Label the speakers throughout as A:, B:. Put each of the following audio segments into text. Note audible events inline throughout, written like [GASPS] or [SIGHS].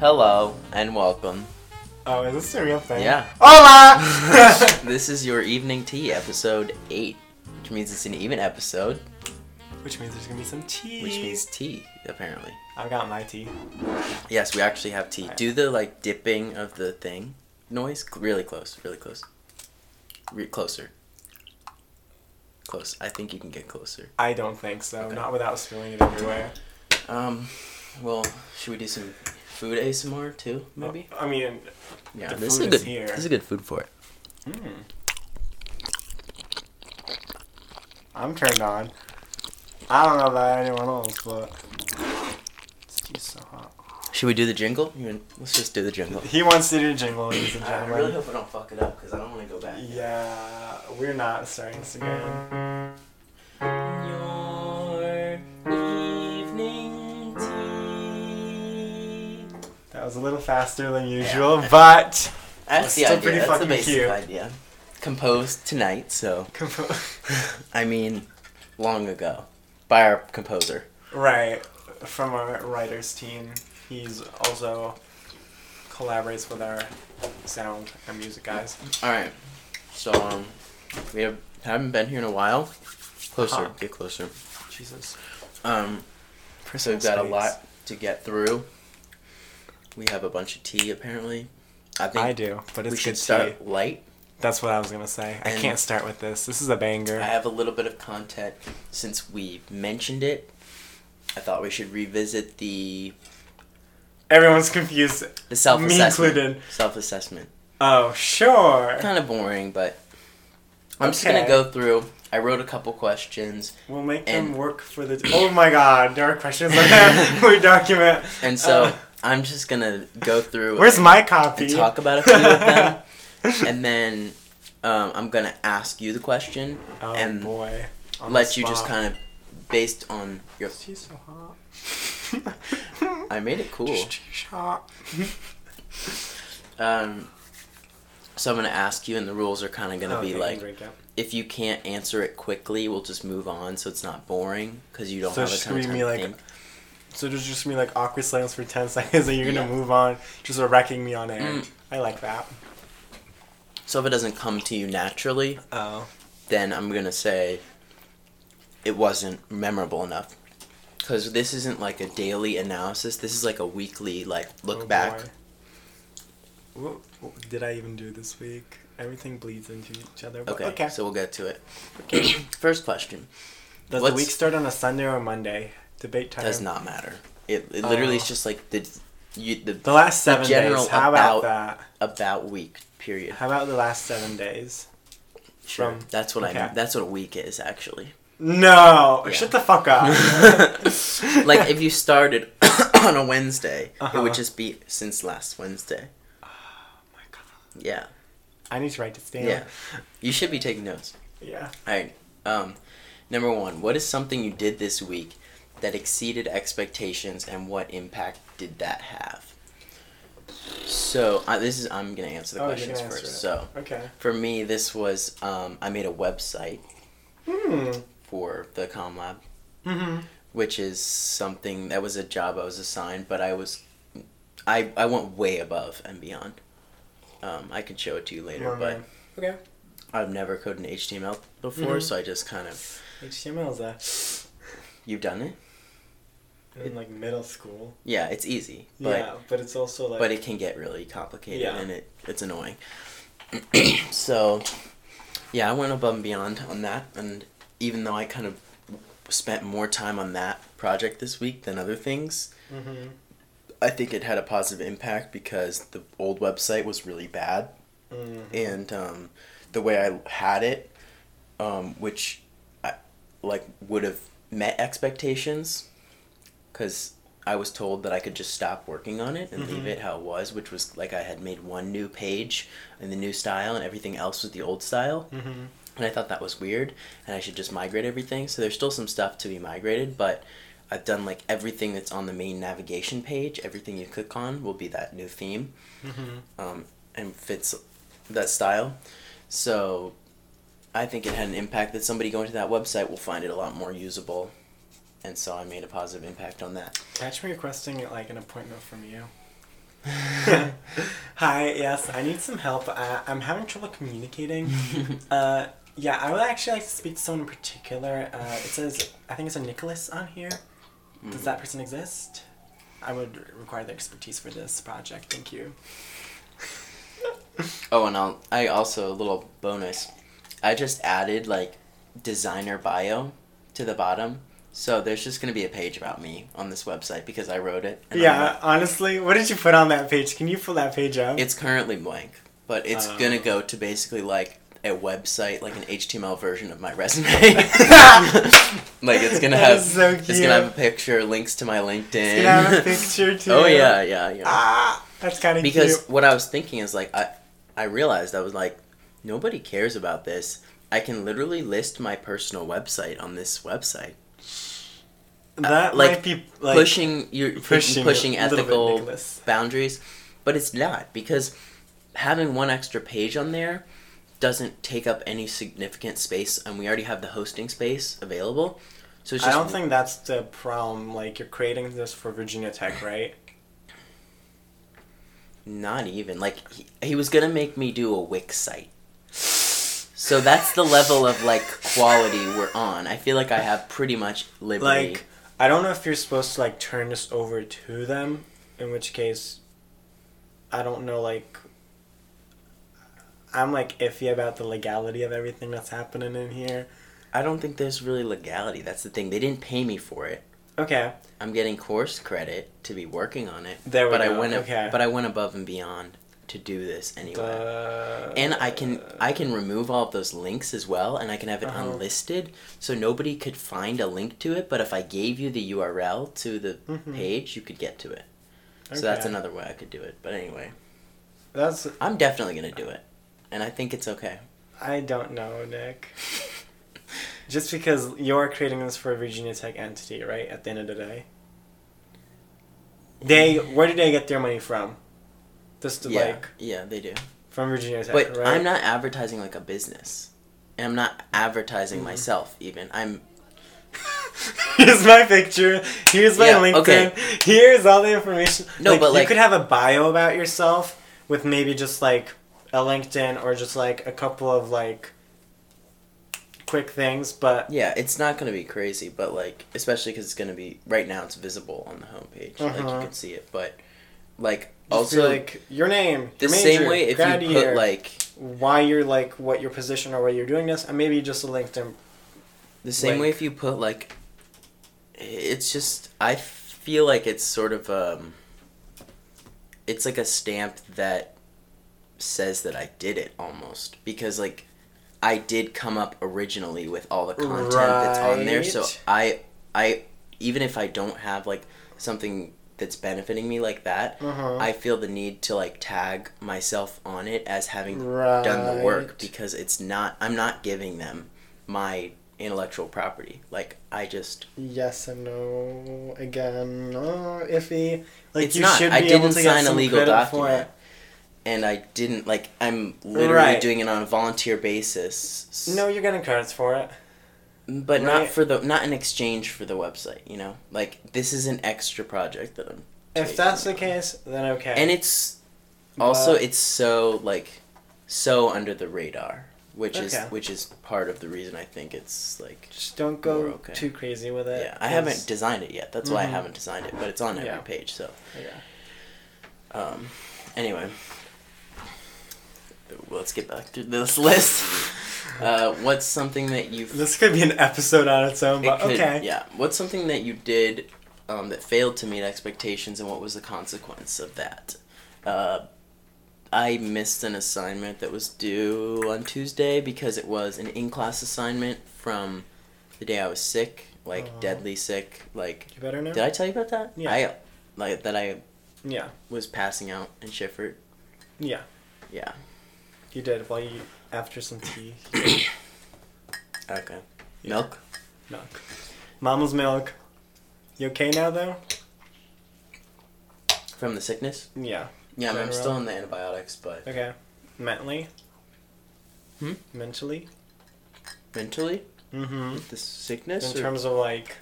A: Hello and welcome.
B: Oh, is this a real thing?
A: Yeah.
B: Hola! [LAUGHS]
A: this is your evening tea, episode 8, which means it's an even episode,
B: Which means there's gonna be some tea.
A: which means tea, apparently.
B: I've got my tea.
A: Yes, we actually have tea. Do the like dipping of the thing noise really close, really close. Re- closer. Close. I think you can get closer.
B: I don't think so.
A: Okay.
B: Not without spilling it everywhere.
A: Um, well, should we do some food ASMR too, maybe?
B: I mean,
A: Yeah,
B: the
A: this is a good.
B: is here.
A: This is good food for it.
B: mm. I'm turned on. I don't know about anyone else, but it's tea's so hot.
A: Should we do the jingle? You Let's just do the jingle.
B: He wants to do the jingle, ladies and
A: I really hope I don't fuck it up because I don't want to go back.
B: Yeah, we're not starting this again. Was a little faster than usual, but
A: That's the
B: still
A: idea.
B: pretty
A: That's the
B: fucking
A: basic
B: cute.
A: idea. Composed tonight, so [LAUGHS] I mean, long ago, by our composer.
B: right from our writers team. He's also collaborates with our sound and music guys.
A: All right, so um, we have haven't been here in a while. Closer,
B: Uh-huh.
A: get closer.
B: Jesus.
A: Um, so we've got a lot to get through. We have a bunch of tea apparently. I think
B: I do, but it's
A: we
B: good
A: should
B: tea.
A: start light.
B: That's what I was gonna say. I can't start with this. This is a banger.
A: I have a little bit of content since we mentioned it. I thought we should revisit the
B: Everyone's confused.
A: the self
B: Me
A: assessment.
B: included.
A: Self assessment.
B: Oh, sure.
A: Kind of boring, but I'm just gonna go through. I wrote a couple questions,
B: We'll make
A: And-
B: them work for the. Oh my God! There are questions like that. [LAUGHS] [LAUGHS] we document.
A: and so
B: Uh,
A: I'm just gonna go through.
B: where's my copy?
A: and talk about a few of them, [LAUGHS] and then um, I'm gonna ask you the question,
B: oh
A: and
B: boy. On
A: let you just kind of based on your.
B: She's so hot. [LAUGHS]
A: I made it cool.
B: She's hot. [LAUGHS]
A: Um, so I'm gonna ask you, and the rules are kind of gonna be
B: Okay,
A: like, if you can't answer it quickly, we'll just move on, so it's not boring because you don't
B: So
A: have a ton of time
B: be
A: to
B: like-
A: think.
B: So there's just gonna like awkward silence for ten [LAUGHS] seconds, and you're gonna
A: Yeah.
B: move on, just wrecking me on air.
A: Mm.
B: I like that.
A: So if it doesn't come to you naturally,
B: Oh.
A: then I'm gonna say it wasn't memorable enough. Because this isn't like a daily analysis. This is like a weekly like look
B: Oh,
A: back.
B: What, what did I even do this week? Everything bleeds into each other.
A: Okay,
B: okay.
A: so we'll get to it. Okay. [COUGHS] First question
B: Does
A: what's-
B: the week start on a Sunday or a Monday? Debate time.
A: does not matter. It, it literally is
B: Oh.
A: just like the you the
B: The last seven
A: general
B: days. How about,
A: about-
B: that?
A: about week period.
B: How about the last seven days?
A: Sure,
B: from-
A: that's what I
B: okay.
A: mean. That's what a week is actually.
B: No,
A: Yeah.
B: shut the fuck up. [LAUGHS]
A: like if you started [COUGHS] on a Wednesday, it
B: Uh-huh.
A: would just be since last Wednesday.
B: oh my god,
A: Yeah,
B: I need to write this down.
A: yeah. You should be taking notes.
B: Yeah.
A: All right. Um, number one, what is something you did this week that exceeded expectations, and what impact did that have? So uh, this is I'm gonna answer the
B: Oh,
A: questions
B: answer
A: first.
B: it.
A: So
B: Okay.
A: for me, this was um, I made a website
B: Hmm.
A: for the Com Lab,
B: Mm-hmm.
A: which is something that was a job I was assigned, but I was I I went way above and beyond. Um, I can show it to you later, but
B: okay.
A: I've never coded in HTML before,
B: Mhm.
A: so I just kind of
B: HTML is that.
A: you've done it.
B: In like middle school.
A: Yeah, it's easy, but
B: yeah, but it's also like.
A: but it can get really complicated
B: Yeah.
A: and it it's annoying. [CLEARS THROAT] so, yeah, I went above and beyond on that, and even though I kind of spent more time on that project this week than other things,
B: Mm-hmm.
A: I think it had a positive impact because the old website was really bad,
B: Mm-hmm.
A: and um, the way I had it, um, which I like would have met expectations, because I was told that I could just stop working on it and leave
B: Mhm.
A: it how it was, which was like I had made one new page in the new style and everything else was the old style.
B: Mm-hmm.
A: And I thought that was weird and I should just migrate everything. So there's still some stuff to be migrated, but I've done like everything that's on the main navigation page. Everything you click on will be that new theme
B: Mm-hmm.
A: um, and fits that style. So I think it had an impact that somebody going to that website will find it a lot more usable and so I made a positive impact on that.
B: Catch me requesting like an appointment from you. [LAUGHS] Hi, yes, I need some help. Uh, I'm having trouble communicating. [LAUGHS] uh, yeah, I would actually like to speak to someone in particular. Uh, it says, I think it's a Nicholas on here. Does that person exist? I would require the expertise for this project. Thank you. [LAUGHS]
A: Oh, and I'll, I also a little bonus. I just added like designer bio to the bottom, so there's just gonna be a page about me on this website because I wrote it.
B: Yeah, honestly, what did you put on that page? Can you pull that page up?
A: it's currently blank, but it's
B: Oh.
A: gonna go to basically like a website, like an HTML version of my [LAUGHS] resume. [LAUGHS] like it's gonna have,
B: so
A: it's gonna have a picture, links to my LinkedIn.
B: It's gonna have a picture too. [LAUGHS]
A: oh yeah, yeah, yeah.
B: Ah, that's kind of
A: because
B: cute.
A: what I was thinking is like I I realized I was like nobody cares about this. I can literally list my personal website on this website.
B: Uh, that
A: like,
B: might be like
A: pushing you're
B: pushing,
A: pushing,
B: bit,
A: ethical boundaries, but it's not because having one extra page on there doesn't take up any significant space and we already have the hosting space available. So it's
B: I don't think that's the problem. Like you're creating this for Virginia Tech, [SIGHS] right?
A: Not even like he, he was gonna make me do a Wix site. So that's the level of like quality we're on. I feel like I have pretty much liberty.
B: Like I don't know if you're supposed to like turn this over to them, in which case I don't know like I'm like iffy about the legality of everything that's happening in here.
A: I don't think there's really legality. That's the thing. They didn't pay me for it.
B: Okay.
A: I'm getting course credit to be working on it.
B: There we
A: but
B: go,
A: I went
B: okay.
A: but I went above and beyond to do this anyway.
B: Uh,
A: and I can I can remove all of those links as well, and I can have it
B: Uh-huh.
A: unlisted, so nobody could find a link to it. But if I gave you the URL to the
B: Mhm.
A: page, you could get to it. So that's another way I could do it. But anyway,
B: That's
A: I'm definitely gonna do it, and I think it's okay.
B: I don't know, Nick. [LAUGHS] Just because you're creating this for a Virginia Tech entity, right? At the end of the day, they where did they get their money from? Just to
A: yeah,
B: like
A: yeah, they do.
B: from Virginia Tech,
A: But
B: right?
A: I'm not advertising like a business. And I'm not advertising
B: Mhm.
A: myself even. I'm [LAUGHS]
B: Here's my picture. Here's my
A: Yeah,
B: LinkedIn.
A: okay.
B: Here's all the information.
A: No,
B: Like,
A: but,
B: you could have a bio about yourself with maybe just like a LinkedIn or just like a couple of like quick things. But
A: yeah, it's not gonna be crazy, but like especially because it's gonna be right now. It's visible on the homepage, like
B: Uh-huh.
A: you can see it. But like
B: just
A: also
B: like your name,
A: the
B: your
A: same
B: major,
A: way if you
B: year,
A: put like
B: why you're like what your position or why you're doing this, and maybe just a LinkedIn.
A: the same way if you put like it's just I feel like it's sort of um it's like a stamp that says that I did it almost because like I did come up originally with all the content that's on there so I I even if I don't have like something that's benefiting me like that
B: Uh-huh.
A: I feel the need to like tag myself on it as having
B: right.
A: done the work because it's not I'm not giving them my intellectual property. Like I just
B: Yes and no. Again, oh, iffy. Like
A: It's
B: you
A: not.
B: should be
A: I didn't
B: to get
A: sign a legal document. and I didn't like I'm literally
B: Right.
A: doing it on a volunteer basis.
B: No, you're getting credits for it.
A: But
B: right.
A: not for the not in exchange for the website, you know? Like this is an extra project that I'm
B: If that's the
A: on.
B: case, then okay.
A: And it's also
B: But-
A: it's so like so under the radar, which is which is part of the reason I think it's like
B: just don't go
A: okay.
B: too crazy with it.
A: yeah, I
B: 'cause-
A: haven't designed it yet. That's why I
B: Mhm.
A: haven't designed it, but it's on every
B: Yeah.
A: page. So,
B: Yeah.
A: um, anyway, let's get back to this list. [LAUGHS] Uh, what's something that you've
B: This could be an episode on its own,
A: it
B: but
A: could-
B: okay.
A: Yeah. What's something that you did um, that failed to meet expectations, and what was the consequence of that? Uh, I missed an assignment that was due on Tuesday because it was an in-class assignment from the day I was sick, like
B: Oh.
A: deadly sick. Like,
B: You better know.
A: did I tell you about that?
B: Yeah.
A: I like that I
B: Yeah.
A: was passing out in Schiffert.
B: Yeah.
A: Yeah.
B: You did while you after some tea. [COUGHS]
A: Okay.
B: Yeah.
A: Milk.
B: Milk. Mama's milk. You okay now though?
A: From the sickness.
B: Yeah.
A: Yeah, I'm still on the antibiotics, but
B: Okay. Mentally.
A: Hmm?
B: Mentally.
A: mentally,
B: Mm-hmm.
A: the sickness.
B: In
A: or-
B: terms of like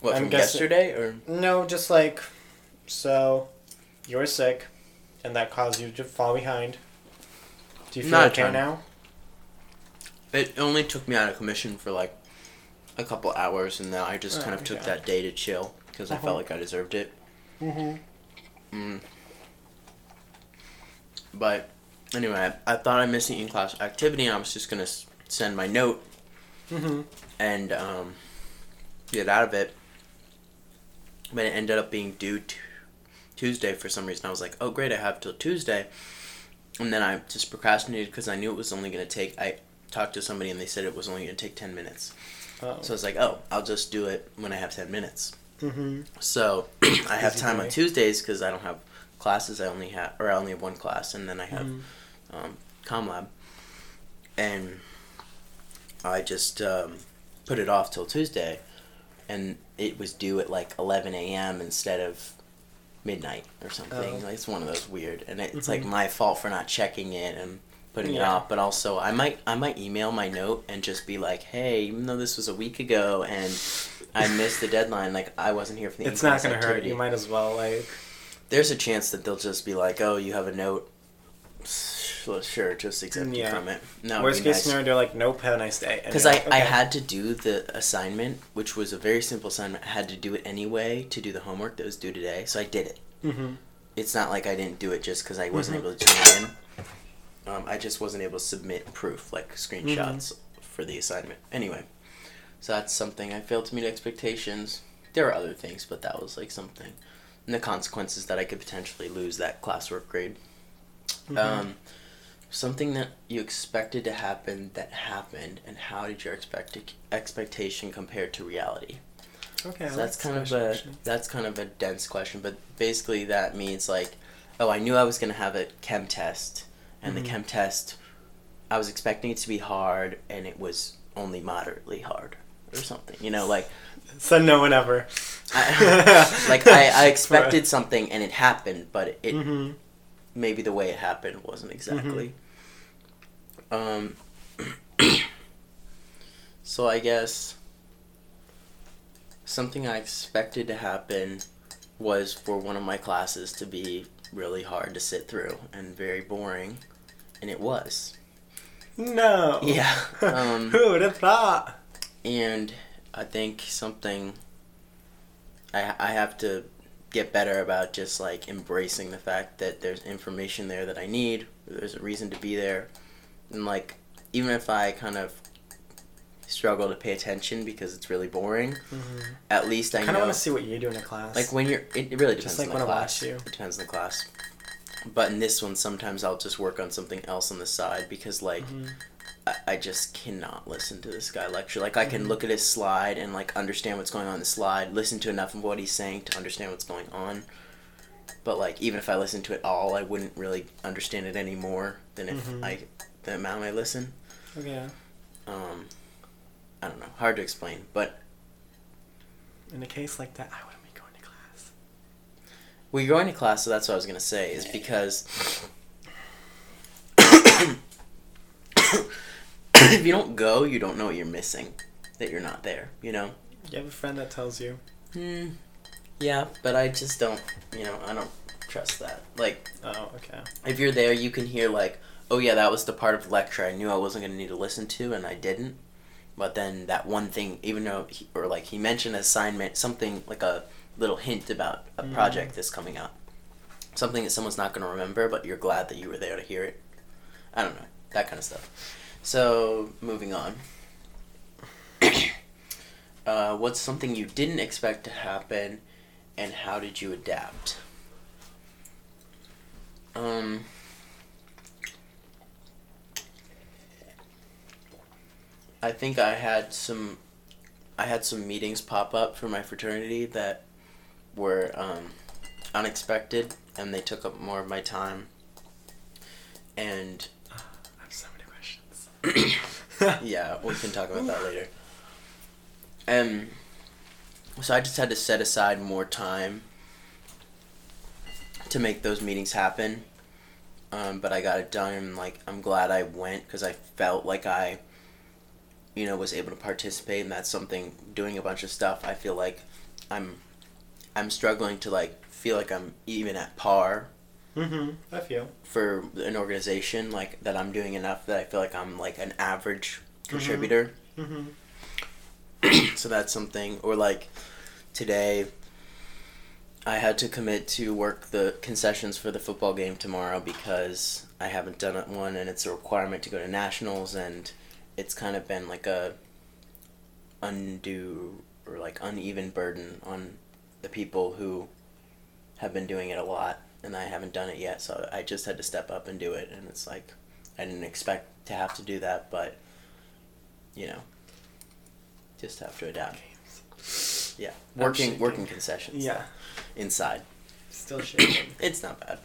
A: What
B: I'm
A: from
B: guessing-
A: yesterday or?
B: No, just like, so, you were sick, and that caused you to fall behind. Do you feel
A: Not a
B: okay
A: ton.
B: now?
A: It only took me out of commission for like a couple hours, and then I just
B: Oh,
A: kind of took
B: okay.
A: that day to chill because I
B: Uh-huh.
A: felt like I deserved it.
B: Mm-hmm.
A: Mm. But anyway, I, I thought I missed the in class activity, and I was just gonna s- send my note
B: Mm-hmm.
A: and um, get out of it. But it ended up being due to Tuesday for some reason. I was like, oh great, I have till Tuesday, and then I just procrastinated because I knew it was only gonna take. I talked to somebody and they said it was only gonna take ten minutes.
B: Oh.
A: So I was like, oh, I'll just do it when I have ten minutes.
B: mm-hmm.
A: So [CLEARS THROAT] I have time on. Tuesdays because I don't have classes. I only have, or I only have one class, and then I have
B: Mm-hmm.
A: um, Com Lab, and I just um, put it off till Tuesday, and it was due at like eleven a.m. instead of midnight or something.
B: Oh.
A: Like, it's one of those weird, and it, it's
B: Mhm.
A: like my fault for not checking it and putting it off. But also, I might I might email my note and just be like, hey, even though this was a week ago and I missed the deadline, like I wasn't here for the
B: It's not gonna hurt. You might as well like.
A: There's a chance that they'll just be like, "Oh, you have a note." Sure, sure just you
B: Yeah.
A: from it. No,
B: worst case scenario, they're like, nope, have a nice day.
A: Because I,
B: like,
A: I had to do the assignment, which was a very simple assignment. I had to do it anyway to do the homework that was due today, so I did it.
B: Mm-hmm.
A: It's not like I didn't do it just because I wasn't
B: Mhm.
A: able to turn it in. Um, I just wasn't able to submit proof, like screenshots, for the assignment. Anyway, so that's something I failed to meet expectations. There are other things, but that was like something. And the consequences that I could potentially lose that classwork grade.
B: Mm-hmm.
A: Um, something that you expected to happen that happened, and how did your expect- expectation compare to reality?
B: okay.
A: So
B: like
A: that's kind of a
B: actually.
A: that's kind of a dense question, but basically that means like, oh, I knew I was gonna have a chem test, and
B: Mhm.
A: the chem test, I was expecting it to be hard, and it was only moderately hard, or something. You know, like
B: So no one ever.
A: I, [LAUGHS] like I, I expected something and it happened, but it
B: Mm-hmm.
A: Maybe the way it happened wasn't exactly. Um. [CLEARS THROAT] so I guess something I expected to happen was for one of my classes to be really hard to sit through and very boring, and it was.
B: No.
A: Yeah, um, [LAUGHS]
B: Who would have thought?
A: And I think something I I have to get better about just like embracing the fact that there's information there that I need. There's a reason to be there, and like even if I kind of struggle to pay attention because it's really boring,
B: Mm-hmm.
A: at least I
B: I kind of want to see what you do in a class.
A: Like when you're, it, it really depends
B: Just like
A: on the
B: when I
A: class.
B: watch you.
A: It depends on the class. But in this one, sometimes I'll just work on something else on the side because like
B: Mhm.
A: I, I just cannot listen to this guy lecture. Like I can
B: Mhm.
A: look at his slide and like understand what's going on in the slide, listen to enough of what he's saying to understand what's going on. But like even if I listened to it all, I wouldn't really understand it any more than if
B: Mhm.
A: I the amount I listen.
B: Okay.
A: Um, I don't know, hard to explain. But
B: In a case like that, I wouldn't be going to class.
A: we're going to class, so that's what I was gonna say. Is because [COUGHS] if you don't go, you don't know what you're missing. That you're not there. You know.
B: You have a friend that tells you.
A: Hmm. Yeah, but I just don't. You know, I don't trust that. Like,
B: Oh, okay.
A: if you're there, you can hear like, oh yeah, that was the part of the lecture I knew I wasn't gonna need to listen to, and I didn't. But then that one thing, even though, he, or like he mentioned assignment, something like a little hint about a
B: Mhm.
A: project that's coming up, something that someone's not gonna remember, but you're glad that you were there to hear it. I don't know that kind of stuff. So moving on. [COUGHS] uh, what's something you didn't expect to happen, and how did you adapt? Um. I think I had some I had some meetings pop up for my fraternity that were um, unexpected and they took up more of my time. And
B: I have so many questions. [COUGHS]
A: yeah, we can talk about that later. And so I just had to set aside more time to make those meetings happen. Um, but I got it done. And, like I'm glad I went because I felt like I, you know, was able to participate, and that's something. Doing a bunch of stuff, I feel like I'm I'm struggling to like feel like I'm even at par
B: Mm-hmm. I feel.
A: for an organization like that I'm doing enough that I feel like I'm like an average contributor.
B: Mm-hmm. [CLEARS THROAT]
A: so that's something or like today I had to commit to work the concessions for the football game tomorrow because I haven't done it one and it's a requirement to go to nationals and it's kind of been like a undue or like uneven burden on the people who have been doing it a lot and I haven't done it yet so I just had to step up and do it and it's like I didn't expect to have to do that but you know just have to adapt yeah working working concessions
B: Yeah.
A: inside
B: Still shaking. [COUGHS]
A: it's not bad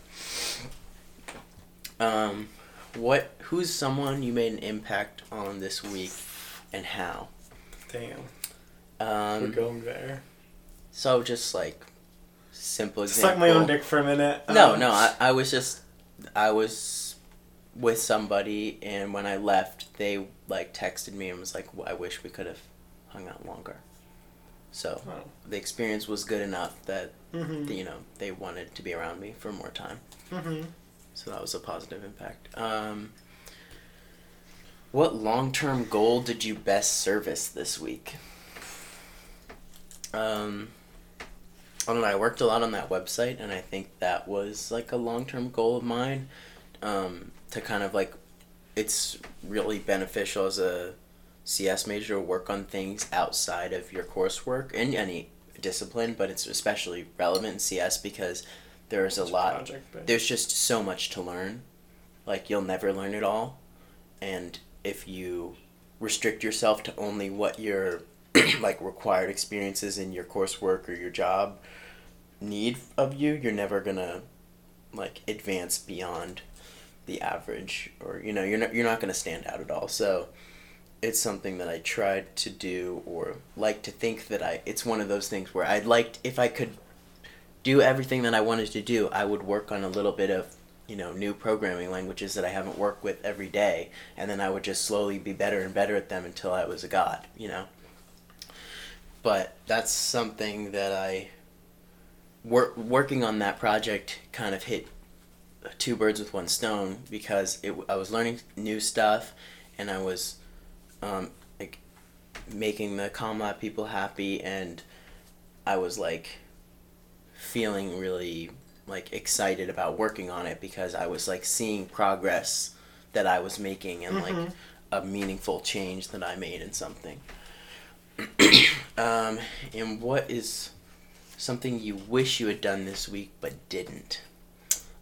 A: um what who's someone you made an impact on this week and how
B: Damn. We're
A: um
B: going there.
A: so just like simple
B: Suck
A: example
B: my own dick for a minute.
A: No,
B: Um,
A: no, I, I was just I was with somebody and when I left they like texted me and was like "Well, I wish we could have hung out longer. So
B: Oh.
A: the experience was good enough that
B: Mm-hmm.
A: you know they wanted to be around me for more time.
B: Mm-hmm.
A: So that was a positive impact. Um, what long term goal did you best service this week? Um, I don't know. I worked a lot on that website, and I think that was like a long term goal of mine. Um, to kind of like, it's really beneficial as a CS major to work on things outside of your coursework in any discipline, but it's especially relevant in CS because there's a lot there's just so much to learn. Like you'll never learn it all. And if you restrict yourself to only what your [CLEARS THROAT] like required experiences in your coursework or your job need of you, you're never to like advance beyond the average or you know, you're not you're not to stand out at all. So it's something that I tried to do or like to think that I it's one of those things where I'd like if I could do everything that I wanted to do, I would work on a little bit of, you know, new programming languages that I haven't worked with every day, and then I would just slowly be better and better at them until I was a god, you know. But that's something that I work working on that project kind of hit two birds with one stone because it I was learning new stuff and I was um, like making the ComLab people happy and I was like feeling really like excited about working on it because I was like seeing progress that I was making and like
B: Mhm.
A: a meaningful change that I made in something. [CLEARS THROAT] um, and what is something you wish you had done this week but didn't?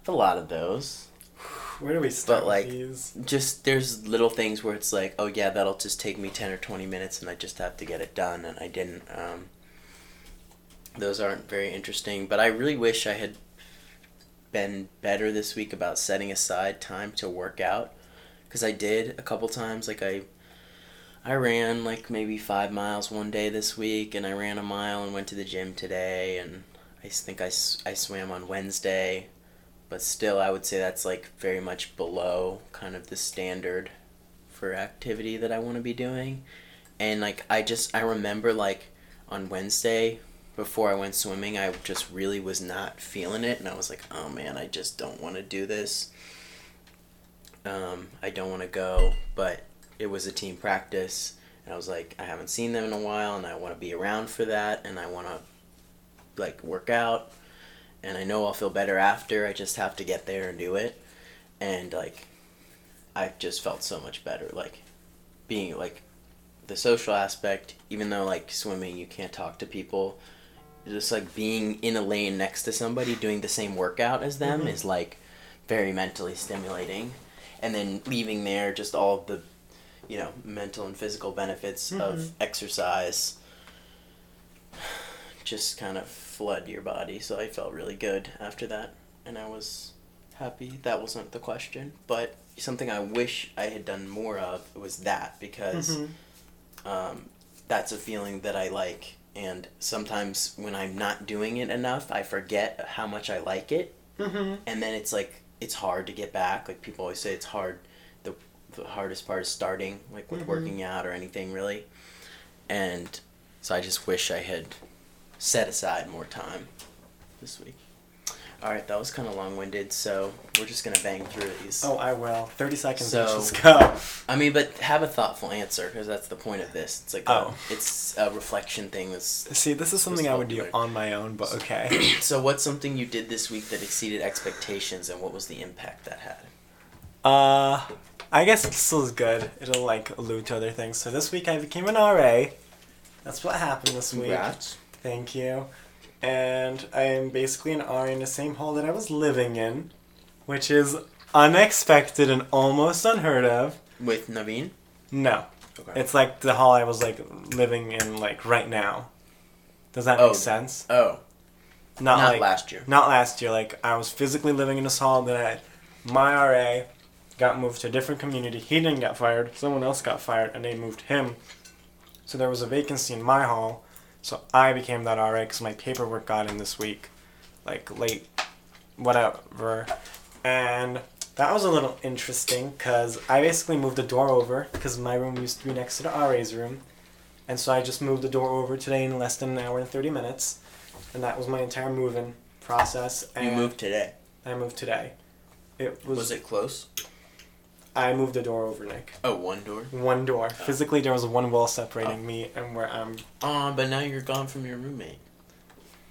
A: A lot of those.
B: Where do we start
A: But
B: like, these?
A: Just there's little things where it's like, oh yeah, that'll just take me ten or twenty minutes, and I just have to get it done, and I didn't. Um, those aren't very interesting, but I really wish I had been better this week about setting aside time to work out, because I did a couple times. Like I, I ran like maybe five miles one day this week, and I ran a mile and went to the gym today, and I think I, I swam on Wednesday. But still i would say that's like very much below kind of the standard for activity that i want to be doing. And like i just i remember like on wednesday before i went swimming i just really was not feeling it and i was like oh man i just don't want to do this. Um, i don't want to go. But it was a team practice and i was like i haven't seen them in a while and i want to be around for that and i want to like work out and I know I'll feel better after. I just have to get there and do it. And like I just felt so much better like being like the social aspect even though like swimming you can't talk to people just like being in a lane next to somebody doing the same workout as them
B: Mhm.
A: is like very mentally stimulating and then leaving there just all the you know mental and physical benefits
B: Mhm.
A: of exercise just kind of flood your body. So I felt really good after that, and I was happy. That wasn't the question, but something I wish I had done more of was that because
B: Mhm.
A: um, that's a feeling that I like. And sometimes when I'm not doing it enough, I forget how much I like it,
B: Mhm.
A: and then it's like it's hard to get back. Like people always say, it's hard. The hardest part is starting, like with
B: Mhm.
A: working out or anything really. And so I just wish I had set aside more time this week. All right, that was kind of long-winded, so we're just gonna bang through these.
B: Oh, I will. Thirty seconds.
A: So-
B: let's go.
A: I mean, but have a thoughtful answer because that's the point of this. It's like
B: Oh.
A: a, it's a reflection thing. That's,
B: See, this is something I would do on my own, but okay. [COUGHS]
A: so, what's something you did this week that exceeded expectations, and what was the impact that had?
B: Uh, I guess this is good. It'll like allude to other things. So this week I became an RA. That's what happened this week. Congrats. Thank you. And I am basically an RA in the same hall that I was living in, which is unexpected and almost unheard of.
A: With Naveen.
B: No,
A: Okay.
B: it's like the hall I was like living in like right now. Does that
A: Oh.
B: make sense?
A: oh,
B: Not,
A: not
B: like
A: last year.
B: not last year. Like I was physically living in this hall. that I, my RA, got moved to a different community. He didn't get fired. Someone else got fired, and they moved him. So there was a vacancy in my hall. So I became that RA because my paperwork got in this week, like late, whatever, and that was a little interesting because I basically moved the door over because my room used to be next to the RA's room, and so I just moved the door over today in less than an hour and thirty minutes, and that was my entire moving process. And
A: You moved today.
B: I moved today. It was,
A: Was it close?
B: I moved the door over, Nick.
A: Oh, one door.
B: One door. Oh. Physically, there was one wall separating oh. me and where I'm.
A: Oh, but now you're gone from your roommate.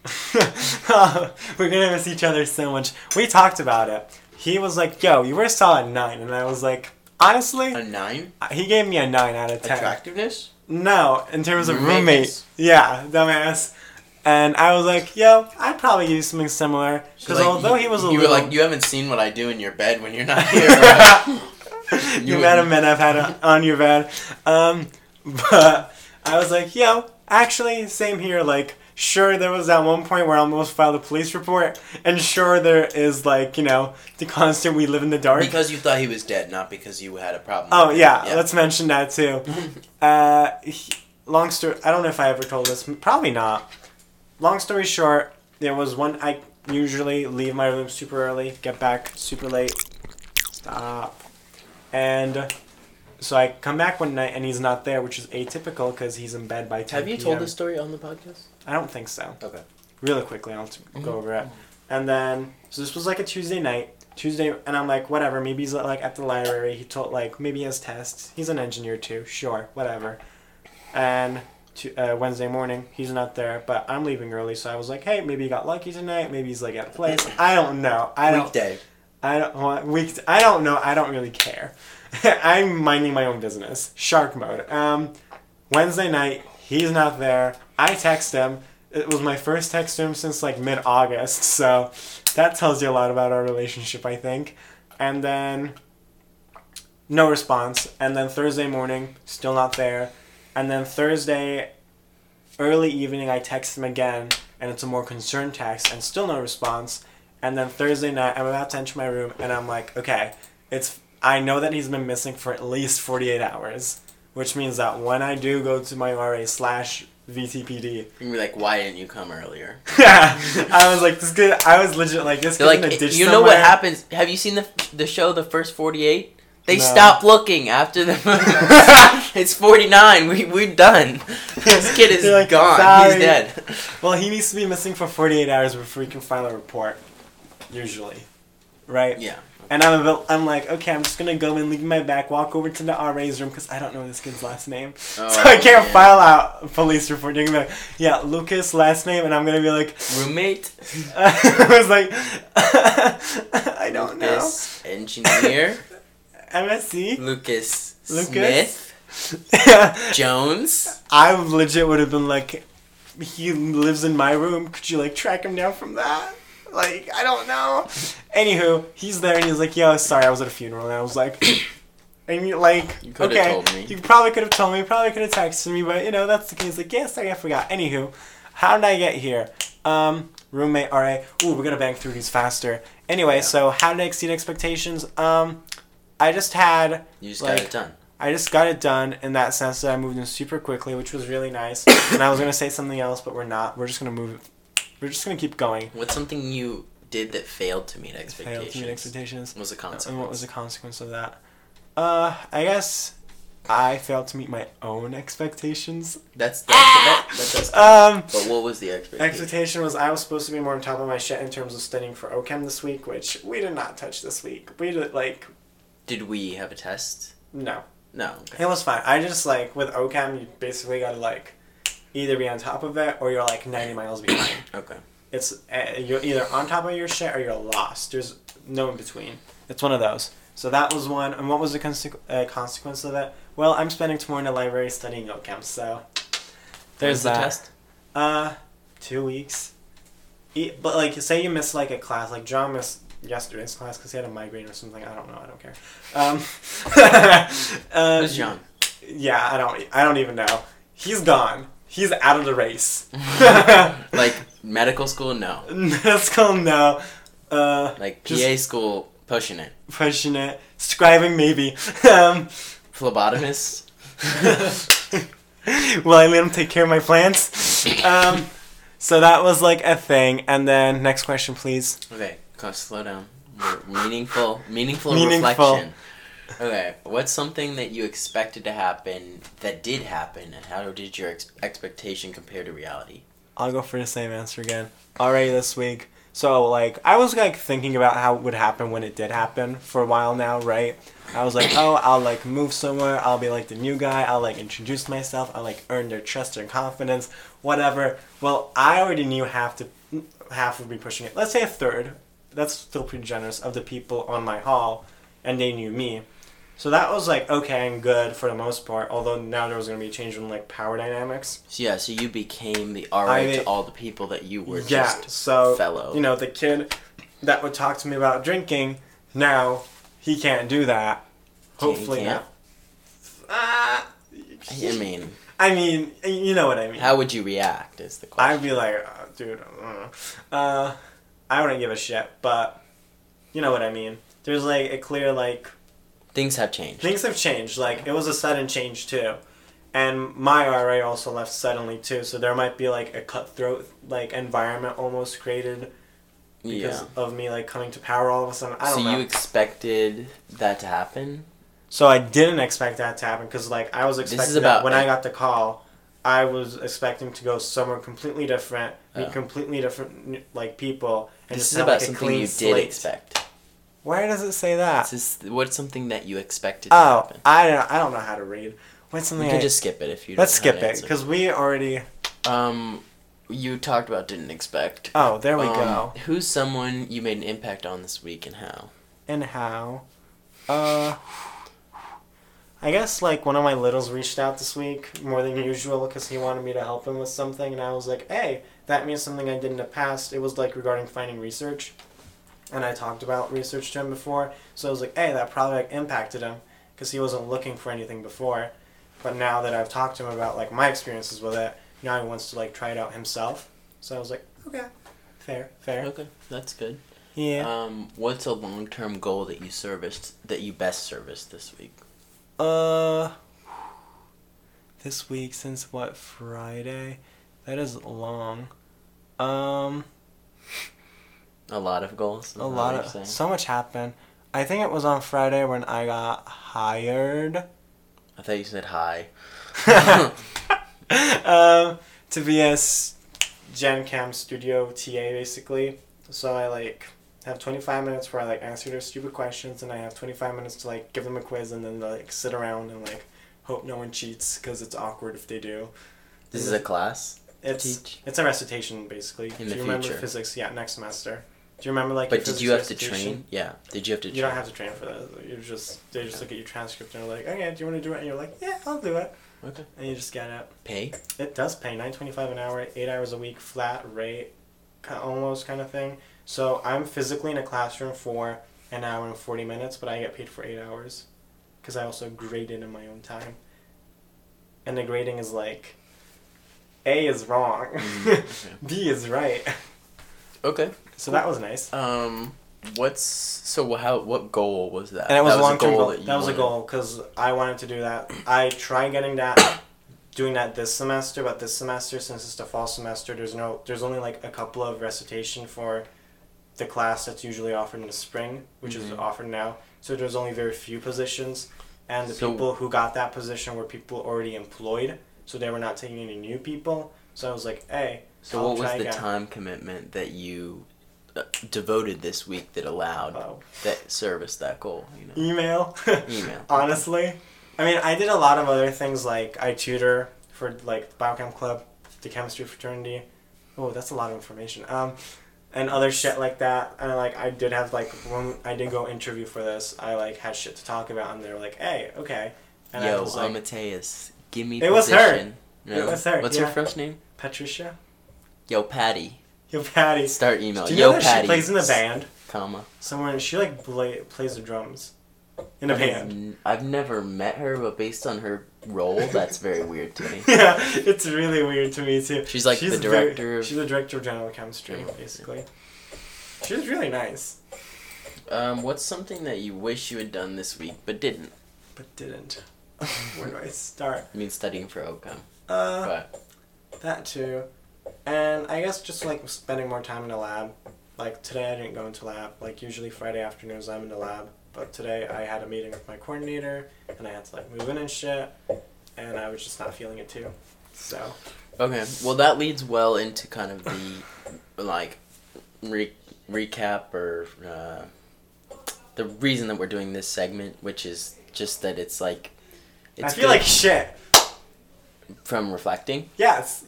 A: [LAUGHS]
B: We're gonna miss each other so much. We talked about it. He was like, "Yo, you were a solid nine. and I was like, "Honestly,
A: A nine.
B: Uh, he gave me a nine out of ten.
A: Attractiveness.
B: No, in terms of
A: Roommate.
B: roommate. Yeah, dumbass. And I was like, "Yo, I'd probably use something similar." Because
A: Like,
B: although he was a
A: you
B: little,
A: were like, you haven't seen what I do in your bed when you're not [LAUGHS] here. right?" [LAUGHS]
B: you
A: You
B: met a
A: wouldn't-
B: men I've had [LAUGHS] on your bed. Um, but I was like, yo, actually, same here. Like, sure, there was that one point where I almost filed a police report, and sure, there is like, you know, the constant we live in the dark.
A: because you thought he was dead, not because you had a problem.
B: oh
A: it.
B: yeah, let's mention that too. [LAUGHS] uh, he- long story. I don't know if I ever told this. Probably not. Long story short, there was one. I usually leave my room super early, get back super late. Stop. And so I come back one night and he's not there, which is atypical because he's in bed by 10
A: Have you told
B: PM.
A: this story on the podcast?
B: I don't think so.
A: Okay.
B: Really quickly, I'll t- go over it. And then, so this was like a Tuesday night. Tuesday, and I'm like, whatever. Maybe he's like at the library. He told like maybe he has tests. He's an engineer too. Sure, whatever. And to, uh, Wednesday morning, he's not there. But I'm leaving early, so I was like, hey, maybe he got lucky tonight. Maybe he's like at a place. I don't know. I don't.
A: Weekday.
B: I don't want week. I don't know. I don't really care. [LAUGHS] I'm minding my own business. Shark mode. Um, Wednesday night, he's not there. I text him. It was my first text to him since like mid August, [LAUGHS] so that tells you a lot about our relationship, I think. And then no response. And then Thursday morning, still not there. And then Thursday early evening, I text him again, and it's a more concerned text, and still no response. And then Thursday night, I'm about to enter my room, and I'm like, okay, it's. I know that he's been missing for at least 48 hours, which means that when I do go to my RA slash VTPD,
A: You be like, why didn't you come earlier?
B: Yeah, [LAUGHS] I was like, this kid. I was legit like this.
A: They're like,
B: in a ditch
A: you know what happens? Have you seen the the show, The First Forty Eight? They
B: No.
A: stop looking after the. [LAUGHS] [LAUGHS] it's forty nine. We we're done. This kid is
B: like,
A: gone.
B: "Sorry."
A: He's dead.
B: Well, he needs to be missing for 48 hours before he can file a report. Usually, right?
A: Yeah.
B: And I'm, I'm like, okay, I'm just gonna go and leave my back, walk over to the RA's room because I don't know this kid's last name,
A: Oh, [LAUGHS]
B: so I can't file out a police report. You're gonna be like, yeah, Lucas last name, and I'm gonna be like,
A: Roommate. [LAUGHS]
B: I was like, [LAUGHS] I don't know.
A: Lucas, engineer.
B: MSc.
A: Lucas,
B: Lucas?
A: Smith Jones.
B: I legit would have been like, he lives in my room. Could you like track him down from that? Like, I don't know. Anywho, he's there and he's like, yo, sorry, I was at a funeral. And I was like, [CLEARS THROAT] and you're like,
A: You coulda
B: okay,
A: told me.
B: you probably could have told me, probably could have texted me, but you know, that's the case. Like, yeah, sorry, I forgot. Anywho, how did I get here? Um, roommate, alright. Ooh, we're gonna bang through these faster. Anyway,
A: Yeah.
B: so how did I exceed expectations? Um, I just had
A: You just
B: Like-
A: got it done.
B: I just got it done in that sense that I moved in super quickly, which was really nice. [COUGHS] and I was gonna say something else, but we're not. We're just gonna move. We're just gonna keep going.
A: What's something you did that failed to meet expectations?
B: Failed
A: expectations?
B: to meet expectations.
A: What was the consequence?
B: And what was the consequence of that? Uh, I guess I failed to meet my own expectations.
A: That's that's that, that does. [LAUGHS]
B: Um,
A: but what was the expectation?
B: expectation was I was supposed to be more on top of my shit in terms of studying for OChem this week, which we did not touch this week. We did like
A: Did we have a test?
B: no,
A: No.
B: it was fine. I just like with OChem, you basically gotta like either be on top of it or you're like ninety miles behind. [COUGHS]
A: Okay.
B: It's uh, you're either on top of your shit or you're lost. There's no in between. It's one of those. So that was one. And what was the conse- uh, consequence of it? Well, I'm spending tomorrow in the library studying OChem, so there's
A: When's the test.
B: Uh, two weeks. E- but like, say you miss like a class, like John missed yesterday's class because he had a migraine or something. I don't know. I don't care. Um, [LAUGHS] uh,
A: Who's John?
B: Yeah, I don't. I don't even know. He's gone. He's out of the race. [LAUGHS]
A: like [LAUGHS] medical school? No.
B: Let's go no. Uh,
A: Like PA school? Pushing it.
B: pushing it. Scribing maybe. [LAUGHS] Um,
A: Phlebotomist?
B: will I let him take care of my plants? Um, so that was like a thing. And then next question, please.
A: Okay, go slow down. More meaningful, meaningful,
B: Meaningful.
A: reflection. Okay, what's something that you expected to happen that did happen, and how did your ex- expectation compare to reality?
B: I'll go for the same answer again. Already this week. So like I was like thinking about how it would happen when it did happen for a while now, right? I was like, oh, I'll like move somewhere. I'll be like the new guy. I'll like introduce myself. I'll like earn their trust, and confidence, whatever. Well, I already knew half to half would be pushing it. Let's say a third. That's still pretty generous of the people on my hall, and they knew me. So that was like okay and good for the most part. Although now there was gonna be a change in like power dynamics.
A: So yeah, so you became the RA to all the people that you were
B: yeah,
A: just
B: so
A: fellow.
B: you know the kid that would talk to me about drinking now he can't do that hopefully not Ah,
A: I mean,
B: I mean you know what I mean
A: how would you react? Is the question.
B: I'd be like uh, dude uh, uh, I wouldn't give a shit but you know what I mean there's like a clear like
A: Things have changed.
B: things have changed like it was a sudden change too and my RA also left suddenly too so there might be like a cutthroat like environment almost created because
A: yeah.
B: of me like coming to power all of a sudden. I don't
A: so
B: know.
A: you expected that to happen?
B: so I didn't expect that to happen because like I was
A: is
B: expecting
A: about-
B: that when I got the call, I was expecting to go somewhere completely different, meet
A: Oh.
B: completely different like people, and
A: this
B: just
A: is
B: have
A: about
B: like a
A: something
B: clean
A: you
B: slate.
A: did expect.
B: Where does it say that?
A: Is what's something that you expected
B: Oh,
A: happen.
B: I don't. I don't know how to read. What's something?
A: We can
B: I,
A: just skip it if you.
B: let's
A: don't know how
B: skip it because we already.
A: Um, you talked about didn't expect.
B: Oh, there we
A: Um,
B: go.
A: Who's someone you made an impact on this week and how?
B: And how? Uh. I guess like one of my littles reached out this week more than usual because he wanted me to help him with something, and I was like, "Hey, that means something I did in the past." It was like regarding finding research, and I talked about research to him before, so I was like, "Hey, that probably like impacted him because he wasn't looking for anything before, but now that I've talked to him about like my experiences with it, now he wants to like try it out himself." So I was like, "Okay, fair, fair,
A: Okay, that's good.
B: yeah."
A: Um, what's a long term goal that you serviced that you best serviced this week?
B: Uh, this week since what Friday? That is long. Um,
A: A lot of goals.
B: a lot of
A: saying?
B: so much happened. I think it was on Friday when I got hired.
A: I thought you said hi. [LAUGHS]
B: um, to be a Gen Chem studio TA basically. So I like have 25 minutes where I like answer their stupid questions and I have 25 minutes to like give them a quiz and then like sit around and like hope no one cheats because it's awkward if they do.
A: This is a class.
B: It's
A: teach.
B: it's a recitation basically.
A: In the
B: you remember physics? Yeah, next semester. Do you remember like?
A: But did you have to train? Yeah. Did you have to?
B: You
A: train?
B: don't have to train for that. You just they just look at your transcript and they're like, okay, do you want to do it? And you're like, yeah, I'll do it.
A: Okay.
B: And you just get it.
A: Pay.
B: It does pay nine twenty five an hour, eight hours a week, flat rate, almost kind of thing. So I'm physically in a classroom for an hour and forty minutes, but I get paid for eight hours, because I also grade in my own time. And the grading is like, A is wrong,
A: Mm, okay. [LAUGHS]
B: B is right.
A: Okay.
B: So that was nice.
A: Um, what's so how what goal was that?
B: And it was
A: that
B: a long term goal.
A: that
B: That, was a goal because I wanted to do that. I tried getting that, doing that this semester, but this semester since it's the fall semester, there's no, there's only like a couple of recitation for the class that's usually offered in the spring, which
A: Mhm.
B: is offered now. So there's only very few positions, and the
A: So-
B: people who got that position were people already employed, so they were not taking any new people. So I was like, hey.
A: So
B: I'll
A: what was the
B: again.
A: time commitment that you uh, devoted this week that allowed
B: Oh.
A: that service that goal? You know,
B: Email. [LAUGHS]
A: email.
B: Honestly, I mean, I did a lot of other things like I tutor for like the biochem club, the chemistry fraternity. Oh, that's a lot of information. Um, and other shit like that. And like I did have like when I did go interview for this, I like had shit to talk about, and they were like, "Hey, okay." And I
A: Yo,
B: was like,
A: Amateus, give me
B: It was her.
A: position. No?
B: It was her,
A: What's
B: yeah.
A: her first name?
B: Patricia,
A: Yo, Patty.
B: yo, Patty.
A: Start email.
B: Do you
A: Yo,
B: know that
A: Patty.
B: she plays in the band
A: Comma.
B: somewhere? She like play, plays the drums in a
A: I have
B: band.
A: n- I've never met her, but based on her role, that's very weird to me. [LAUGHS]
B: yeah, it's really weird to me too.
A: She's like the
B: very-
A: director of-
B: she's the director of general chemistry,
A: Yeah.
B: basically. She was really nice,
A: Um, what's something that you wish you had done this week but didn't?
B: but didn't. [LAUGHS] Where do I start? [LAUGHS]
A: I mean, studying for OChem.
B: Uh,
A: But
B: that too, and I guess just like spending more time in the lab. Like today, I didn't go into lab. Like usually Friday afternoons, I'm in the lab. But today, I had a meeting with my coordinator, and I had to like move in and shit, and I was just not feeling it too. So
A: okay, well that leads well into kind of the like re- recap or uh, the reason that we're doing this segment, which is just that it's like it's
B: I feel like shit.
A: from reflecting.
B: Yes.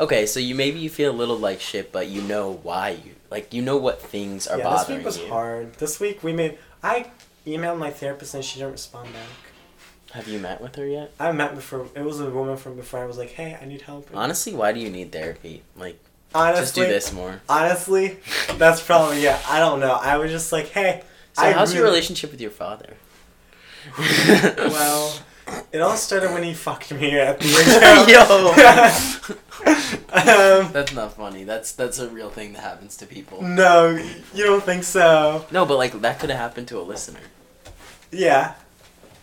A: Okay, so you maybe you feel a little like shit, but you know why you like you know what things are
B: yeah,
A: bothering you.
B: this week was
A: you.
B: hard. This week we made. I emailed my therapist and she didn't respond back.
A: Have you met with her yet?
B: I met before. It was a woman from before. I was like, "Hey, I need help."
A: Honestly, why do you need therapy? Like,
B: honestly,
A: just do this more.
B: Honestly, [LAUGHS] that's probably yeah. I don't know. I was just like, "Hey."
A: So,
B: I
A: how's your relationship with your father?
B: Well, it all started when he fucked me at the [LAUGHS]
A: Yo. [LAUGHS]
B: um,
A: That's not funny. That's that's a real thing that happens to people.
B: no, you don't think so?
A: No, but like that could have happened to a listener.
B: Yeah,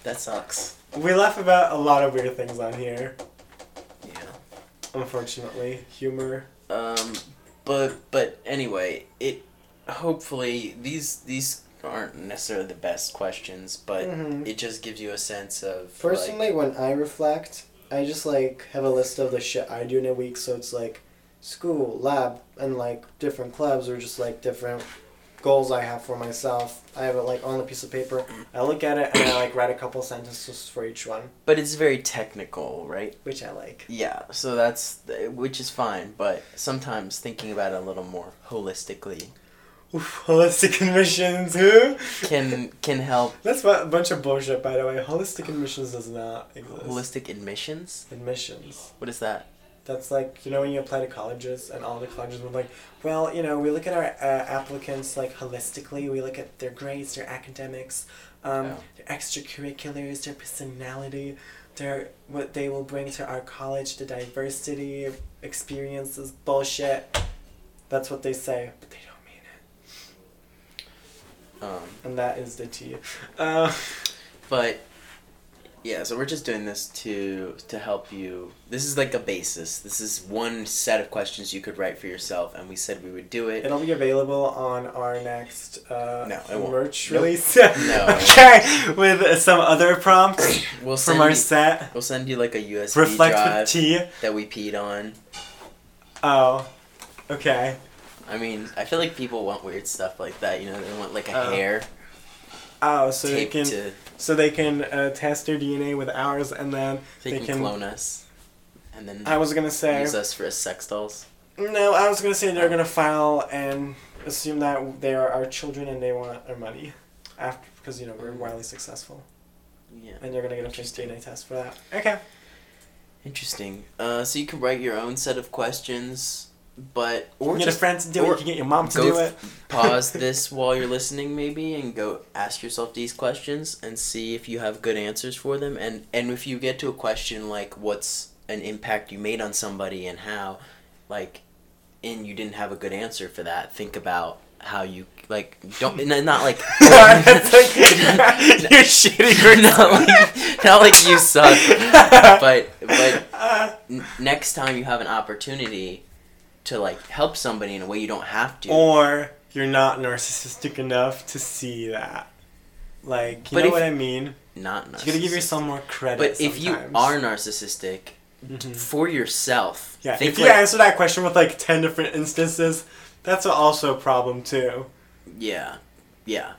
A: That sucks.
B: we laugh about a lot of weird things on here.
A: Yeah.
B: Unfortunately, humor.
A: Um, but but anyway, it hopefully these these aren't necessarily the best questions, but
B: Mhm.
A: it just gives you a sense of
B: Personally, when I reflect, I just like have a list of the shit I do in a week. So it's like school, lab, and like different clubs or just like different goals I have for myself. I have it like on a piece of paper. I look at it and I like write a couple sentences for each one,
A: but it's very technical, right?
B: which I like.
A: Yeah, so that's which is fine, but sometimes thinking about it a little more holistically
B: Oof, holistic [LAUGHS] admissions, who?
A: can can help.
B: That's a bunch of bullshit, by the way. Holistic admissions does not exist.
A: Holistic admissions.
B: admissions.
A: What is that?
B: That's like you know when you apply to colleges and all the colleges were like, well, you know, we look at our uh, applicants like holistically. We look at their grades, their academics, um,
A: Oh.
B: their extracurriculars, their personality, their what they will bring to our college, the diversity experiences. Bullshit. That's what they say, but they don't.
A: Um,
B: And that is the tea. Uh,
A: but yeah, so we're just doing this to to help you. This is like a basis. This is one set of questions you could write for yourself, and we said we would do it.
B: It'll be available on our next uh,
A: No, it won't.
B: merch
A: Nope.
B: release.
A: No. [LAUGHS]
B: okay, with some other prompts [COUGHS]
A: We'll send
B: from our
A: you,
B: set.
A: We'll send you like a USB
B: Reflect
A: drive
B: with tea.
A: that we peed on.
B: Oh, okay.
A: I mean, I feel like people want weird stuff like that. You know, they want like a
B: Oh.
A: hair
B: Oh, so they can
A: to.
B: so they can uh, test their DNA with ours, and then
A: They,
B: they
A: can,
B: can-
A: clone us, and then
B: I was gonna say
A: use us for as sex dolls.
B: no. I was gonna say they're gonna file and assume that they are our children and they want our money, after because you know we're wildly successful,
A: Yeah.
B: and they're gonna get a fake DNA test for that. Okay.
A: Interesting. Uh, so you can write your own set of questions, but
B: You
A: or
B: can get a friend to do it. You can get your mom to do it. [LAUGHS]
A: pause [LAUGHS] this while you're listening, maybe, and go ask yourself these questions and see if you have good answers for them. And and if you get to a question like, "What's an impact you made on somebody and how?" like, and you didn't have a good answer for that, think about how you like don't [LAUGHS] not like
B: you're shitty.
A: not like not like you suck, but but n- next time you have an opportunity to like help somebody in a way you don't have to.
B: or you're not narcissistic enough to see that. Like, you
A: But
B: know what I mean?
A: not narcissistic.
B: You gotta give yourself more credit.
A: But if you are narcissistic
B: Mhm.
A: for yourself,
B: yeah, if you
A: like-
B: answer that question with like ten different instances, that's also a problem too.
A: Yeah, yeah.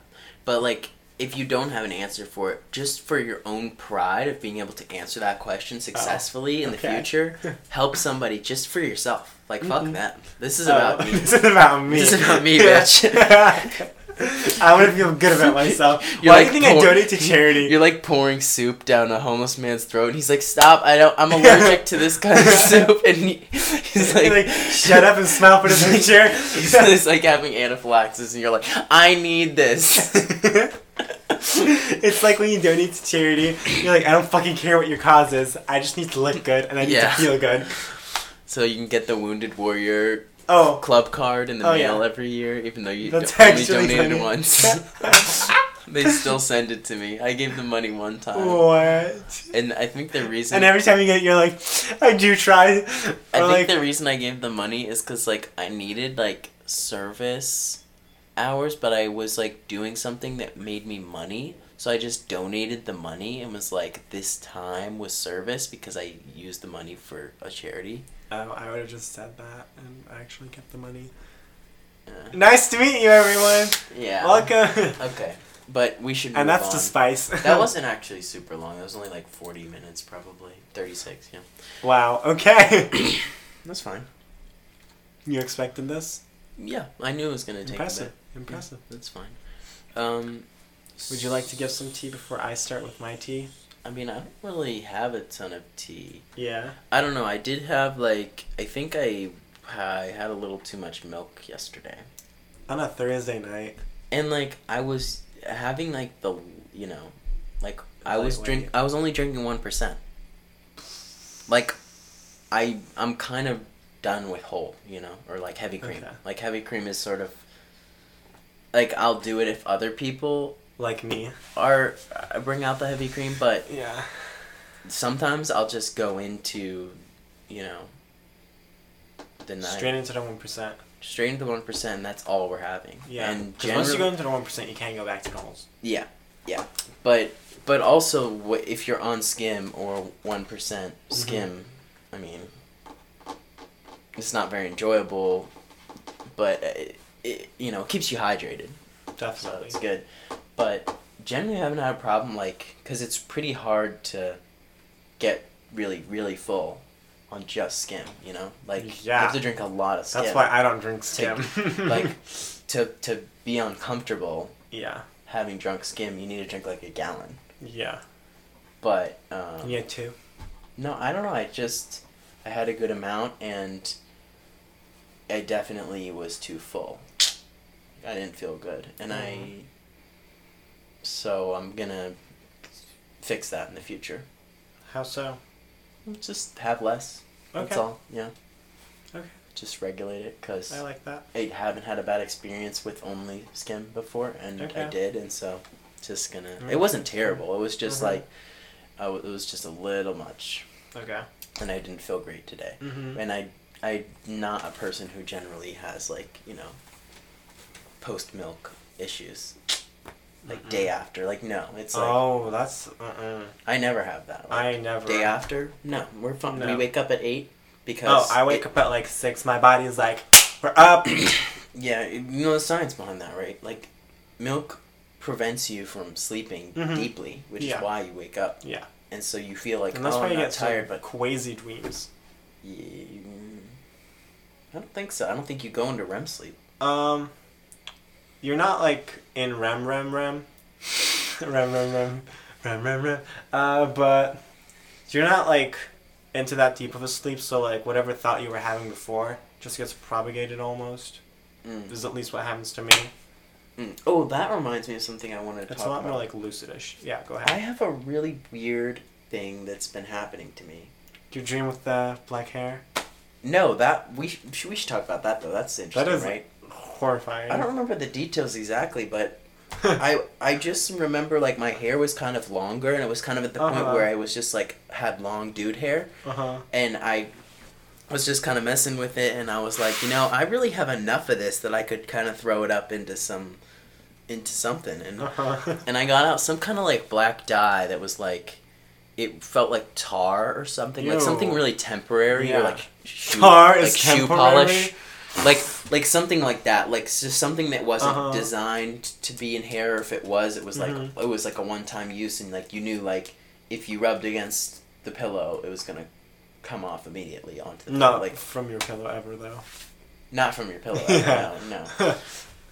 A: But like, if you don't have an answer for it, just for your own pride of being able to answer that question successfully in the
B: Oh, okay.
A: future, [LAUGHS] help somebody just for yourself. Like, fuck
B: Mhm.
A: them. This is about
B: Oh,
A: me. [LAUGHS]
B: This is about me.
A: This is about me, bitch. [LAUGHS]
B: I want to feel good about myself.
A: You're
B: Why
A: like
B: do you think I donate to charity?
A: You're like pouring soup down a homeless man's throat, and he's like, "Stop! I don't. I'm allergic to this kind of soup." And he, he's like,
B: like, shut up and smile for the picture.
A: he's like having anaphylaxis, and you're like, "I need this." [LAUGHS]
B: it's like when you donate to charity, you're like, I don't fucking care what your cause is. I just need to look good and I need
A: Yeah.
B: to feel good. [LAUGHS]
A: so you can get the Wounded Warrior
B: Oh,
A: club card in the
B: Oh,
A: mail
B: yeah.
A: every year, even though you
B: That's
A: only donated
B: funny.
A: once. [LAUGHS] they still send it to me. I gave them money one time,
B: what?
A: and I think the reason
B: And every time you get, it, you're like, I do try.
A: I think
B: like,
A: the reason I gave the money is because like I needed like service hours, but I was like doing something that made me money. So I just donated the money and was like, this time was service because I used the money for a charity.
B: oh, I would have just said that and I actually kept the money.
A: Uh,
B: Nice to meet you, everyone.
A: yeah.
B: Welcome.
A: Okay, but we should.
B: And that's
A: on.
B: the spice. [LAUGHS]
A: That wasn't actually super long. It was only like forty minutes, probably thirty six. Yeah,
B: wow. Okay. [COUGHS]
A: that's fine.
B: you expected this?
A: Yeah, I knew it was gonna take
B: Impressive. Impressive.
A: That's fine. Um,
B: Would you like to give some tea before I start with my tea?
A: I mean, I don't really have a ton of tea.
B: Yeah.
A: I don't know. I did have like I think I I had a little too much milk yesterday,
B: On a Thursday night.
A: and like I was having like the you know, like I was drink I was only drinking one percent. Like, I I'm kind of done with whole, you know, or like heavy cream.
B: Okay.
A: Like heavy cream is sort of like I'll do it if other people
B: Like me.
A: are uh, bring out the heavy cream, but
B: Yeah.
A: sometimes I'll just go into, you know, the night
B: Straight into the one percent.
A: straight into the one percent. and That's all we're having.
B: Yeah.
A: and
B: Because once you go into the one percent, you can't go back to normals.
A: yeah, yeah, but but also if you're on skim or one
B: Mm-hmm.
A: skim, I mean, it's not very enjoyable, but it, it you know keeps you hydrated, so
B: Definitely.
A: it's good. But generally, I haven't had a problem like because it's pretty hard to get really really full on just skim. You know, like you have to drink a lot of skim.
B: That's why I don't drink skim. [LAUGHS]
A: like to to be uncomfortable
B: yeah.
A: having drunk skim, you need to drink like a gallon.
B: Yeah.
A: But um,
B: Yeah, two.
A: no, I don't know. I just I had a good amount, and I definitely was too full. I didn't feel good, and I.
B: Mhm.
A: So I'm gonna fix that in the future.
B: How so?
A: Just have less.
B: Okay.
A: That's all. Yeah.
B: Okay.
A: Just regulate it, cause
B: I like that.
A: I haven't had a bad experience with only skim before, and I did, and so just gonna.
B: Mm.
A: It wasn't terrible. It was just
B: Mhm.
A: like, it was just a little much,
B: Okay.
A: and I didn't feel great today.
B: Mm-hmm.
A: And I, I'm not a person who generally has like you know. Post milk issues, like
B: Mm-mm.
A: day after. Like no, it's like
B: oh, that's. Uh-uh.
A: I never have that. Like,
B: I never.
A: day after. No, we're fine. We wake up at eight because.
B: Oh, I wake up at like six. My body's like, we're up. [COUGHS]
A: Yeah, you know the science behind that, right? Like, milk prevents you from sleeping
B: Mhm.
A: deeply, which
B: Yeah.
A: is why you wake up.
B: Yeah.
A: And so you feel like,
B: and that's
A: oh,
B: why
A: I'm
B: you get
A: tired, but
B: crazy dreams.
A: you, I don't think so. I don't think you go into REM sleep.
B: Um, you're not like in REM, REM, REM, [LAUGHS] REM, REM, REM, REM, REM, REM. Uh, but you're not like into that deep of a sleep. So like whatever thought you were having before just gets propagated almost.
A: Mm.
B: Is at least what happens to me.
A: Mm. Oh, that reminds me of something I wanted to
B: It's
A: talk
B: a lot
A: about.
B: more like lucidish. Yeah, go ahead.
A: I have a really weird thing that's been happening to me.
B: Do you dream with the black hair?
A: No, that we sh- we should talk about that though. That's interesting,
B: is-
A: right?
B: Horrifying.
A: I don't remember the details exactly, but [LAUGHS] I I just remember like my hair was kind of longer, and it was kind of at the point
B: Uh-huh.
A: where I was just like had long dude hair,
B: Uh huh.
A: and I was just kind of messing with it, and I was like, you know, I really have enough of this that I could kind of throw it up into some into something and
B: Uh-huh. [LAUGHS]
A: and I got out some kind of like black dye that was like it felt like tar or something like something really temporary
B: Yeah.
A: or like shoe,
B: Tar
A: like
B: is
A: shoe
B: temporary?
A: polish like like something like that like just something that wasn't
B: Uh-huh.
A: designed to be in hair if it was it was like
B: Mhm.
A: it was like a one time use and like you knew like if you rubbed against the pillow it was gonna come off immediately onto the pillow
B: Not
A: like
B: from your pillow ever though.
A: not from your pillow [LAUGHS]
B: Yeah.
A: no no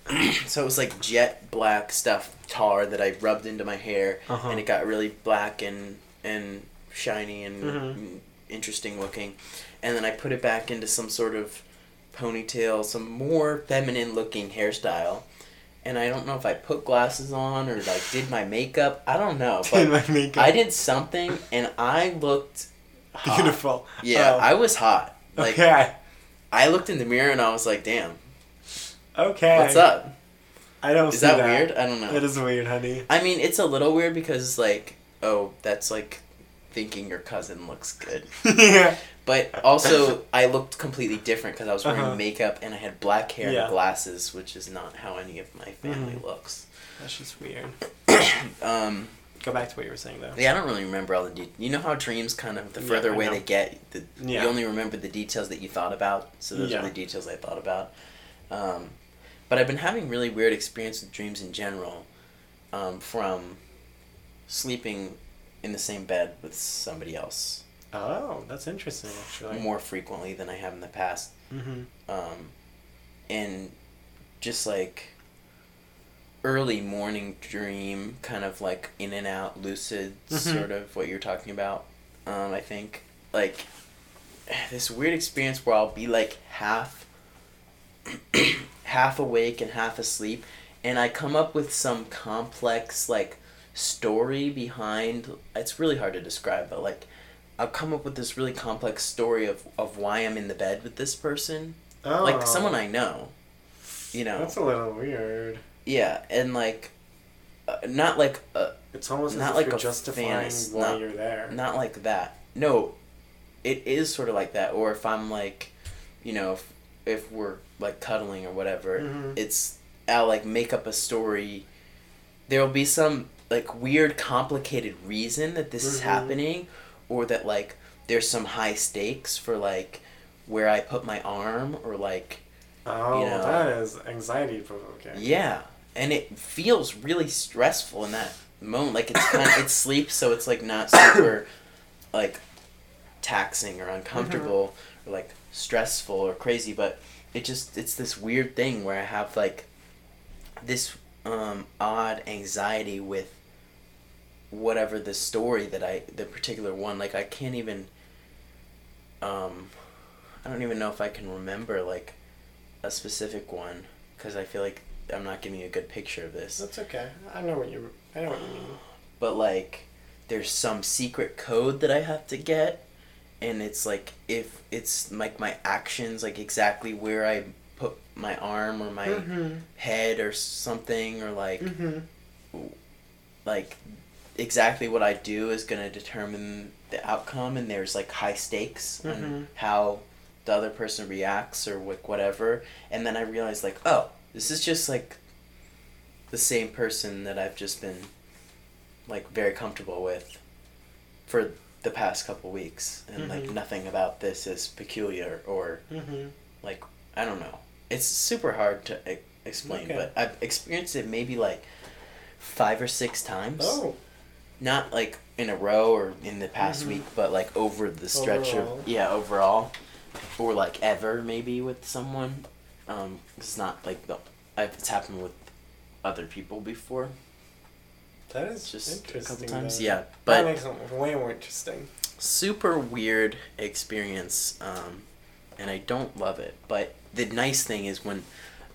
A: [LAUGHS] [CLEARS THROAT] so it was like jet black stuff tar that I rubbed into my hair
B: Uh-huh.
A: and it got really black and and shiny and
B: Mhm.
A: Interesting looking and then I put it back into some sort of ponytail some more feminine looking hairstyle and I don't know if I put glasses on or like did my makeup I don't know
B: Did my makeup.
A: I did something and I looked [LAUGHS] hot.
B: Beautiful.
A: yeah
B: Oh.
A: I was hot like
B: okay.
A: I looked in the mirror and I was like damn
B: Okay.
A: what's up
B: I don't
A: is
B: see
A: that,
B: that
A: weird I don't know
B: It is weird, honey.
A: I mean, it's a little weird because like, oh, that's like thinking your cousin looks good. [LAUGHS]
B: yeah.
A: But also, I looked completely different because I was wearing
B: Uh-huh.
A: makeup and I had black hair
B: Yeah.
A: and glasses, which is not how any of my family
B: Mhm.
A: looks.
B: That's just weird. [COUGHS]
A: Um,
B: Go back to what you were saying though.
A: yeah, I don't really remember all the details. You know how dreams kind of the further
B: I
A: away they get, the,
B: Yeah.
A: you only remember the details that you thought about. So those
B: Yeah.
A: are the details I thought about. Um, but I've been having really weird experience with dreams in general, um, from sleeping in the same bed with somebody else
B: Oh, that's interesting actually.
A: more frequently than I have in the past.
B: Mm-hmm.
A: Um, and just like early morning dream, kind of like in and out, lucid,
B: Mhm.
A: sort of what you're talking about. Um, I think like [SIGHS] this weird experience where I'll be like half [CLEARS THROAT] half awake and half asleep and I come up with some complex like story behind it's really hard to describe but like I'll come up with this really complex story of, of why I'm in the bed with this person
B: Oh.
A: like someone I know you know
B: That's a little weird.
A: yeah and like uh, not like uh,
B: It's almost
A: Not like a
B: justifying
A: fantasy,
B: why
A: not-
B: you're there.
A: not like that no it is sort of like that or if I'm like you know if, if we're like cuddling or whatever
B: Mhm.
A: it's I'll like make up a story there'll be some like weird complicated reason that this is
B: Mhm.
A: happening or that like there's some high stakes for like where I put my arm or like
B: Oh,
A: you know.
B: that is anxiety provoking.
A: yeah and it feels really stressful in that moment like it's kind of it's [COUGHS] sleep so it's like not super like taxing or uncomfortable or like stressful or crazy but it just it's this weird thing where i have like this um odd anxiety with whatever the story that i the particular one like i can't even um i don't even know if i can remember like a specific one because i feel like i'm not giving you a good picture of this
B: That's okay. I know what you. I know what you mean.
A: but like there's some secret code that I have to get and it's like if it's like my actions like exactly where I put my arm or my
B: Mm-hmm.
A: head or something or like
B: Mm-hmm.
A: like exactly what I do is going to determine the outcome and there's like high stakes
B: Mhm.
A: on how the other person reacts or like whatever and then I realize like oh this is just like the same person that I've just been like very comfortable with for the past couple weeks and like
B: Mhm.
A: nothing about this is peculiar or
B: Mm-hmm.
A: like I don't know. It's super hard to explain,
B: Okay.
A: but I've experienced it maybe like five or six times.
B: Oh.
A: Not like in a row or in the past
B: Mhm.
A: week, but like over the stretch
B: Overall.
A: of yeah overall, or like ever maybe with someone. Um, it's not like the I've, it's happened with other people before.
B: That is
A: just a
B: interesting.
A: couple times,
B: though.
A: yeah.
B: that makes it way more interesting.
A: super weird experience um, and i don't love it but the nice thing is when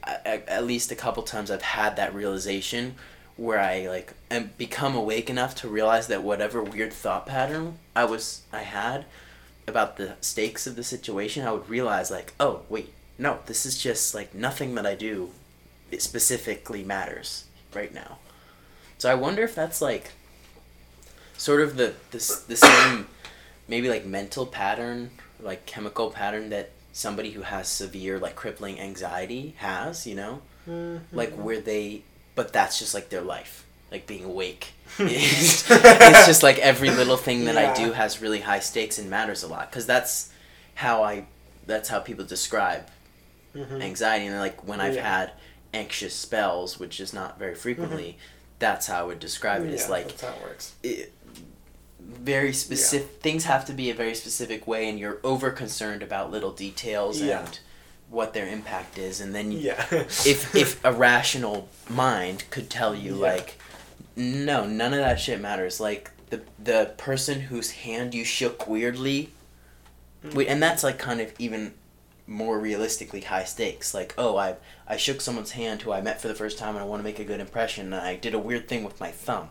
A: I, I- at least a couple times i've had that realization where i like am become awake enough to realize that whatever weird thought pattern i was i had about the stakes of the situation i would realize like oh wait no this is just like nothing that i do specifically matters right now so i wonder if that's like sort of the the, the same maybe like mental pattern like chemical pattern that somebody who has severe like crippling anxiety has you know
B: Mm-hmm.
A: like where they but that's just like their life, like being awake. [LAUGHS] it's, it's just like every little thing that I do has really high stakes and matters a lot because that's how I that's how people describe
B: Mhm.
A: anxiety and like when I've
B: Yeah.
A: had anxious spells, which is not very frequently, that's how I would describe it. It's like
B: that's how it works.
A: it, very specific things have to be a very specific way and you're over concerned about little details
B: Yeah.
A: and what their impact is and then you,
B: Yeah.
A: if if a rational mind could tell you
B: Yeah.
A: like no none of that shit matters. Like the the person whose hand you shook weirdly wi- and that's like kind of even more realistically high stakes. Like oh i i shook someone's hand who i met for the first time and i want to make a good impression and i did a weird thing with my thumb.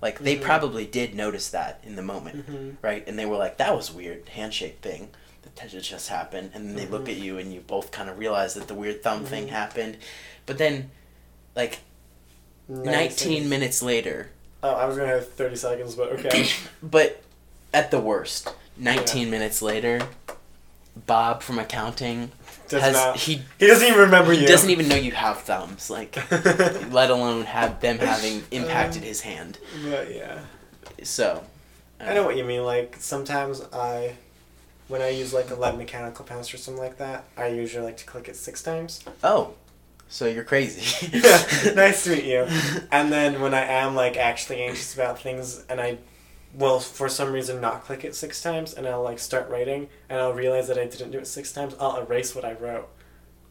A: Like they
B: Mhm.
A: probably did notice that in the moment
B: hmm
A: right? And they were like that was weird handshake thing that had just happened and then they look
B: Mhm.
A: at you and you both kind of realize that the weird thumb thing
B: Mhm.
A: happened but then like 19 minutes later
B: Oh, I was gonna have thirty seconds, but okay. [COUGHS]
A: but at the worst 19 minutes later bob from accounting
B: Does
A: has
B: not.
A: he
B: He doesn't even remember
A: he
B: you.
A: doesn't even know you have thumbs like [LAUGHS] let alone have them having impacted
B: Um,
A: his hand
B: But yeah,
A: so
B: I know what you mean. Like sometimes I, when I use like a lead mechanical pencil or something like that, I usually like to click it six times.
A: oh so you're crazy [LAUGHS] [LAUGHS]
B: nice to meet you. And then when I am like actually anxious about things, and I will for some reason not click it six times, and I'll like start writing, and I'll realize that I didn't do it six times. I'll erase what I wrote.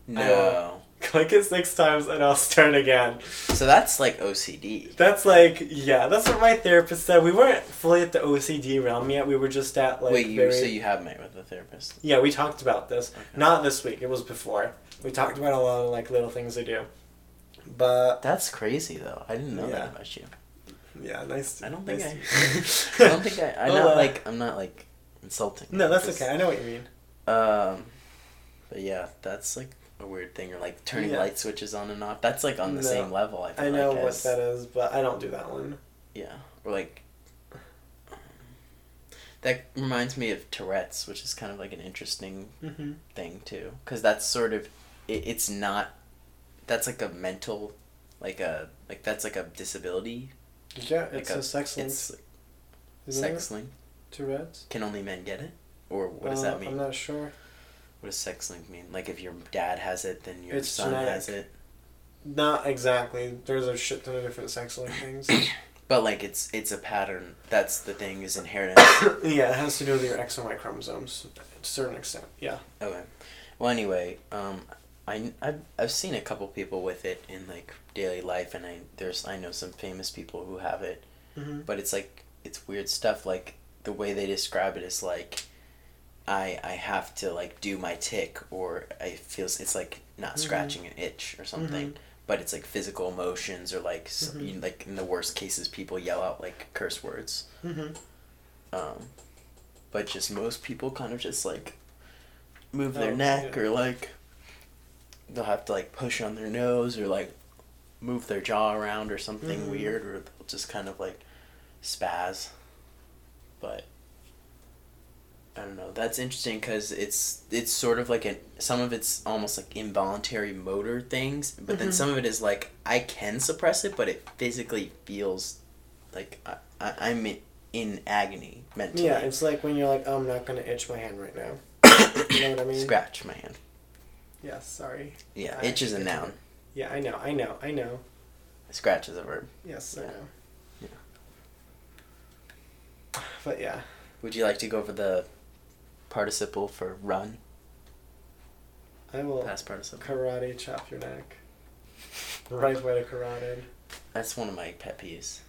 A: no uh,
B: Click it six times, and I'll start again.
A: so that's like ocd
B: That's like yeah, that's what my therapist said. We weren't fully at the OCD realm yet. We were just at like
A: wait you
B: very.
A: so you have met with a therapist
B: Yeah, we talked about this.
A: Okay.
B: Not this week. It was before. We talked about a lot of like little things they do. But
A: That's crazy though. I didn't know
B: Yeah.
A: that about you.
B: yeah, nice.
A: I don't think
B: nice
A: I. [LAUGHS] I don't think I. I'm [LAUGHS]
B: Well,
A: not
B: uh,
A: like. I'm not like insulting.
B: No, that's
A: Just-
B: okay. I know what you mean.
A: Um, but yeah, that's like a weird thing, or like turning
B: Yeah.
A: light switches on and off. That's like on the
B: No.
A: same level. I,
B: I know
A: like,
B: what
A: as-
B: that is, but I don't do that one.
A: Yeah, or like. um, That reminds me of Tourette's, which is kind of like an interesting
B: Mm-hmm.
A: thing too, because that's sort of, it, it's not, that's like a mental, like a like that's like a disability.
B: Yeah,
A: Like
B: it's
A: a-
B: a, sex link.
A: It's like sex
B: it?
A: link.
B: Tourette's.
A: Can only men get it, or what does
B: Uh,
A: that mean?
B: I'm not sure.
A: What does sex link mean? Like if your dad has it, then your
B: It's
A: son has it.
B: Not exactly. There's a shit ton of different sex link things. [COUGHS]
A: But like it's it's a pattern. That's the thing is inheritance. [COUGHS]
B: yeah, it has to do with your X and Y chromosomes to a certain extent. Yeah.
A: okay. Well, anyway, um, I I've, I've seen a couple people with it in like daily life, and I there's I know some famous people who have it,
B: Mm-hmm.
A: but it's like it's weird stuff. Like the way they describe it is like. I, I have to like do my tick or I feels it's like not
B: Mhm.
A: scratching an itch or something
B: Mhm.
A: but it's like physical emotions or like s you know, like in the worst cases people yell out like curse words
B: Mm-hmm.
A: um, but just most people kind of just like move their
B: Oh,
A: neck
B: yeah.
A: or like they'll have to like push on their nose or like move their jaw around or something
B: Mhm.
A: weird or they'll just kind of like spaz but I don't know. That's interesting because it's it's sort of like an some of it's almost like involuntary motor things, but then
B: Mhm.
A: some of it is like I can suppress it, but it physically feels like I, I, I'm in, in agony mentally.
B: Yeah, it's like when you're like, oh, I'm not gonna itch my hand right now. [COUGHS] You know what I mean?
A: Scratch my hand.
B: Yeah, sorry.
A: Yeah,
B: I
A: itch is a noun.
B: Yeah, I know, I know, I know.
A: Scratch is a verb.
B: Yes, I know.
A: Yeah.
B: But yeah,
A: Would you like to go over the participle for run?
B: I will
A: Past participle.
B: karate chop your neck. [LAUGHS] Right way to karate.
A: That's one of my pet peeves.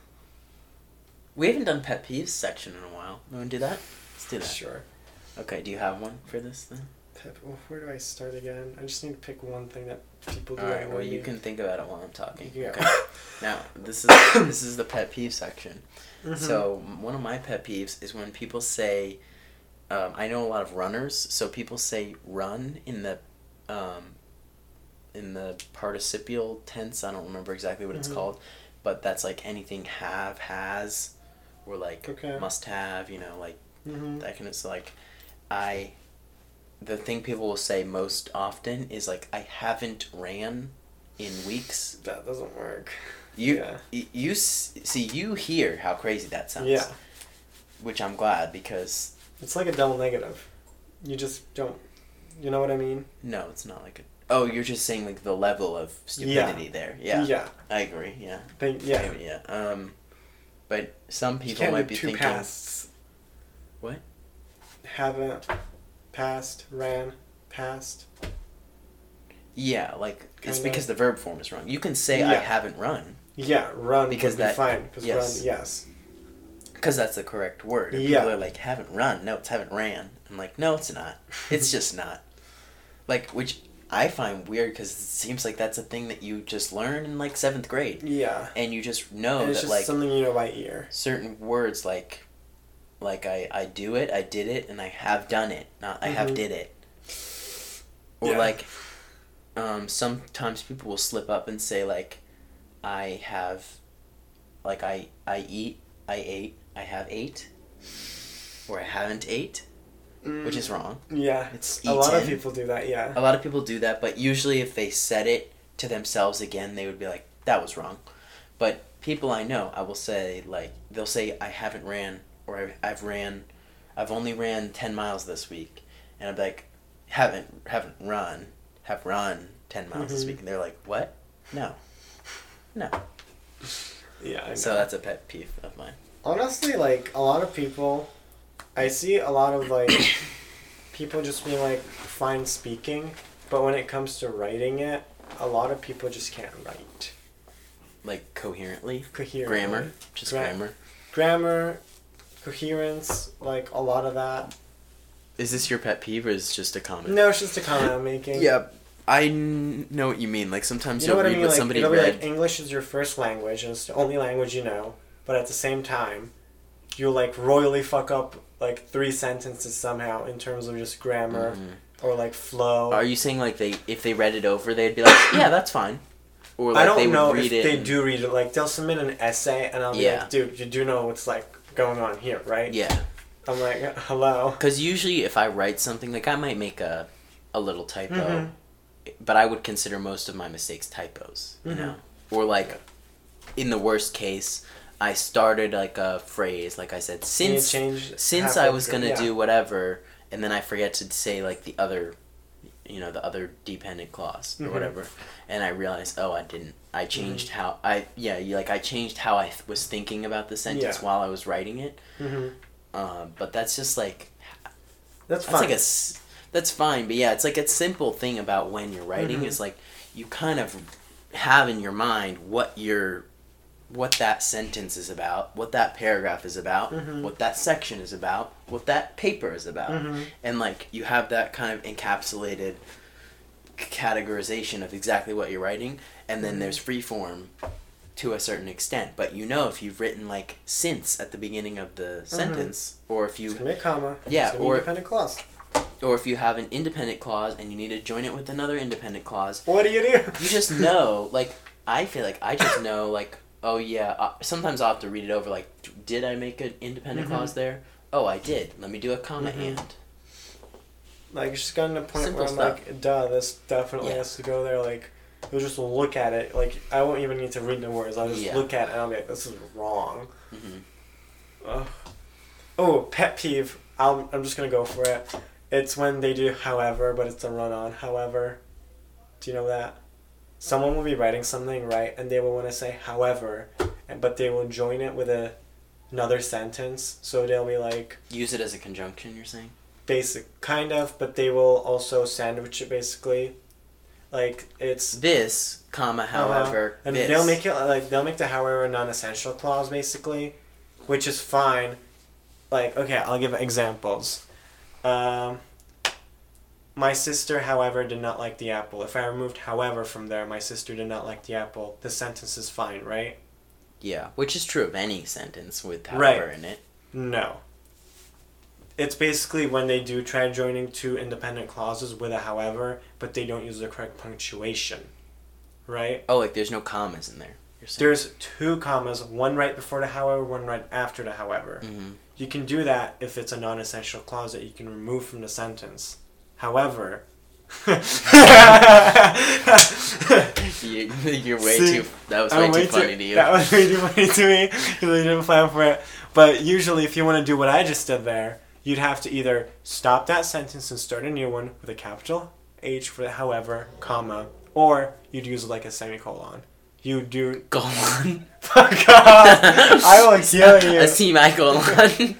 A: We haven't done pet peeves section in a while. You want to do that? Let's do that.
B: Sure.
A: Okay, do you have one for this then?
B: Pip, well, where do I start again? I just need to pick one thing that people do.
A: All right. Well, you can think about it while I'm talking.
B: Yeah.
A: Okay. [LAUGHS] Now this is this is the pet peeve section.
B: Mhm.
A: So one of my pet peeves is when people say, um, I know a lot of runners, so people say run in the, um, in the participial tense. I don't remember exactly what it's
B: Mhm.
A: called, but that's like anything have has, or like
B: Okay.
A: must have. You know, like
B: Mhm.
A: that kind of so like, I. The thing people will say most often is like I haven't ran in weeks.
B: That doesn't work.
A: You
B: Yeah.
A: you see you hear how crazy that sounds.
B: Yeah.
A: Which I'm glad because
B: It's like a double negative. You just don't. You know what I mean?
A: no, it's not like a. Oh, you're just saying like the level of stupidity there. Yeah,
B: Yeah.
A: I agree. Yeah.
B: They, yeah.
A: Maybe, yeah. Um, but some people might be
B: two
A: thinking.
B: pasts.
A: What?
B: Haven't. Passed. Ran. Passed.
A: Yeah, like it's
B: Kinda.
A: because the verb form is wrong. You can say I haven't run
B: Yeah. Run.
A: Because
B: would be
A: that-
B: fine. Because
A: yes.
B: run. Yes.
A: Because that's the correct word. And
B: Yeah.
A: People are like haven't run. No, it's haven't ran. I'm like no, it's not. It's just [LAUGHS] not. Like which I find weird because it seems like that's a thing that you just learn in like seventh grade,
B: Yeah.
A: and you just know
B: and it's
A: that
B: just
A: like
B: something you know by ear.
A: certain words like like I, I do it i did it and i have done it not i have
B: Mhm.
A: did it or
B: Yeah.
A: like um, sometimes people will slip up and say like i have like i i eat i ate i have ate or i haven't ate which is wrong
B: Yeah.
A: it's
B: A lot of people do that. Yeah.
A: a lot of people do that but usually if they said it to themselves again they would be like that was wrong but people i know i will say like they'll say i haven't ran or i've ran i've only ran 10 miles this week and i'm like haven't haven't run have run 10 miles this
B: Mhm.
A: week and they're like what no no
B: Yeah.
A: So that's a pet peeve of mine
B: Honestly, like a lot of people, I see a lot of like [COUGHS] people just being like fine speaking, but when it comes to writing it, a lot of people just can't write.
A: like coherently
B: Coherent.
A: grammar just
B: Gra-
A: grammar
B: Grammar, coherence, like a lot of that.
A: is this your pet peeve or is it just a comment
B: No, it's just a comment I'm making.
A: yeah i know what you mean like sometimes
B: You know
A: you'll
B: what I
A: read
B: mean?
A: what
B: Like,
A: somebody
B: it'll be
A: read
B: like English is your first language and it's the only language you know, but at the same time, you'll like royally fuck up like three sentences somehow in terms of just grammar
A: Mhm.
B: or like flow.
A: Are you saying like they if they read it over they'd be like, yeah, that's fine, or like
B: I don't
A: they
B: know if they
A: and-
B: do read it. Like they'll submit an essay, and I'll be
A: Yeah.
B: like, "Dude, you do know what's like going on here, right?"
A: Yeah,
B: I'm like, "Hello."
A: because usually if I write something, like I might make a a little typo,
B: Mhm.
A: but I would consider most of my mistakes typos. You
B: Mhm.
A: know, or like in the worst case, I started like a phrase, like I said, since since I was gonna
B: yeah.
A: do whatever, and then I forget to say like the other, you know, the other dependent clause or
B: Mhm.
A: whatever, and I realized, oh, I didn't. I
B: Mm-hmm.
A: changed how I yeah, you, like I changed how I th- was thinking about the sentence
B: Yeah.
A: while I was writing it.
B: Mhm.
A: Um, but that's just like
B: That's
A: that's
B: fine.
A: like a that's fine, but yeah, it's like a simple thing about when you're writing
B: Mhm.
A: is like you kind of have in your mind what your what that sentence is about, what that paragraph is about,
B: Mhm.
A: what that section is about, what that paper is about.
B: Mhm.
A: And like you have that kind of encapsulated categorization of exactly what you're writing and then
B: Mhm.
A: there's free form to a certain extent. But you know if you've written like since at the beginning of the sentence or if you
B: It's gonna be a comma.
A: Yeah,
B: It's
A: or-
B: independent clause.
A: or if you have an independent clause and you need to join it with another independent clause,
B: What do you do?
A: you just [LAUGHS] know. Like I feel like I just know. Like oh yeah. Uh, sometimes I'll have to read it over. Like did I make an independent
B: Mhm.
A: clause there? Oh, I did. Let me do a comma
B: Mhm.
A: and.
B: Like it's just gotten to a point
A: Simple
B: where I'm
A: stuff.
B: like, duh, this definitely
A: Yeah.
B: has to go there. Like, you'll just look at it. Like, I won't even need to read the words. I'll just
A: Yeah.
B: look at it and I'll be like, this is wrong.
A: hmm
B: Oh, pet peeve. I'll, I'm just gonna go for it. It's when they do however, but it's a run on. However, do you know that? Someone will be writing something right, and they will want to say however, and but they will join it with a another sentence. So they'll be like
A: Use it as a conjunction. You're saying.
B: basic, kind of, but they will also sandwich it basically. Like it's
A: This comma however
B: Uh-huh. and
A: this.
B: they'll make it like they'll make the however non-essential clause basically, which is fine. Like okay, I'll give examples. Um, my sister, however, did not like the apple. If I removed however from there, my sister did not like the apple. The sentence is fine, right?
A: Yeah, which is true of any sentence with
B: Right.
A: however in it.
B: No. It's basically when they do try joining two independent clauses with a however, but they don't use the correct punctuation. Right?
A: Oh, like there's no commas in there.
B: There's two commas, one right before the however, one right after the however.
A: hmm
B: You can do that if it's a non essential clause that you can remove from the sentence. However,
A: You, [LAUGHS] you're way
B: See,
A: too. That was way too funny to you.
B: That was way too funny to me [LAUGHS] because I didn't plan for it. But usually, if you want to do what I just did there, you'd have to either stop that sentence and start a new one with a capital H for the however, comma, or you'd use like a semicolon. You do.
A: Go on. [LAUGHS]
B: Fuck off! I will kill you.
A: A semicolon.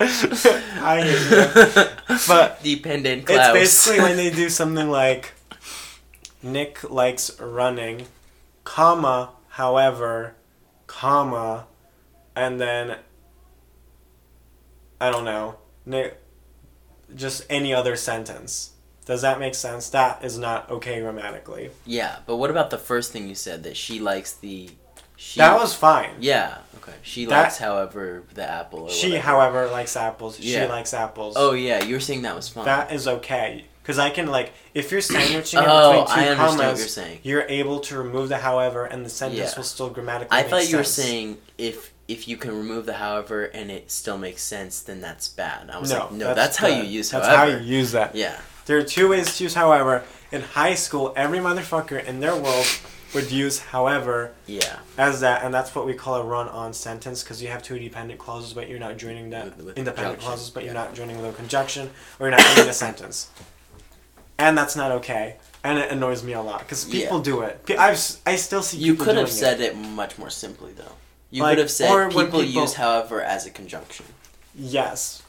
A: [LAUGHS]
B: I hate you. But
A: Dependent
B: It's basically when they do [LAUGHS] something like Nick likes running, comma, however, comma, and then I don't know, Nick, just any other sentence. Does that make sense? That is not okay grammatically.
A: Yeah, but what about the first thing you said that she likes the? She,
B: that was fine.
A: Yeah. Okay. She
B: That-
A: likes, however, the apple. Or
B: She,
A: whatever.
B: however, likes apples.
A: Yeah.
B: She likes apples.
A: Oh yeah, you were saying that was fine.
B: That is okay. Because I can, like, if you're sandwiching [CLEARS THROAT] it
A: oh,
B: between two
A: I understand
B: commas,
A: what you're saying.
B: you're able to remove the however and the sentence
A: Yeah.
B: will still grammatically
A: I thought you were saying if if you can remove the however and it still makes sense, then that's bad. I was
B: no,
A: like, no, that's, how you use
B: That's how you use that.
A: Yeah.
B: There are two ways to use however. In high school, every motherfucker in their world would use however
A: Yeah.
B: as that, and that's what we call a run-on sentence because you have two dependent clauses, but you're not joining that
A: With- with
B: independent clauses, but you're not joining with a conjunction, or you're not ending a sentence. And that's not okay, and it annoys me a lot because people
A: Yeah.
B: do it. I've I still see
A: You could have said it. much more simply though. You
B: Like,
A: could have said people,
B: people-
A: use however as a conjunction.
B: Yes.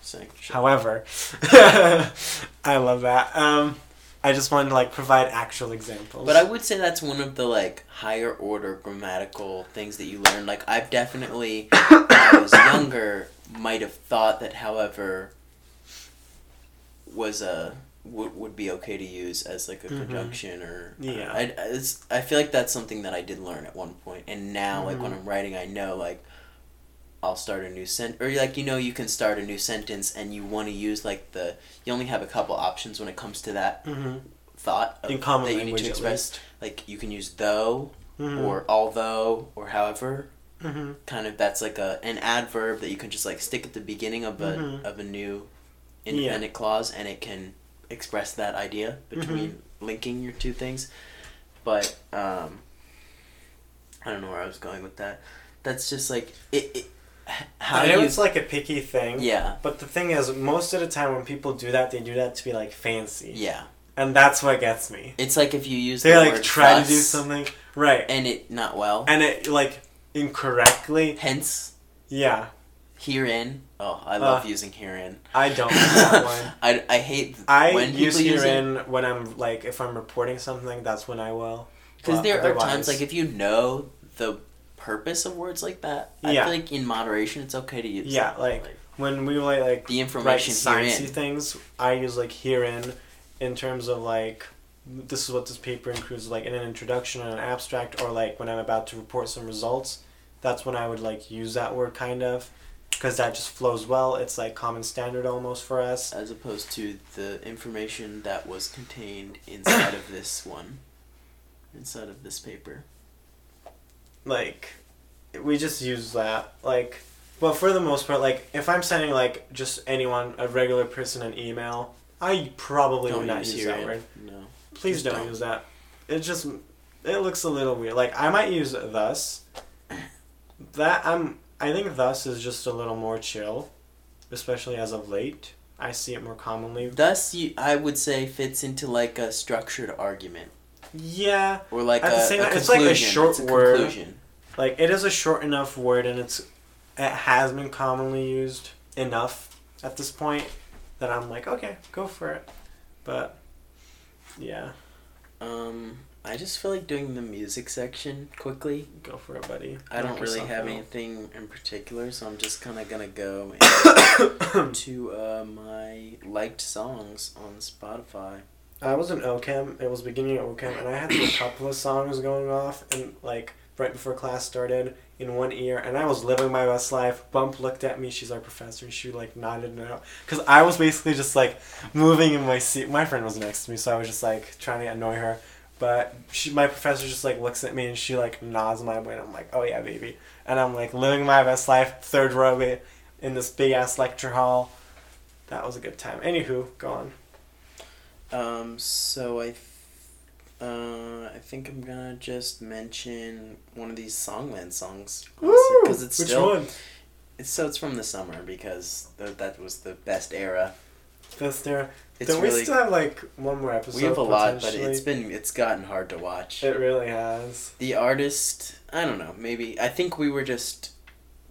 B: However, [LAUGHS] I love that. Um, I just wanted to like provide actual examples.
A: But I would say that's one of the like higher order grammatical things that you learn. Like I've definitely, when I was [COUGHS] younger, might have thought that however was a would, would be okay to use as like a
B: Mhm.
A: conjunction or
B: Yeah.
A: I, I, it's, I feel like that's something that I did learn at one point and now like when
B: Mhm.
A: I'm writing I know like I'll start a new sent or like you know you can start a new sentence and you want to use like the you only have a couple options when it comes to that
B: hmm
A: thought of,
B: in common
A: that you need to express like you can use though
B: Mhm.
A: or although or however
B: Mhm.
A: kind of that's like a an adverb that you can just like stick at the beginning of a
B: Mhm.
A: of a new independent clause and it can express that idea between
B: Mm-hmm.
A: linking your two things but um i don't know where i was going with that that's just like it, it how
B: I know
A: you
B: it's like a picky thing.
A: yeah
B: But the thing is, most of the time when people do that, they do that to be like fancy,
A: yeah
B: and that's what gets me.
A: it's like if you use
B: They
A: the
B: like try to do something right,
A: and it not well
B: and it like incorrectly.
A: hence
B: Yeah,
A: herein oh i love
B: Uh,
A: using herein
B: I don't [LAUGHS] like that one.
A: I, I hate
B: I
A: when
B: use
A: people use
B: herein when I'm like if I'm reporting something. That's when I will.
A: because
B: But
A: there are times like if you know the purpose of words like that i
B: Yeah.
A: feel like in moderation it's okay to use
B: Yeah,
A: them.
B: like, when we like like
A: the information
B: sciencey things, I use like herein in terms of like this is what this paper includes like in an introduction or an abstract or like when I'm about to report some results. That's when I would like use that word kind of because that just flows well. It's like common standard almost for us.
A: as opposed to the information that was contained inside of this one inside of this paper
B: Like we just use that like but for the most part like if I'm sending like just anyone a regular person an email, I probably would not use that word.
A: no
B: Please don't,
A: don't.
B: use that. It just it looks a little weird. Like I might use thus. That I'm I think thus is just a little more chill, especially as of late. I see it more commonly.
A: thus you i would say fits into like a structured argument
B: Yeah,
A: or like
B: At
A: a,
B: the same
A: a
B: time, it's like a short
A: a
B: word.
A: conclusion.
B: like it is a short enough word and it's it has been commonly used enough at this point that I'm like, okay, go for it. But yeah,
A: um i just feel like doing the music section quickly
B: go for it, buddy.
A: I don't really have
B: out.
A: anything in particular, so I'm just kind of gonna go [COUGHS] to uh, my liked songs on Spotify.
B: I was in OChem. It was beginning of OChem, and I had a couple of songs going off, and like right before class started, in one ear, and I was living my best life. Bump looked at me. She's our professor, and she like nodded no, because I was basically just like moving in my seat. My friend was next to me, so I was just like trying to annoy her. But she, my professor just like looks at me and she like nods my way, and I'm like, oh yeah, baby. And I'm like living my best life, third row in this big ass lecture hall. That was a good time. Anywho, go on.
A: Um, so I, th- Uh, I think I'm gonna just mention one of these Songland songs because it's
B: Which
A: still
B: one?
A: it's so it's from the summer because th- that was the best era.
B: This era.
A: It's
B: Don't
A: really
B: we still have like one more episode?
A: we have a lot, but it's been it's gotten hard to watch.
B: It really has.
A: The artist, I don't know. Maybe I think we were just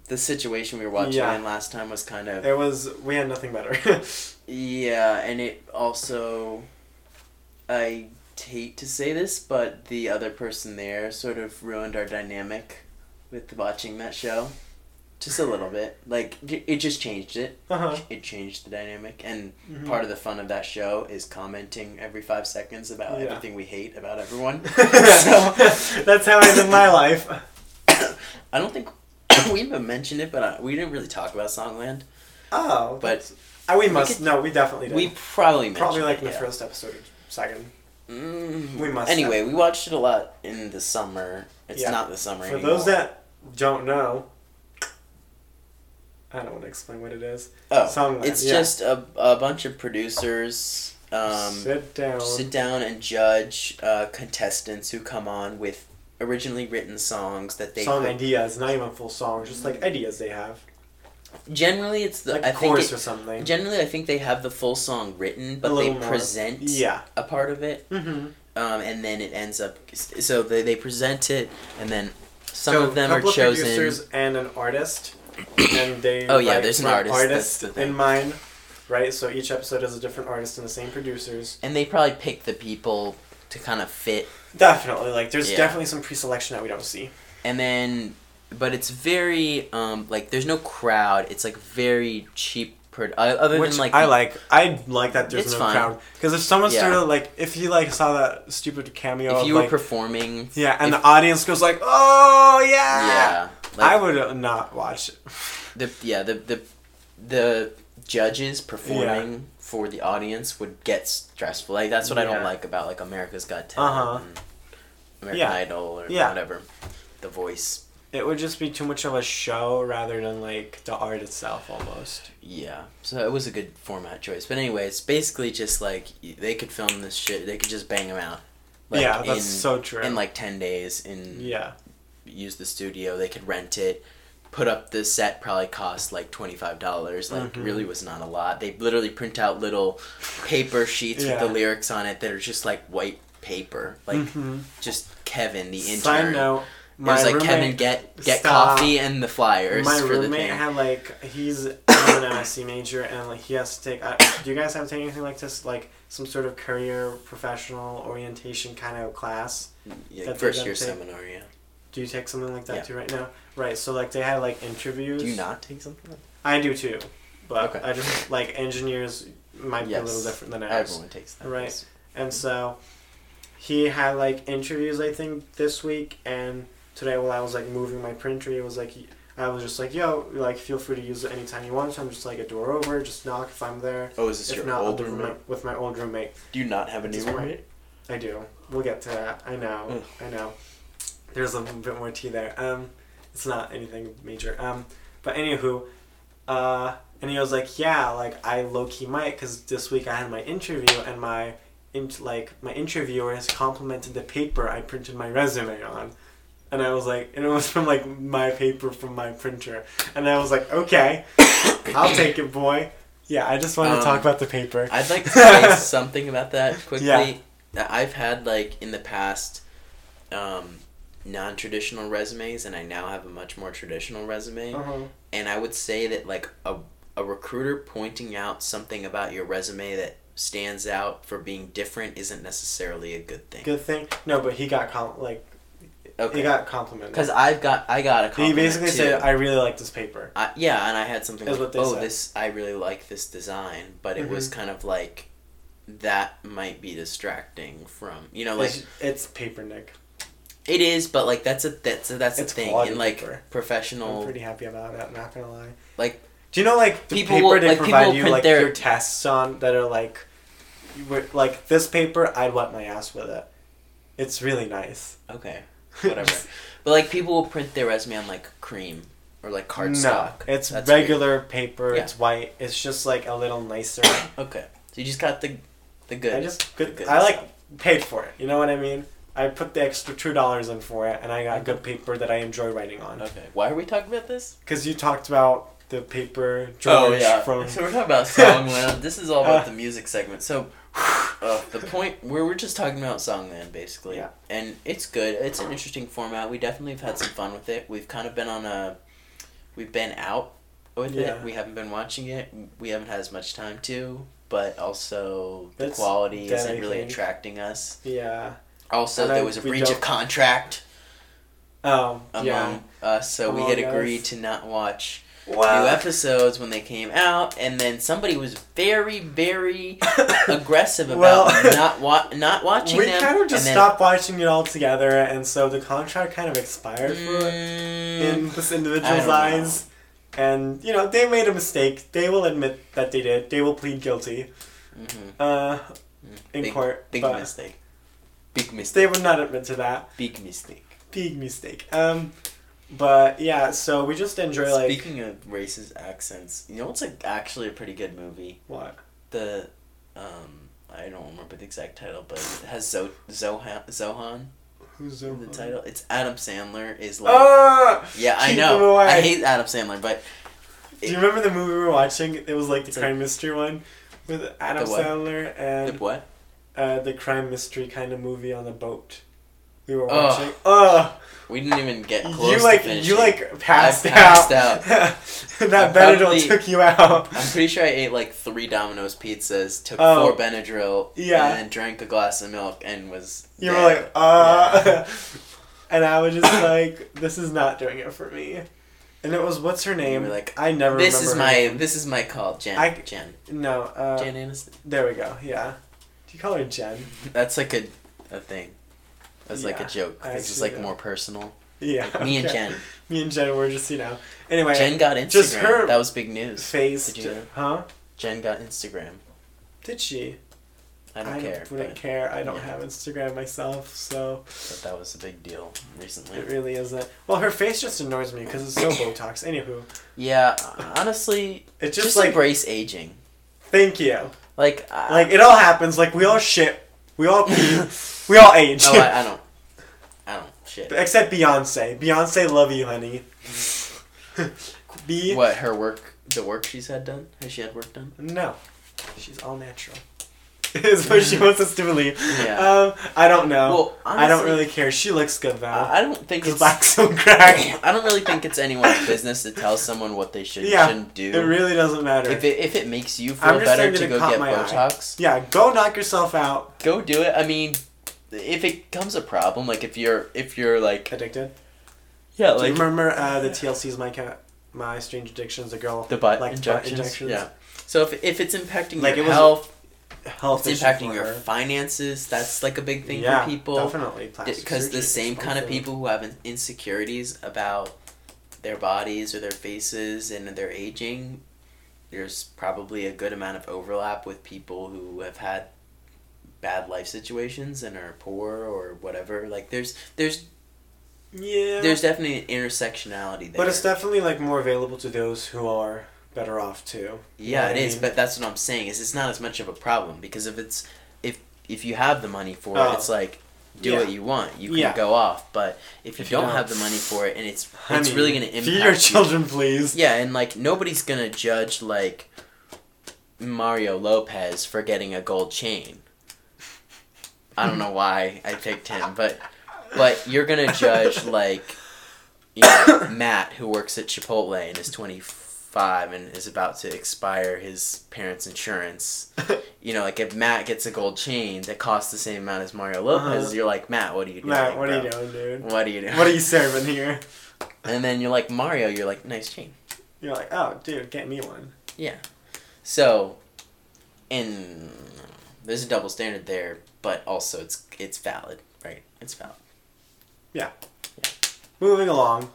A: the situation we were watching
B: Yeah.
A: in last time was kind of
B: It was. We had nothing better. [LAUGHS]
A: yeah, and it also I hate to say this, but the other person there sort of ruined our dynamic with watching that show. Just a little bit. Like it just changed it.
B: uh huh.
A: It changed the dynamic and
B: Mm-hmm.
A: part of the fun of that show is commenting every 5 seconds about
B: Yeah.
A: everything we hate about everyone. [LAUGHS] [LAUGHS]
B: That's how I live my life. [COUGHS]
A: I don't think [COUGHS] we even mentioned it, but uh, we didn't really talk about Songland.
B: Oh,
A: But
B: I, we must.
A: could-
B: no, we definitely did.
A: we probably
B: probably like
A: it,
B: in the
A: yeah.
B: first episode or second.
A: Mm,
B: We must
A: Anyway, we watched it a lot in the summer. It's
B: Yeah.
A: not the summer anymore.
B: For
A: anymore.
B: those that don't know, I don't want to explain what it is.
A: oh,
B: Songland,
A: it's
B: yeah.
A: just a, a bunch of producers um,
B: Sit down.
A: sit down and judge uh, contestants who come on with originally written songs that they
B: song ideas, not even full songs, just like ideas they have,
A: generally it's the
B: like
A: I
B: a
A: think it-
B: or something.
A: generally I think they have the full song written, but they
B: more.
A: present
B: Yeah.
A: a part of it,
B: Mm-hmm.
A: um, and then it ends up. So they, they present it, and then some
B: so
A: of them are chosen.
B: producers and an artist, and they [COUGHS]
A: Oh, yeah,
B: write
A: there's an artist,
B: artist
A: the
B: in mind, right? So each episode has a different artist and the same producers.
A: and they probably pick the people to kind of fit
B: Definitely, like there's
A: Yeah.
B: definitely some pre-selection that we don't see.
A: and then but it's very um like there's no crowd it's like very cheap uh, other
B: Which
A: than like
B: I like. I like that there's
A: It's
B: no crowd because if someone
A: Yeah.
B: started like if you like saw that stupid cameo,
A: if
B: of,
A: you were
B: like,
A: performing
B: yeah, and
A: if-
B: the audience goes like, "Oh yeah,"
A: yeah
B: I would not watch it. [LAUGHS]
A: the yeah the the the judges performing for the audience would get stressful like that's what I don't like about like America's Got Talent
B: Uh-huh.
A: American
B: Yeah.
A: Idol or
B: Yeah.
A: whatever the voice
B: It would just be too much of a show rather than like the art itself almost.
A: Yeah, so it was a good format choice. But anyway, it's basically just like they could film this shit. They could just bang them out. Like,
B: yeah, that's
A: in,
B: so true.
A: in like ten days. In
B: yeah,
A: use the studio, they could rent it, put up the set. Probably cost like twenty five dollars. Like
B: Mhm.
A: really was not a lot. They literally print out little paper sheets
B: Yeah.
A: with the lyrics on it that are just like white paper. Like
B: Mhm.
A: just Kevin the intern.
B: Side note,
A: it was like
B: roommate,
A: Kevin get get
B: Stop.
A: coffee and the flyers
B: my
A: for the
B: roommate had like he's an MSc major and like he has to take. Uh, do you guys have to take anything like this, like some sort of career professional orientation kind of class?
A: Yeah, first year seminar. Yeah.
B: Do you take something like that
A: Yeah.
B: too right now? Right. So like they had like interviews.
A: Do you not take something? like
B: I do too, but
A: Okay.
B: I just like engineers might be a little different than ours.
A: Everyone takes that.
B: Right.
A: yes.
B: And so he had like interviews I think this week and today while I was like moving my printer it was like I was just like yo like feel free to use it anytime you want. So I'm just like a door over just knock if I'm there.
A: Oh, is this
B: if
A: your
B: not
A: old
B: live with my, with my old roommate.
A: Do you not have a new roommate?
B: I do. We'll get to that. I know. I know. There's a bit more tea there. Um it's not anything major. Um but anywho uh and he was like yeah like I low key might because this week I had my interview and my int- like my interviewer has complimented the paper I printed my resume on. And I was like, and it was from like my paper from my printer. And I was like, okay, I'll take it, boy. Yeah, I just wanted to
A: Um,
B: talk about the paper.
A: I'd like [LAUGHS] to say something about that quickly.
B: Yeah.
A: I've had like in the past um, non-traditional resumes, and I now have a much more traditional resume.
B: Uh-huh.
A: And I would say that like a a recruiter pointing out something about your resume that stands out for being different isn't necessarily a good thing.
B: Good thing. No, but he got com- like he got complimented.
A: Because I've got I got a compliment.
B: he basically
A: too.
B: said, "I really like this paper."
A: I, yeah, and I had something
B: Is
A: like, oh,
B: said.
A: this I really like this design, but it was
B: Mhm.
A: kind of like that might be distracting from you know like
B: it's, it's paper, Nick.
A: it is, but like that's a that's a, that's
B: It's
A: a thing in like
B: paper. I'm
A: professional
B: pretty happy about it. I'm not gonna lie.
A: like
B: Do you know like the
A: People
B: paper
A: will-
B: they
A: like, people
B: provide you
A: print
B: like
A: their-
B: your tests on that are like, like this paper I'd wet my ass with it. It's really nice.
A: okay [LAUGHS] whatever, but like people will print their resume on like cream or like cardstock.
B: No, it's
A: That's weird.
B: regular paper.
A: Yeah.
B: It's white. It's just like a little nicer. [COUGHS]
A: Okay, so you just got the The good.
B: I just good.
A: good
B: I like
A: stuff.
B: paid for it. You know what I mean? I put the extra two dollars in for it, and I got good paper that I enjoy writing on.
A: Okay. Why are we talking about this?
B: Because you talked about the paper George from.
A: Oh, [LAUGHS] So we're talking about Songland. this is all about
B: Uh.
A: the [LAUGHS] music segment. So uh, the point where we're just talking about Songland basically.
B: Yeah.
A: And it's good. It's an interesting format. We definitely have had some fun with it. We've kind of been on a we've been out with
B: Yeah.
A: it. We haven't been watching it. We haven't had as much time to, but also the
B: That's
A: quality isn't really attracting us.
B: Yeah.
A: Also,
B: And
A: there
B: I-
A: was a breach of contract
B: Um.
A: among
B: yeah.
A: us, so we had agreed
B: us.
A: to not watch
B: Wow.
A: new episodes when they came out, and then somebody was very, very [LAUGHS] aggressive about
B: Well-
A: not wa- not watching
B: we
A: them.
B: kind of just stopped watching it all together, and so the contract kind of expired for
A: Mm,
B: in this individual's
A: don't know.
B: eyes. And you know they made a mistake. They will admit that they did. They will plead guilty
A: mhm.
B: uh, in
A: Big-
B: court.
A: Big mistake. Big mistake.
B: They would not admit to that.
A: Big mistake.
B: Big mistake. Um, but yeah, so we just enjoy like
A: Speaking of racist accents, you know what's like actually a pretty good movie?
B: what?
A: The um I don't remember the exact title, but it has Zo- Zohan Zohan
B: Who's
A: in the title. It's Adam Sandler is like
B: Ah!
A: Yeah, I know. I hate Adam Sandler, but
B: Do you remember the movie we were watching? It was like the crime mystery one with Adam
A: The?
B: Sandler
A: the
B: and
A: what?
B: uh, the crime mystery kind of movie on the boat. We were
A: Ugh.
B: watching. Oh,
A: We didn't even get close.
B: you
A: to
B: like you like passed,
A: passed
B: out. [LAUGHS]
A: I
B: that Benadryl
A: probably-
B: took you out.
A: I'm pretty sure I ate like three Domino's pizzas, took
B: Oh.
A: four Benadryl,
B: Yeah.
A: and then drank a glass of milk, and was.
B: You were like, uh, [LAUGHS] and I was just like, this is not doing it for me. And it was what's her name?
A: like,
B: I never.
A: This
B: remember
A: is my
B: name.
A: this is my call, Jen.
B: I-
A: Jen.
B: No, uh,
A: Jen Aniston.
B: there we go. Yeah. Do you call her Jen?
A: That's like a a thing. That's like a joke.
B: I
A: This is like
B: know.
A: more personal.
B: Yeah.
A: Me and. Jen.
B: Me and Jen were just you know. Anyway,
A: Jen got Instagram.
B: just her
A: that was big news.
B: face.
A: Did you know?
B: Huh?
A: Jen got Instagram.
B: Did she?
A: I don't care.
B: wouldn't
A: but,
B: care. I don't
A: yeah.
B: have Instagram myself, so
A: but that was a big deal recently.
B: it really isn't. Well, her face just annoys me because it's so Botox. Anywho,
A: Yeah, honestly,
B: it's
A: just,
B: just, like
A: embrace aging.
B: thank you.
A: Like, I,
B: Like it all happens. Like we all shit. We all [LAUGHS] pee. we all age.
A: oh, I, I don't, I don't shit.
B: Except Beyonce. Beyonce, love you, honey. [LAUGHS] B.
A: What her work, the work she's had done? Has she had work done?
B: No, she's all natural. [LAUGHS] Is what she [LAUGHS] wants us to believe.
A: Yeah.
B: Um, I don't know.
A: Well,
B: I don't really care. She looks good though.
A: I don't think it's.
B: black silk crack.
A: I don't really think it's anyone's business to tell someone what they should
B: Yeah,
A: shouldn't do.
B: It really doesn't matter.
A: if it if it makes you feel better to go get
B: my eye.
A: Botox,
B: yeah, go knock yourself out.
A: go do it. I mean, if it becomes a problem, like if you're if you're like
B: Addicted.
A: yeah, like
B: Do you remember uh, the TLC's My Cat, My Strange Addictions? The girl
A: the butt
B: like
A: injections.
B: butt injections.
A: Yeah. So if if it's impacting
B: Like,
A: your
B: it was
A: health,
B: Health
A: it's impacting your finances. That's like a big thing
B: yeah,
A: for people.
B: Definitely.
A: because the same kind of people who have insecurities about their bodies or their faces and their aging there's probably a good amount of overlap with people who have had bad life situations and are poor or whatever like there's there's
B: Yeah.
A: there's definitely an intersectionality there
B: But it's definitely like more available to those who are better off too.
A: Yeah it
B: I
A: is but that's what i'm saying is it's not as much of a problem because if it's if if you have the money for it
B: Oh.
A: it's like do
B: Yeah.
A: what you want you can
B: Yeah.
A: go off but if you
B: If you
A: don't
B: don't-
A: have the money for it and it's it's
B: Honey,
A: really going to impact
B: Feed your
A: you-
B: children, please.
A: Yeah, and like nobody's gonna judge like Mario Lopez for getting a gold chain. I don't know why I picked him, but but you're gonna judge like you know, [COUGHS] Matt who works at Chipotle and is 25 and is about to expire his parents' insurance. [LAUGHS] You know, like if Matt gets a gold chain that costs the same amount as Mario Lopez,
B: Uh-huh.
A: you're like Matt, what are you doing?
B: Matt, what are you doing, dude?
A: What are you doing?
B: What are you serving here?
A: And then you're like Mario, you're like nice chain.
B: You're like, oh, dude, get me one.
A: Yeah. So, in there's a double standard there, but also it's it's valid, right? It's valid. Yeah. yeah.
B: Moving along.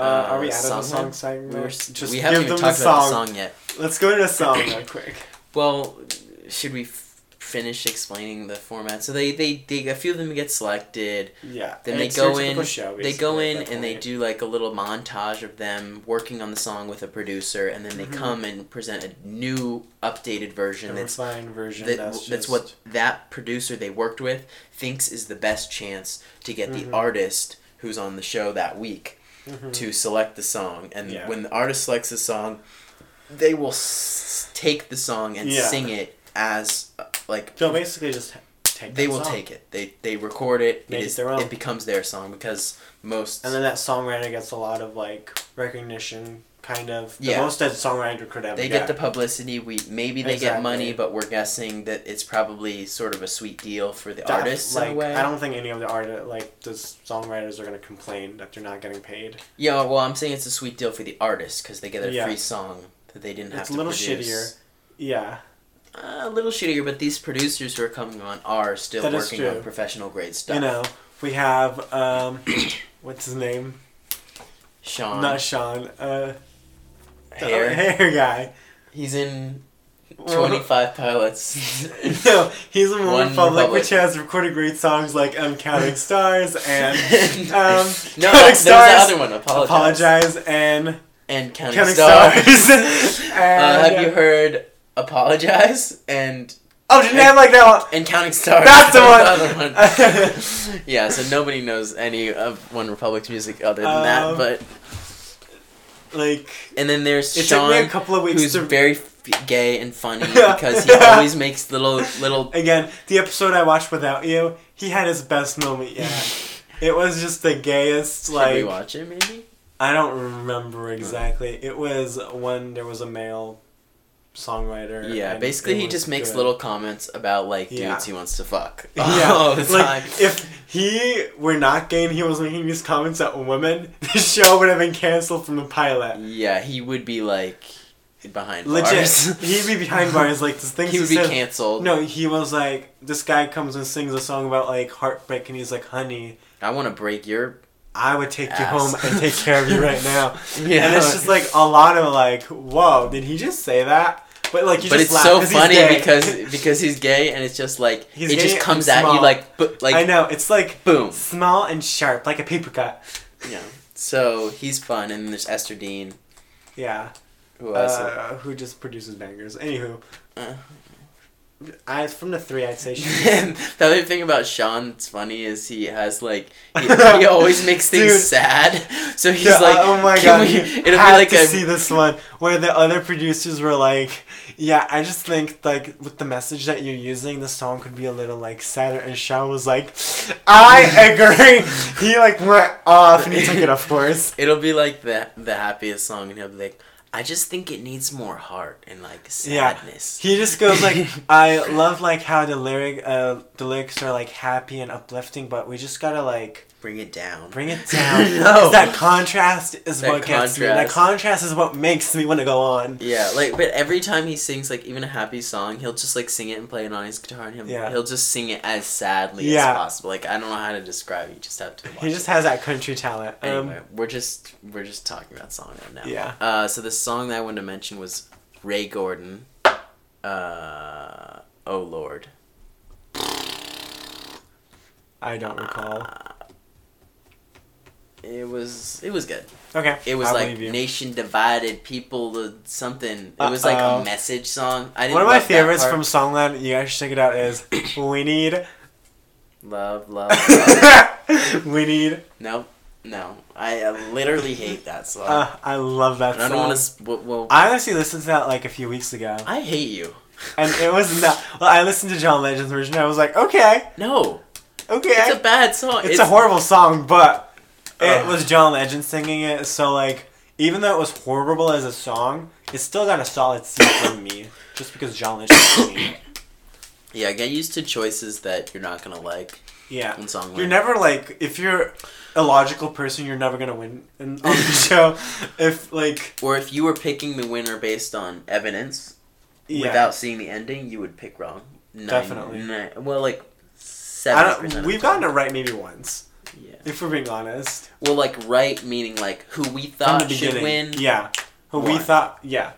B: Uh,
A: Uh,
B: are we out of the
A: song
B: segment?
A: We, were,
B: Just
A: we haven't
B: them
A: even talked
B: the
A: about
B: song.
A: the song yet.
B: Let's go to the song [COUGHS] real quick.
A: Well, should we f- finish explaining the format. So they, they, they a few of them get selected.
B: Yeah.
A: Then they go in.
B: Show,
A: they go in
B: at that
A: and they do like a little montage of them working on the song with a producer, and then they
B: Mhm.
A: come and present a new updated version
B: a
A: that's
B: refined version.
A: that,
B: that's,
A: that's
B: just,
A: what that producer they worked with thinks is the best chance to get
B: Mhm.
A: the artist who's on the show that week
B: Mhm.
A: to select the song and
B: Yeah.
A: when the artist selects the song they will s- take the song and
B: Yeah.
A: sing it as uh, like
B: They'll basically just take.
A: they will
B: song.
A: take it they they record it
B: Make
A: it
B: it
A: is
B: their own.
A: it becomes their song because most
B: And then that songwriter gets a lot of like recognition, kind of. The
A: Yeah.
B: most that songwriter could ever
A: they get the publicity we maybe they get money but we're guessing that it's probably sort of a sweet deal for the artists
B: Like
A: a
B: I don't think any of the art like the songwriters are gonna complain that they're not getting paid.
A: Yeah, well, I'm saying it's a sweet deal for the artist because they get a
B: Yeah.
A: free song that they didn't have
B: It's
A: to
B: a little
A: produce.
B: shittier. Yeah.
A: Uh, a little shittier, but these producers who are coming on are still
B: That
A: working on professional grade stuff.
B: You know, we have um, [COUGHS] what's his name?
A: Sean
B: Not Sean. Uh,
A: Hair.
B: hair guy.
A: He's in 25 pilots. [LAUGHS]
B: no, he's in One
A: One
B: Republic,
A: Republic.
B: which has recorded great songs like um, "Counting [LAUGHS] Stars" and [LAUGHS]
A: no,
B: um,
A: there's
B: Counting
A: the
B: Stars,
A: other one. Apologize.
B: "Apologize" and
A: And counting,
B: "Counting
A: stars.
B: Stars."
A: uh,
B: and,
A: have you heard apologize and
B: Oh, didn't I have like that one?
A: and counting stars?
B: That's the
A: other
B: one.
A: one. yeah, so nobody knows any of One Republic's music other than that,
B: Um,
A: but
B: like
A: and then there's
B: it
A: Sean.
B: took me a couple of weeks
A: who's
B: to
A: very f- gay and funny [LAUGHS] because he [LAUGHS] always makes little little.
B: Again, the episode I watched without you, he had his best moment yet. [LAUGHS] it was just the gayest.
A: Should
B: Like
A: we watch it maybe?
B: I don't remember exactly. It was when there was a male songwriter.
A: Yeah, basically he just makes
B: good.
A: little comments about like
B: Yeah.
A: dudes he wants to fuck [LAUGHS]
B: Yeah,
A: all the
B: like
A: time.
B: if he were not gay and he was making these comments at women, [LAUGHS] the show would have been canceled from the pilot.
A: yeah, he would be like behind
B: Legit,
A: bars. [LAUGHS]
B: he'd be behind bars like this thing.
A: he would be
B: says,
A: canceled.
B: No, he was like this guy comes and sings a song about like heartbreak, and he's like, "Honey,
A: I want to break your.
B: I would take you home and take care of you right now."
A: Yeah, [LAUGHS]
B: And it's just like a lot of like, "Whoa, did he just say that?" But like, you
A: but
B: just
A: it's
B: laugh
A: so funny because [LAUGHS] because he's gay and it's just like
B: He's
A: it just comes at you like bu- like
B: I know it's like
A: boom.
B: small and sharp, like a paper cut.
A: Yeah. So he's fun, and then there's Esther Dean,
B: Yeah.
A: who?
B: Uh, who just produces bangers. Anywho,
A: Uh.
B: I from the three, I'd say. [LAUGHS]
A: The other thing about Sean that's funny is he has like he, [LAUGHS] he always makes things
B: Dude.
A: sad. So he's like,
B: oh my god,
A: we- it'll be like
B: to
A: a
B: see this one where the other producers were like, "Yeah, I just think like with the message that you're using, the song could be a little like sadder." And Sean was like, "I agree." he like went off and he took it, of course. [LAUGHS]
A: it'll be like the the happiest song, and he'll be like, I just think it needs more heart and like
B: Yeah.
A: sadness.
B: He just goes like, [LAUGHS] "I love like how the lyric, uh, the lyrics are like happy and uplifting, but we just gotta like."
A: Bring it down.
B: Bring it [LAUGHS] down.
A: no.
B: That contrast is
A: That
B: what gets me. That
A: contrast.
B: contrast is what makes me want to go on.
A: Yeah, like but every time he sings like even a happy song, he'll just like sing it and play it on his guitar, and he'll,
B: Yeah.
A: he'll just sing it as sadly
B: Yeah.
A: as possible. Like I don't know how to describe it. You just have to. Watch
B: He just
A: it.
B: has that country talent. Um,
A: Anyway, we're just we're just talking about song right now.
B: Yeah.
A: Uh, so the song that I wanted to mention was Ray Gordon. Uh, oh Lord.
B: I don't recall.
A: Uh, it was it was good.
B: Okay.
A: It was
B: I'll
A: like nation divided, people the something. It was like
B: Uh-oh.
A: a message song. I didn't
B: One of my favorites from Songland, you guys should check it out, is [COUGHS] We Need.
A: Love, love, [LAUGHS] love.
B: we Need.
A: no, no. I uh, literally hate that song.
B: Uh, I love that
A: and I
B: song.
A: don't want to. Well, well, I,
B: I honestly listened to that like a few weeks ago.
A: I hate you.
B: And it was not. Well, I listened to John Legend's version. I was like, okay,
A: No,
B: okay.
A: it's a bad song.
B: It's, a horrible song, but it
A: oh.
B: was John Legend singing it, so like even though it was horrible as a song, it still got a solid C from me, just because John Legend singing it.
A: Yeah, get used to choices that you're not gonna like
B: Yeah,
A: in song.
B: you're never like if you're a logical person, you're never gonna win in, on the [LAUGHS] show. If like
A: or if you were picking the winner based on evidence
B: yeah,
A: without seeing the ending, you would pick wrong. Nine-
B: Definitely.
A: nine- well, like seven
B: we've gotten it right maybe once,
A: Yeah.
B: If we're being honest.
A: Well, like right meaning like who we thought should win.
B: yeah. Who we thought, yeah.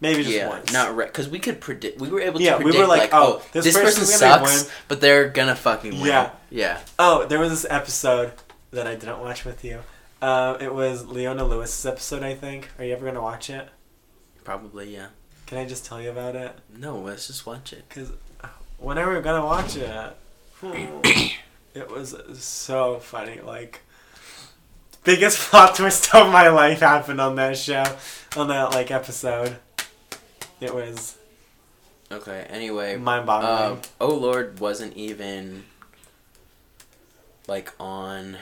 B: Maybe just
A: yeah,
B: once.
A: not right. because we could predict. We were able to
B: Yeah, we
A: predict
B: were like,
A: like,
B: oh,
A: oh,
B: this
A: this, person sucks,
B: win.
A: but they're gonna fucking win.
B: Yeah.
A: yeah.
B: Oh, there was this episode that I didn't watch with you. Uh, it was Leona Lewis's episode, I think. Are you ever gonna watch it?
A: Probably yeah.
B: Can I just tell you about it?
A: No, let's just watch it.
B: Because when are we gonna watch it? [CLEARS THROAT] it was so funny. Like, biggest [LAUGHS] plot twist of my life happened on that show, on that like episode. It was
A: Okay. Anyway,
B: mind-boggling.
A: um, Oh Lord wasn't even like on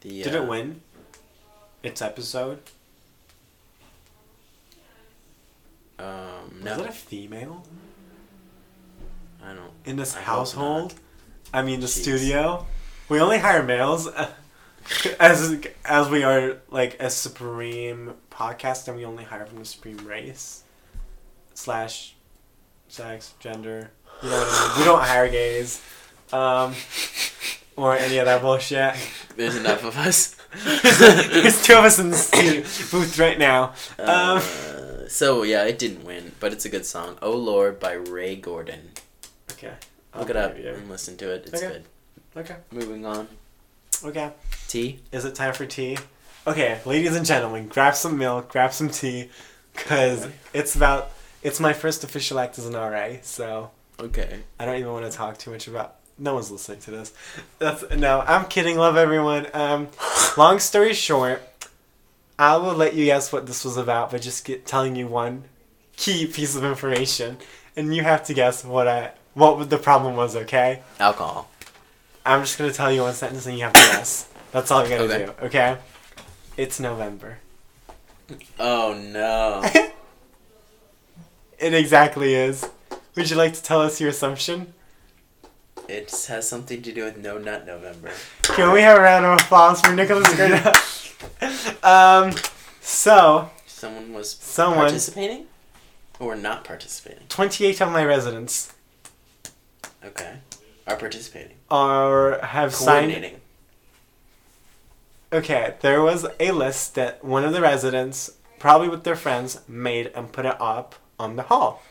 A: the.
B: Did
A: uh,
B: it win? Its episode
A: Um,
B: was it a female
A: I don't.
B: in this
A: I
B: household? I mean, the
A: Jeez.
B: studio. We only hire males, [LAUGHS] as as we are like a supreme podcast, and we only hire from the supreme race slash sex gender. You know what I mean? We don't hire gays, um, or any of that bullshit.
A: There's enough of us. [LAUGHS]
B: There's two of us in the studio [LAUGHS] booth right now. Um,
A: Uh, so yeah, it didn't win, but it's a good song. "Oh Lord" by Ray Gordon.
B: Okay.
A: Look it up
B: Yeah.
A: and listen to it. It's
B: Okay.
A: good.
B: Okay.
A: Moving on.
B: Okay.
A: Tea?
B: Is it time for tea? Okay, ladies and gentlemen, grab some milk, grab some tea, because
A: Okay.
B: it's about. It's my first official act as an RA, so
A: Okay.
B: I don't even want to talk too much about. No one's listening to this. That's no. I'm kidding. Love everyone. Um, [LAUGHS] long story short, I will let you guess what this was about by just get, telling you one key piece of information, and you have to guess what I what the problem was. Okay.
A: Alcohol.
B: I'm just gonna tell you one sentence and you have to guess. That's all you gotta
A: Okay.
B: do. Okay. It's November.
A: Oh no. [LAUGHS]
B: It exactly is. Would you like to tell us your assumption?
A: it has something to do with No Nut November.
B: Can we have a round of applause for Nicholas [LAUGHS] Gerda? um, so,
A: Someone was
B: Someone-
A: participating, or not participating.
B: 28 of my residents
A: Okay. Are participating.
B: are have signed.
A: Coordinating.
B: Okay, there was a list that one of the residents, probably with their friends, made and put it up on the hall.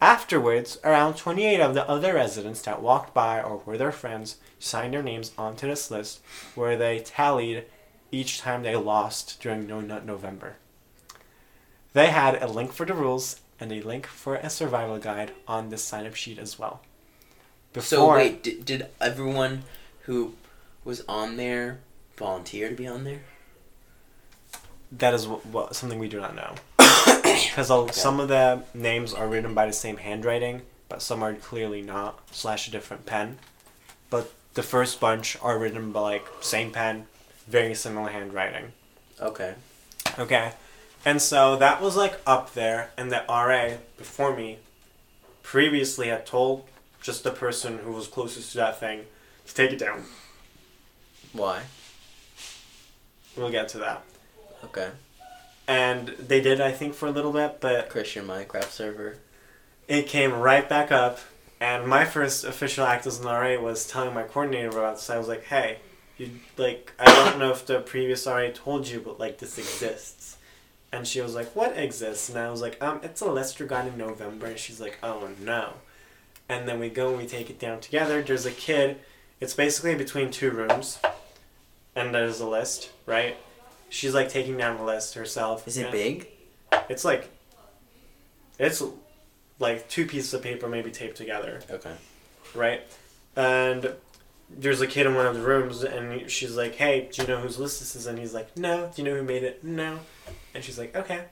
B: Afterwards, around 28 of the other residents that walked by or were their friends signed their names onto this list where they tallied each time they lost during No Nut November. They had a link for the rules and a link for a survival guide on this sign up sheet as well.
A: So wait, did, did everyone who was on there volunteer to be on there?
B: That is what, what, something we do not know. [COUGHS] Because some of the names are written by the same handwriting, but some are clearly not, slash a different pen. But the first bunch are written by like same pen, very similar handwriting.
A: Okay.
B: Okay. And so that was like up there, and the RA before me previously had told just the person who was closest to that thing to take it down.
A: Why?
B: We'll get to that.
A: Okay.
B: And they did, I think, for a little bit, but
A: Christian Minecraft server.
B: it came right back up. And my first official act as an RA was telling my coordinator about this. I was like, "Hey, you like I don't know if the previous RA told you, but like this exists." And she was like, "What exists?" And I was like, "Um, it's a lester list regarding November." And she's like, "Oh no." And then we go and we take it down together. There's a kid. It's basically between two rooms, and there's a list, right? She's like taking down the list herself.
A: Is it big?
B: It's like, it's like two pieces of paper maybe taped together,
A: Okay.
B: right? And there's a kid in one of the rooms, and she's like, "Hey, do you know whose list this is?" And he's like, "No." Do you know who made it? No. And she's like, "Okay."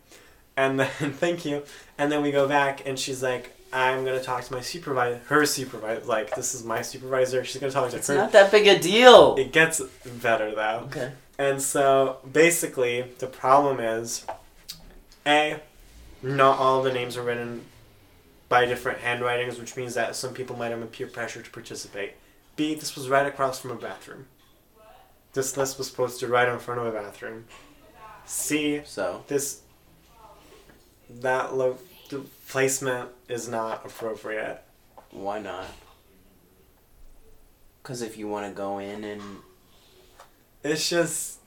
B: And then [LAUGHS] thank you. And then we go back, and she's like, "I'm gonna talk to my supervisor, her supervisor. Like this is my supervisor. She's gonna talk to
A: It's
B: her."
A: not that big a deal.
B: It gets better though.
A: Okay.
B: And so basically, the problem is A, not all the names are written by different handwritings, which means that some people might have a peer pressure to participate. B, this was right across from a bathroom. This list was posted right in front of a bathroom. C,
A: So
B: this that lo- the placement is not appropriate.
A: why not? Because if you want to go in and
B: It's just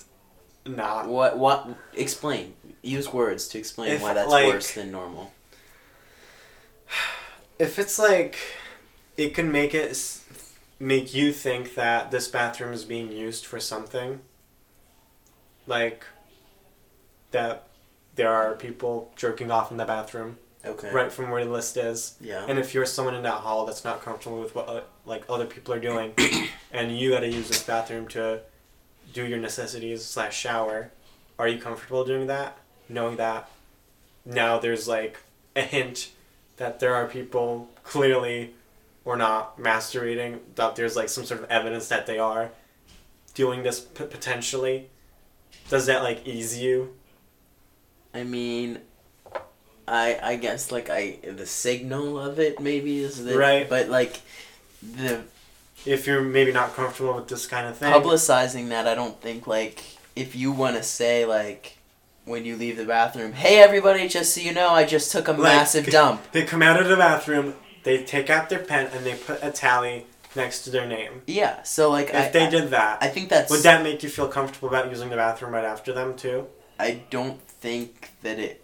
B: not.
A: What? What? Explain. Use words to explain
B: If,
A: why that's
B: like-
A: worse than normal.
B: If it's like, it can make it make you think that this bathroom is being used for something. Like, that there are people jerking off in the bathroom
A: Okay.
B: right from where the list is.
A: Yeah.
B: And if you're someone in that hall that's not comfortable with what uh, like other people are doing, [COUGHS] and you got to use this bathroom to do your necessities slash shower, are you comfortable doing that? Knowing that now there's like a hint that there are people clearly or not masturbating. That there's like some sort of evidence that they are doing this p- potentially. Does that like ease you?
A: I mean, I I guess like I the signal of it maybe is that
B: Right.
A: but like the
B: If you're maybe not comfortable with this kind of thing.
A: publicizing that I don't think like if you want to say like when you leave the bathroom, hey everybody, just so you know, I just took a
B: Like,
A: massive dump.
B: They come out of the bathroom, they take out their pen, and they put a tally next to their name.
A: Yeah, so like
B: If
A: I,
B: they
A: I,
B: did that,
A: I think that's
B: would that make you feel comfortable about using the bathroom right after them too?
A: I don't think that it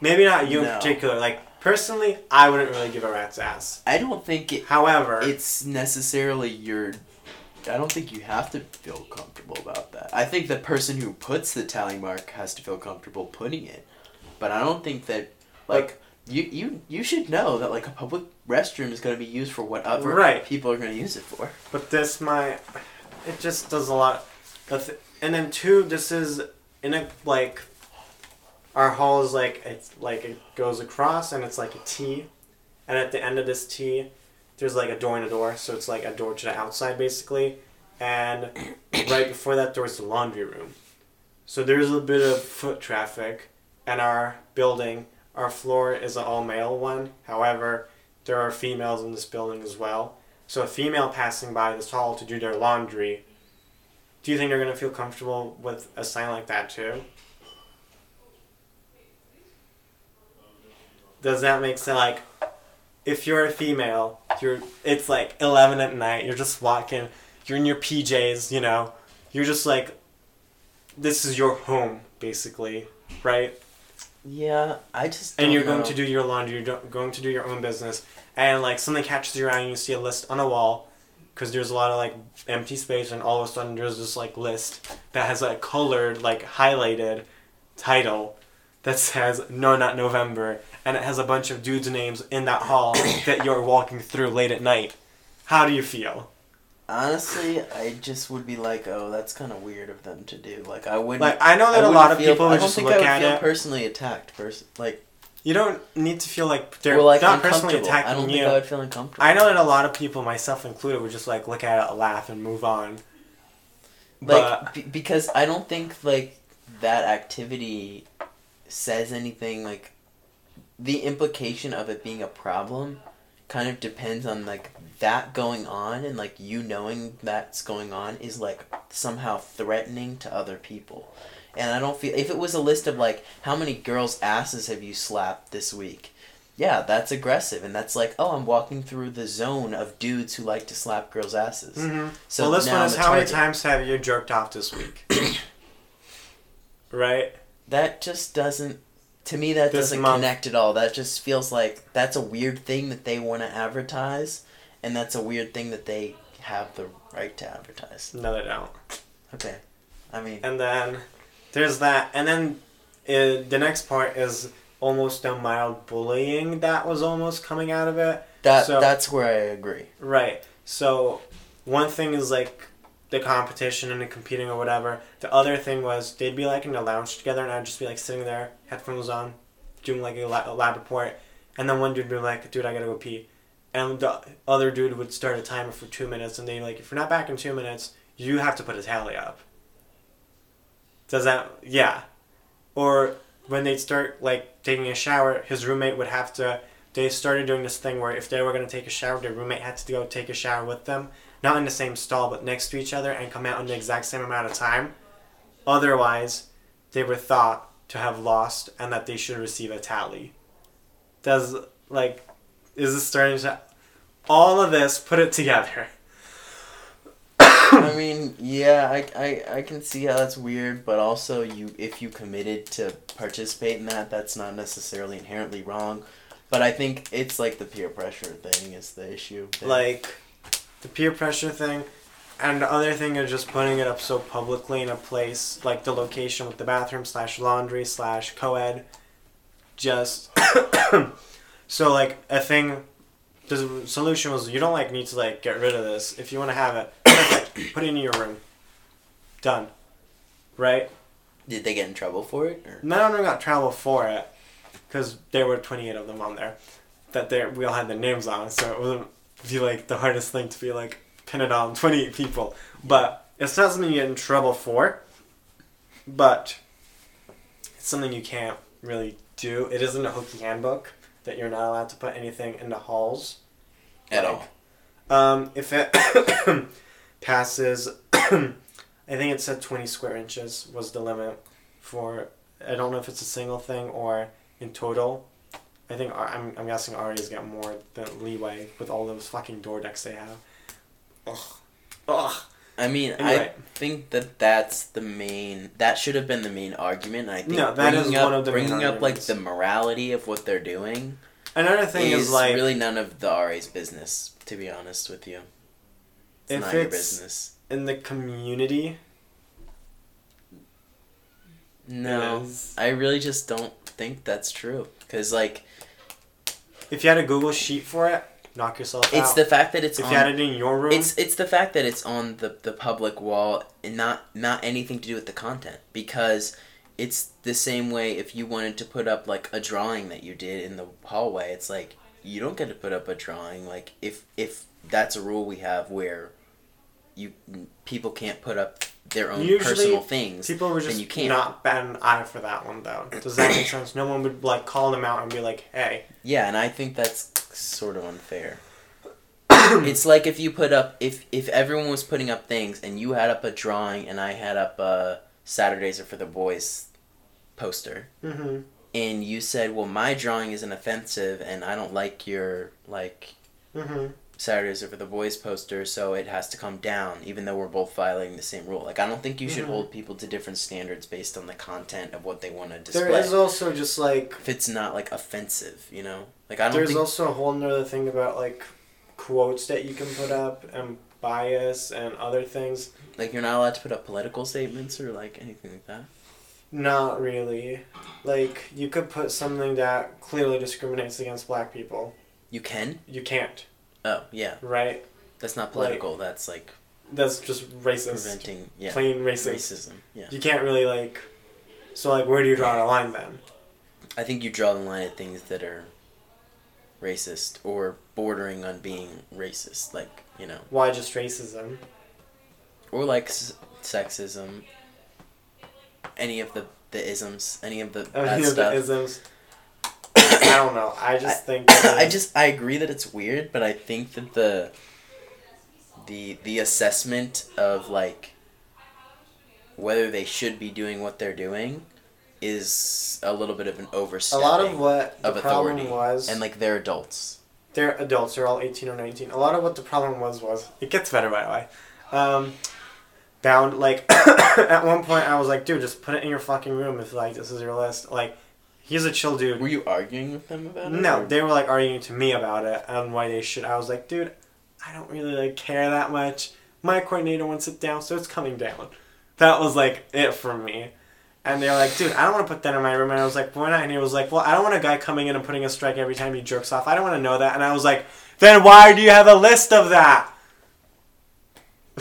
B: Maybe not you in particular. Like personally, I wouldn't really give a rat's ass.
A: I don't think it
B: However,
A: it's necessarily your I don't think you have to feel comfortable about that. I think the person who puts the tally mark has to feel comfortable putting it. But I don't think that like you you you should know that like a public restroom is going to be used for whatever
B: Right.
A: people are going to use it for.
B: but this might, it just does a lot. Of th- and then two, this is in a like, our hall is like it's like it goes across and it's like a T, and at the end of this T, there's like a door and a door, so it's like a door to the outside basically, and [COUGHS] right before that door is the laundry room. So there's a bit of foot traffic, and our building, our floor is an all male one. However, there are females in this building as well. So a female passing by this hall to do their laundry, do you think they're gonna feel comfortable with a sign like that too? Does that make sense? Like, if you're a female, you're it's like eleven at night. You're just walking. You're in your PJs. You know, you're just like, this is your home basically, right?
A: Yeah, I just
B: and you're going to do your laundry, you're going to do your own business, and like something catches your eye and you see a list on a wall, because there's a lot of like empty space, and all of a sudden there's this like list that has like colored, like highlighted title that says no, not November, and it has a bunch of dudes' names in that hall [COUGHS] that you're walking through late at night. How do you feel?
A: Honestly, I just would be like, oh, that's kind of weird of them to do. Like, I wouldn't.
B: Like I know
A: I
B: that a
A: wouldn't
B: lot of
A: feel-
B: people
A: I don't think
B: look
A: I would feel
B: it.
A: personally attacked. Person, like,
B: You don't need to feel like they're
A: or like
B: not personally attacking
A: I don't
B: you.
A: think I would feel uncomfortable.
B: I know that a lot of people, myself included, would just like look at it, laugh, and move on.
A: like
B: But
A: be- because I don't think like that activity says anything like the implication of it being a problem kind of depends on like that going on and like you knowing that's going on is like somehow threatening to other people. And I don't feel if it was a list of like how many girls' asses have you slapped this week? Yeah, that's aggressive and that's like, oh, I'm walking through the zone of dudes who like to slap girls' asses.
B: mm-hmm.
A: So
B: well, this one is how many times have you jerked off this week? [COUGHS] right?
A: that just doesn't to me that
B: This
A: doesn't
B: month-
A: connect at all that just feels like that's a weird thing that they want to advertise and that's a weird thing that they have the right to advertise
B: No, they don't.
A: okay i mean
B: And then there's that, and then uh, the next part is almost a mild bullying that was almost coming out of it.
A: that
B: so-
A: that's where i agree
B: Right. So one thing is like the competition and the competing or whatever. The other thing was they'd be like in the lounge together and I'd just be like sitting there, headphones on, doing like a, la- a lab report. And then one dude would be like, dude, I gotta go pee. And the other dude would start a timer for two minutes and they be like, if you're not back in two minutes, you have to put a tally up. Does that, yeah. Or when they'd start like taking a shower, his roommate would have to they started doing this thing where if they were going to take a shower, their roommate had to go take a shower with them, not in the same stall, but next to each other, and come out in the exact same amount of time. Otherwise, they were thought to have lost and that they should receive a tally. Does, like, is this starting to. All of this, put it together.
A: I mean, yeah, I, I, I can see how that's weird, but also you if you committed to participate in that, that's not necessarily inherently wrong. But I think it's like the peer pressure thing is the issue. there.
B: like the peer pressure thing and the other thing is just putting it up so publicly in a place like the location with the bathroom slash laundry slash co-ed just [COUGHS] so like a thing the solution was you don't like need to like get rid of this if you want to have it perfect put it in your room done right
A: did they get in trouble for it? Or?
B: none of them got trouble for it because there were 28 of them on there that they we all had their names on so it wouldn't be like the hardest thing to be like pin it on 28 people but it's not something you get in trouble for but it's something you can't really do it isn't a Hokie Handbook that you're not allowed to put anything in the halls
A: At
B: Like,
A: all.
B: um, if it [COUGHS] passes, [COUGHS] I think it said 20 square inches was the limit for. I don't know if it's a single thing or in total. I think I'm, I'm guessing RA's got more than leeway with all those fucking door decks they have. Ugh. Ugh.
A: I mean,
B: Anyway.
A: I think that that's the main. That should have been the main argument. I think
B: No, that is
A: bringing up,
B: one of the main
A: bringing up like the morality of what they're doing
B: Another thing
A: is
B: is, like
A: really none of the RA's business. To be honest with you, it's
B: If
A: not your business.
B: in the community.
A: No. I really just don't think that's true. Cause like
B: If you had a Google sheet for it, knock yourself
A: it's
B: out.
A: the fact that it's
B: if
A: on.
B: you had it in your room,
A: It's it's the fact that it's on the, the public wall and not not anything to do with the content because it's the same way if you wanted to put up like a drawing that you did in the hallway it's like you don't get to put up a drawing like if if that's a rule we have where you people can't put up their own
B: Usually,
A: personal things
B: People were just
A: you can't.
B: not bat an eye for that one though. Does that make sense? No one would like call them out and be like, "Hey,
A: Yeah, and I think that's sort of unfair. [COUGHS] it's like if you put up if if everyone was putting up things and you had up a drawing and I had up a Saturdays are for the boys poster
B: mm-hmm.
A: and you said, "Well, my drawing isn't offensive and I don't like your like
B: Mm-hmm.
A: Saturdays are for the boys poster, so it has to come down even though we're both violating the same rule." Like I don't think you should
B: Mhm.
A: hold people to different standards based on the content of what they want to display.
B: There is also just like
A: if it's not like offensive, you know? Like I don't
B: there's
A: think
B: also a whole nother thing about like quotes that you can put up and bias and other things.
A: Like you're not allowed to put up political statements or like anything like that.
B: Not really. Like you could put something that clearly discriminates against black people.
A: You can.
B: You can't,
A: Oh yeah,
B: right?
A: that's not political. that's like
B: That's just racist.
A: preventing yeah
B: Plain racist.
A: racism. Yeah,
B: You can't really like. So like, where do you draw the line then?
A: I think you draw the line at things that are racist or bordering on being racist, like you know,
B: Why just racism?
A: or like s- sexism. Any of the the isms, any of the
B: I
A: that
B: mean, the isms. I don't know. I just think. [COUGHS] that-
A: I just I agree that it's weird, but I think that the the the assessment of like whether they should be doing what they're doing is a little bit of an
B: a lot of what the
A: of
B: problem
A: authority.
B: was,
A: and like they're adults.
B: they're adults. They're all eighteen or nineteen. A lot of what the problem was was it gets better by the way. Um, bound like [COUGHS] at one point I was like, dude, just put it in your fucking room if like this is your list. Like, he's a chill dude.
A: Were you arguing with them about it?
B: No,
A: or-
B: they were like arguing to me about it and why they should. I was like, dude, I don't really like care that much. My coordinator wants it down, so it's coming down. That was like it for me. And they were like, dude, I don't want to put that in my room. And I was like, why not? And he was like, well, I don't want a guy coming in and putting a strike every time he jerks off. I don't want to know that. And I was like, then why do you have a list of that? [LAUGHS]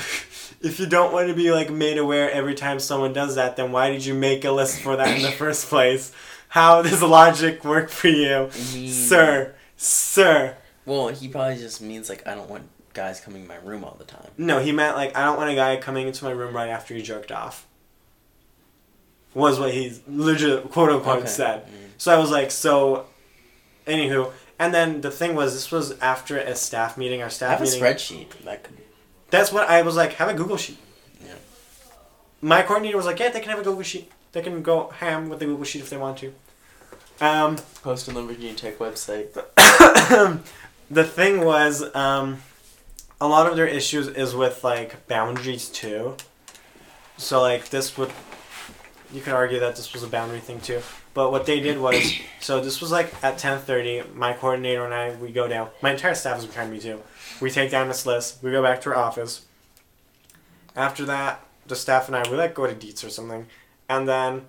B: if you don't want to be like made aware every time someone does that, then why did you make a list for that in the first place? How does logic work for you?
A: He-
B: Sir, sir.
A: Well, he probably just means like I don't want guys coming in my room all the time.
B: No, he meant like I don't want a guy coming into my room right after he jerked off. Was what he legit quote unquote
A: Okay.
B: said.
A: Mm.
B: So I was like, so, anywho, and then the thing was, this was after a staff meeting. Our staff
A: Have a
B: meeting.
A: spreadsheet that could.
B: That's what I was like. Have a Google sheet.
A: Yeah.
B: My coordinator was like, yeah, they can have a Google sheet. They can go ham with the Google sheet if they want to. Um,
A: Post on the Virginia Tech website. [COUGHS]
B: the thing was, um, a lot of their issues is with like boundaries too. So like this would, you could argue that this was a boundary thing too. But what they did was, [COUGHS] so this was like at ten thirty. My coordinator and I we go down. My entire staff is behind me too. We take down this list. We go back to our office. After that, the staff and I we like go to Dietz or something, and then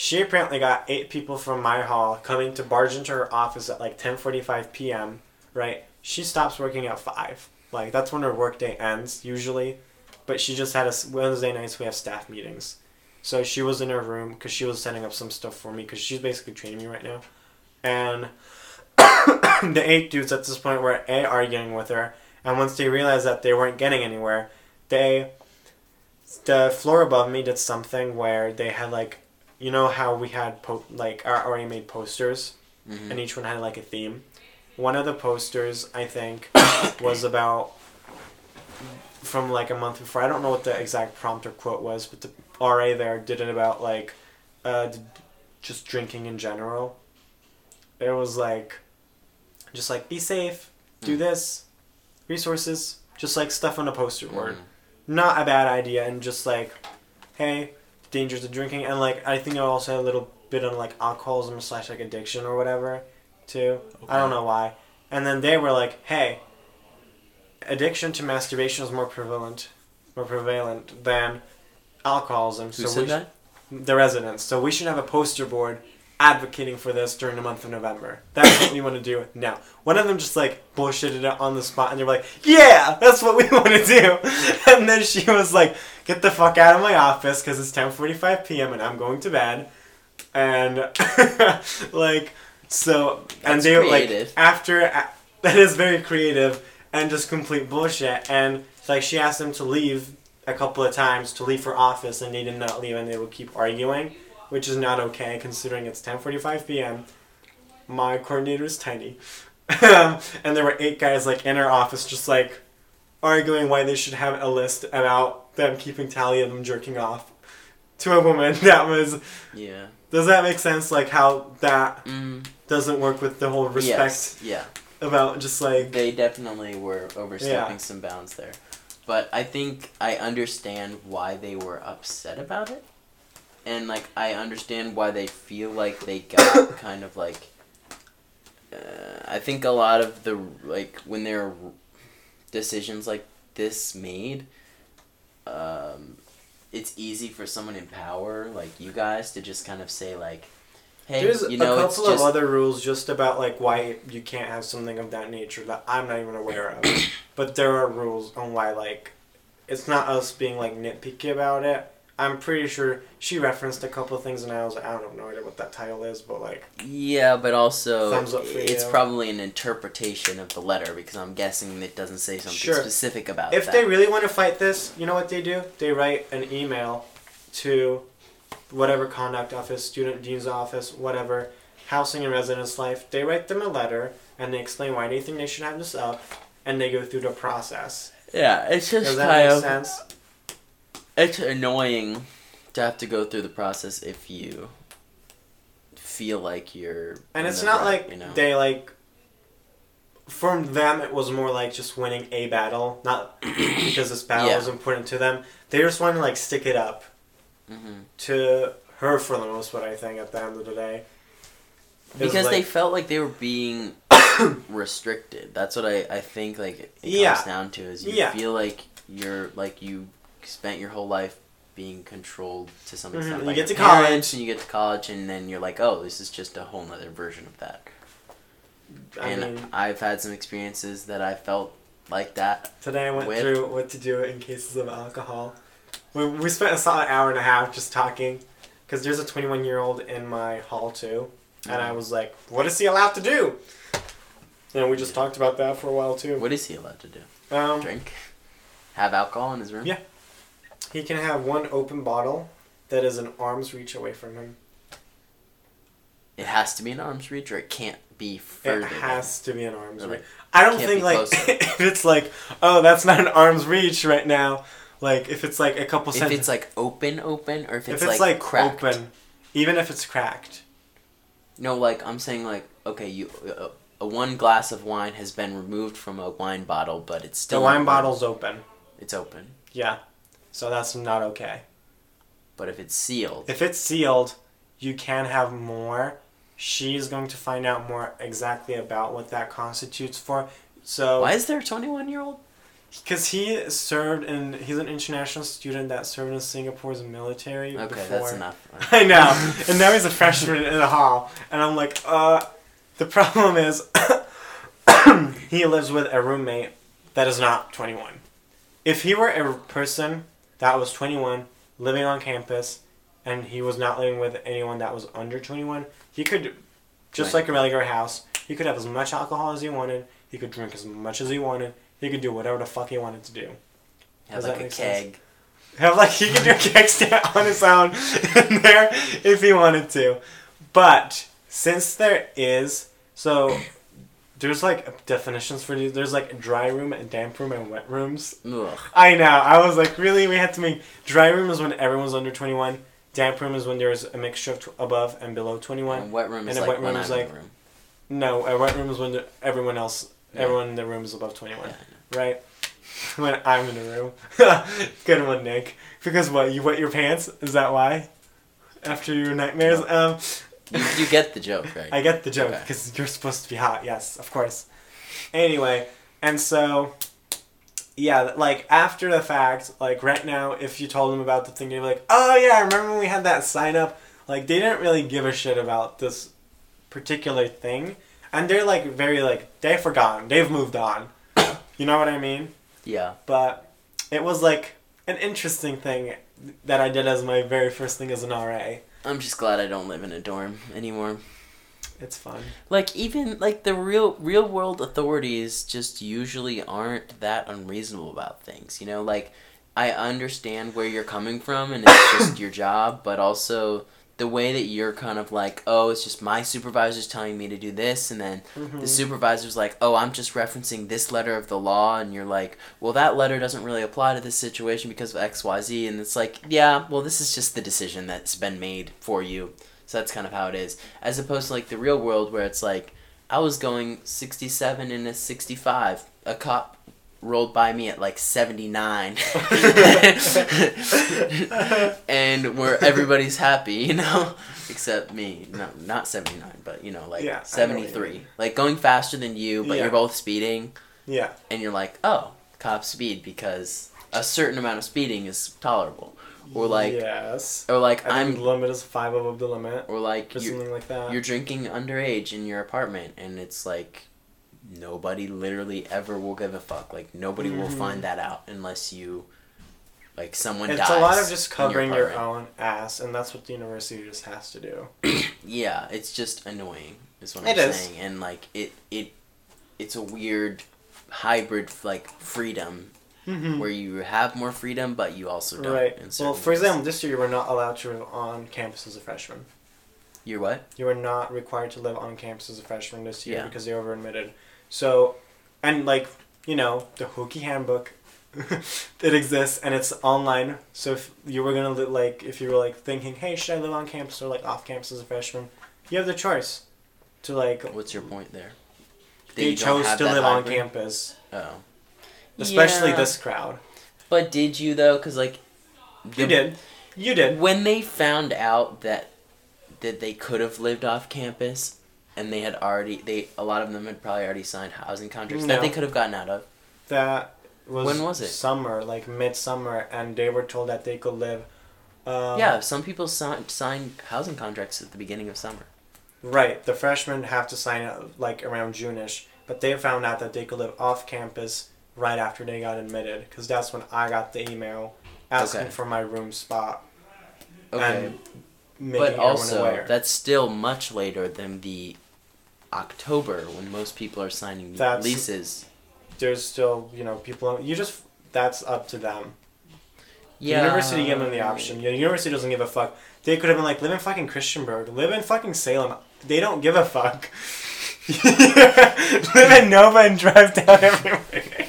B: she apparently got eight people from my hall coming to barge into her office at like ten forty five p.m. Right? She stops working at five. Like that's when her workday ends usually, but she just had a Wednesday nights we have staff meetings, so she was in her room because she was setting up some stuff for me because she's basically training me right now, and [COUGHS] the eight dudes at this point were a arguing with her, and once they realized that they weren't getting anywhere, they the floor above me did something where they had like you know how we had po- like our already made posters
A: Mhm.
B: and each one had like a theme. One of the posters I think [COUGHS] was about from like a month before. I don't know what the exact prompt or quote was, but the RA there did it about like uh, d- just drinking in general. It was like just like be safe, do
A: Mm.
B: this, resources, just like stuff on a poster board.
A: Mhm.
B: Not a bad idea, and just like, hey, dangers of drinking, and like I think I also had a little bit on like alcoholism slash like addiction or whatever, too. I don't know why. And then they were like, hey, addiction to masturbation is more prevalent, more prevalent than alcoholism.
A: Who
B: so
A: said
B: we sh-
A: that?
B: the residents. So we should have a poster board advocating for this during the month of November. That's what we want to do now. One of them just like bullshitted it on the spot, and they're like, "Yeah, that's what we [LAUGHS] want to do." And then she was like, "Get the fuck out of my office because it's 10:45 p.m. and I'm going to bed." And [LAUGHS] like, so and they
A: creative.
B: like after a- that is very creative and just complete bullshit. And like she asked them to leave a couple of times to leave her office, and they did not leave, and they would keep arguing, which is not okay considering it's 10:45 p.m. My coordinator is tiny, [LAUGHS] and there were eight guys like in her office, just like arguing why they should have a list about them keeping tally of them jerking off to a woman. [LAUGHS] That was.
A: Yeah.
B: Does that make sense? Like how that
A: Mm,
B: doesn't work with the whole respect
A: Yes. Yeah.
B: about just like
A: They definitely were overstepping some bounds there. But I think I understand why they were upset about it. And like I understand why they feel like they got [COUGHS] kind of like uh, I think a lot of the like when there are decisions like this made um it's easy for someone in power like you guys to just kind of say like hey
B: There's
A: you know
B: a couple
A: just
B: of other rules just about like why you can't have something of that nature that I'm not even aware of. [COUGHS] but there are rules on why like it's not us being like nitpicky about it. I'm pretty sure she referenced a couple of things and I was like, I don't have no idea what that title is, but like
A: Yeah, but also
B: Thumbs up for
A: it's
B: you.
A: probably an interpretation of the letter because I'm guessing it doesn't say something
B: Sure.
A: specific about it.
B: if
A: that.
B: they really want to fight this, you know what they do? They write an email to whatever conduct office, student dean's office, whatever, housing and residence life. They write them a letter and they explain why they think they should have this up, and they go through the process.
A: yeah, it's just
B: Does that
A: kind
B: make
A: of
B: sense?
A: It's annoying to have to go through the process if you feel like you're
B: And it's not
A: right,
B: like
A: you know.
B: they like. From them, it was more like just winning a battle, not [CLEARS THROAT] because this battle
A: Yeah.
B: was important to them. They just wanted to like stick it up
A: Mhm.
B: to her for the most part. I think at the end of the day, It
A: because they felt like they were being [COUGHS] restricted. That's what I, I think like it comes
B: Yeah.
A: down to is you
B: Yeah.
A: feel like you're like you spent your whole life being controlled to some
B: Mhm.
A: extent
B: You get to college.
A: and you get to college and then you're like oh this is just a whole nother version of that
B: I
A: and
B: mean,
A: I've had some experiences that I felt like that
B: Today I went
A: With-
B: through what to do in cases of alcohol. We, we spent a solid hour and a half just talking, because there's a 21 year old in my hall too, and I was like, "What is he allowed to do?" And we just talked about that for a while too.
A: what is he allowed to do
B: Um,
A: drink have alcohol in his room
B: Yeah. He can have one open bottle that is an arm's reach away from him.
A: it has to be an arm's reach or it can't be further
B: It has to be an arm's reach. I don't think like [LAUGHS] if it's like, oh, that's not an arm's reach right now. Like if it's like a couple
A: if it's like open open or if
B: if
A: it's,
B: it's
A: like,
B: like,
A: cracked
B: open, even if it's cracked.
A: No, like I'm saying, like okay, you uh, a one glass of wine has been removed from a wine bottle, but it's still The
B: wine
A: not-
B: bottle's open.
A: It's open,
B: Yeah. So that's not okay.
A: but if it's sealed,
B: If it's sealed, you can have more. She's going to find out more exactly about what that constitutes for. So,
A: why is there a twenty-one year old?
B: because he served in, he's an international student that served in Singapore's military. Before.
A: Okay,
B: before.
A: that's enough. [LAUGHS]
B: I know. And now he's a freshman in the hall. And I'm like, uh, the problem is [COUGHS] he lives with a roommate that is not 21. If he were a person that was 21, living on campus, and he was not living with anyone that was under 21, he could, just
A: Right.
B: like a regular house, he could have as much alcohol as he wanted, he could drink as much as he wanted, he could do whatever the fuck he wanted to do.
A: Have
B: Does
A: like
B: that
A: a
B: make sense?
A: keg.
B: Have like he could do a [LAUGHS] keg stand on his own in there if he wanted to. But since there is so there's like definitions for these. There's like dry room and damp room and wet rooms.
A: Ugh.
B: I know. I was like, really? We had to make dry room is when everyone's under 21. Damp room is when there's a mixture of tw- above and below 21.
A: And wet room is
B: And a
A: like
B: wet room is like-
A: room.
B: No, a wet room is when everyone else,
A: Yeah.
B: everyone in the room is above 21.
A: Yeah,
B: Right? [LAUGHS] When I'm in the room. [LAUGHS] Good one, Nick. Because what? You wet your pants? Is that why? After your nightmares? Um,
A: You, you get the joke, [LAUGHS] right?
B: I get the joke
A: Okay.
B: because you're supposed to be hot. Yes, of course. Anyway, and so, yeah, like after the fact, like right now, if you told them about the thing, they'd be like, "Oh yeah, I remember when we had that sign up." Like they didn't really give a shit about this particular thing, and they're like very like they've forgotten, they've moved on. [COUGHS] You know what I mean?
A: yeah.
B: But it was like an interesting thing that I did as my very first thing as an RA.
A: I'm just glad I don't live in a dorm anymore.
B: It's fun.
A: Like even like the real real world authorities just usually aren't that unreasonable about things. You know, like I understand where you're coming from and it's just your job, but also the way that you're kind of like, oh, it's just my supervisor's telling me to do this, and then
B: Mhm.
A: the supervisor's like, oh, I'm just referencing this letter of the law, and you're like, well, that letter doesn't really apply to this situation because of X, Y, Z, and it's like, yeah, well, this is just the decision that's been made for you. So that's kind of how it is, as opposed to like the real world where it's like, I was going 67 in a 65, a cop rolled by me at like 79 [LAUGHS] and where everybody's happy you know except me no not 79 but you know like
B: Yeah, I know you
A: 73 like going faster than you but
B: Yeah.
A: you're both speeding
B: Yeah.
A: and you're like oh cop speed because a certain amount of speeding is tolerable or like
B: yes.
A: or like
B: I
A: i'm
B: the limit is five above the limit,
A: or like
B: or something like that.
A: you're drinking underage in your apartment and it's like nobody literally ever will give a fuck like nobody will
B: Mhm.
A: find that out unless you like someone
B: it's a lot of just covering your,
A: apartment.
B: own ass, and that's what the university just has to do. [CLEARS THROAT]
A: yeah it's just annoying is what
B: It
A: i'm
B: is.
A: saying and like it it it's a weird hybrid like freedom
B: Mm-hmm.
A: where you have more freedom but you also don't
B: Right. Well, for
A: ways.
B: example, this year you were not allowed to live on campus as a freshman.
A: you're what
B: You were not required to live on campus as a freshman this year
A: Yeah.
B: because they over admitted. So, and like you know, the Hokie Handbook, [LAUGHS] it exists and it's online. So if you were gonna li- like, if you were like thinking, hey, should I live on campus or like off campus as a freshman, you have the choice to like.
A: what's your point there
B: They
A: you
B: chose to
A: that
B: live on campus,
A: oh
B: especially
A: Yeah.
B: this crowd.
A: but did you though because like
B: You did, you did.
A: when they found out that that they could have lived off campus and they had already they a lot of them had probably already signed housing contracts that they could have gotten out of
B: That was
A: When was it?
B: Summer, like midsummer, and they were told that they could live. Um,
A: yeah some people signed signed housing contracts at the beginning of summer
B: Right. The freshmen have to sign it like around June-ish, but they found out that they could live off campus right after they got admitted, because that's when I got the email asking
A: Okay.
B: for my room spot
A: okay but also
B: aware.
A: that's still much later than the october when most people are signing
B: That's-
A: leases
B: There's still, you know, people. You just that's up to them. The
A: yeah
B: university gave them the option. The university doesn't give a fuck. They could have been like, live in fucking Christiansburg, live in fucking Salem. They don't give a fuck. [LAUGHS] live in Nova and drive down everywhere.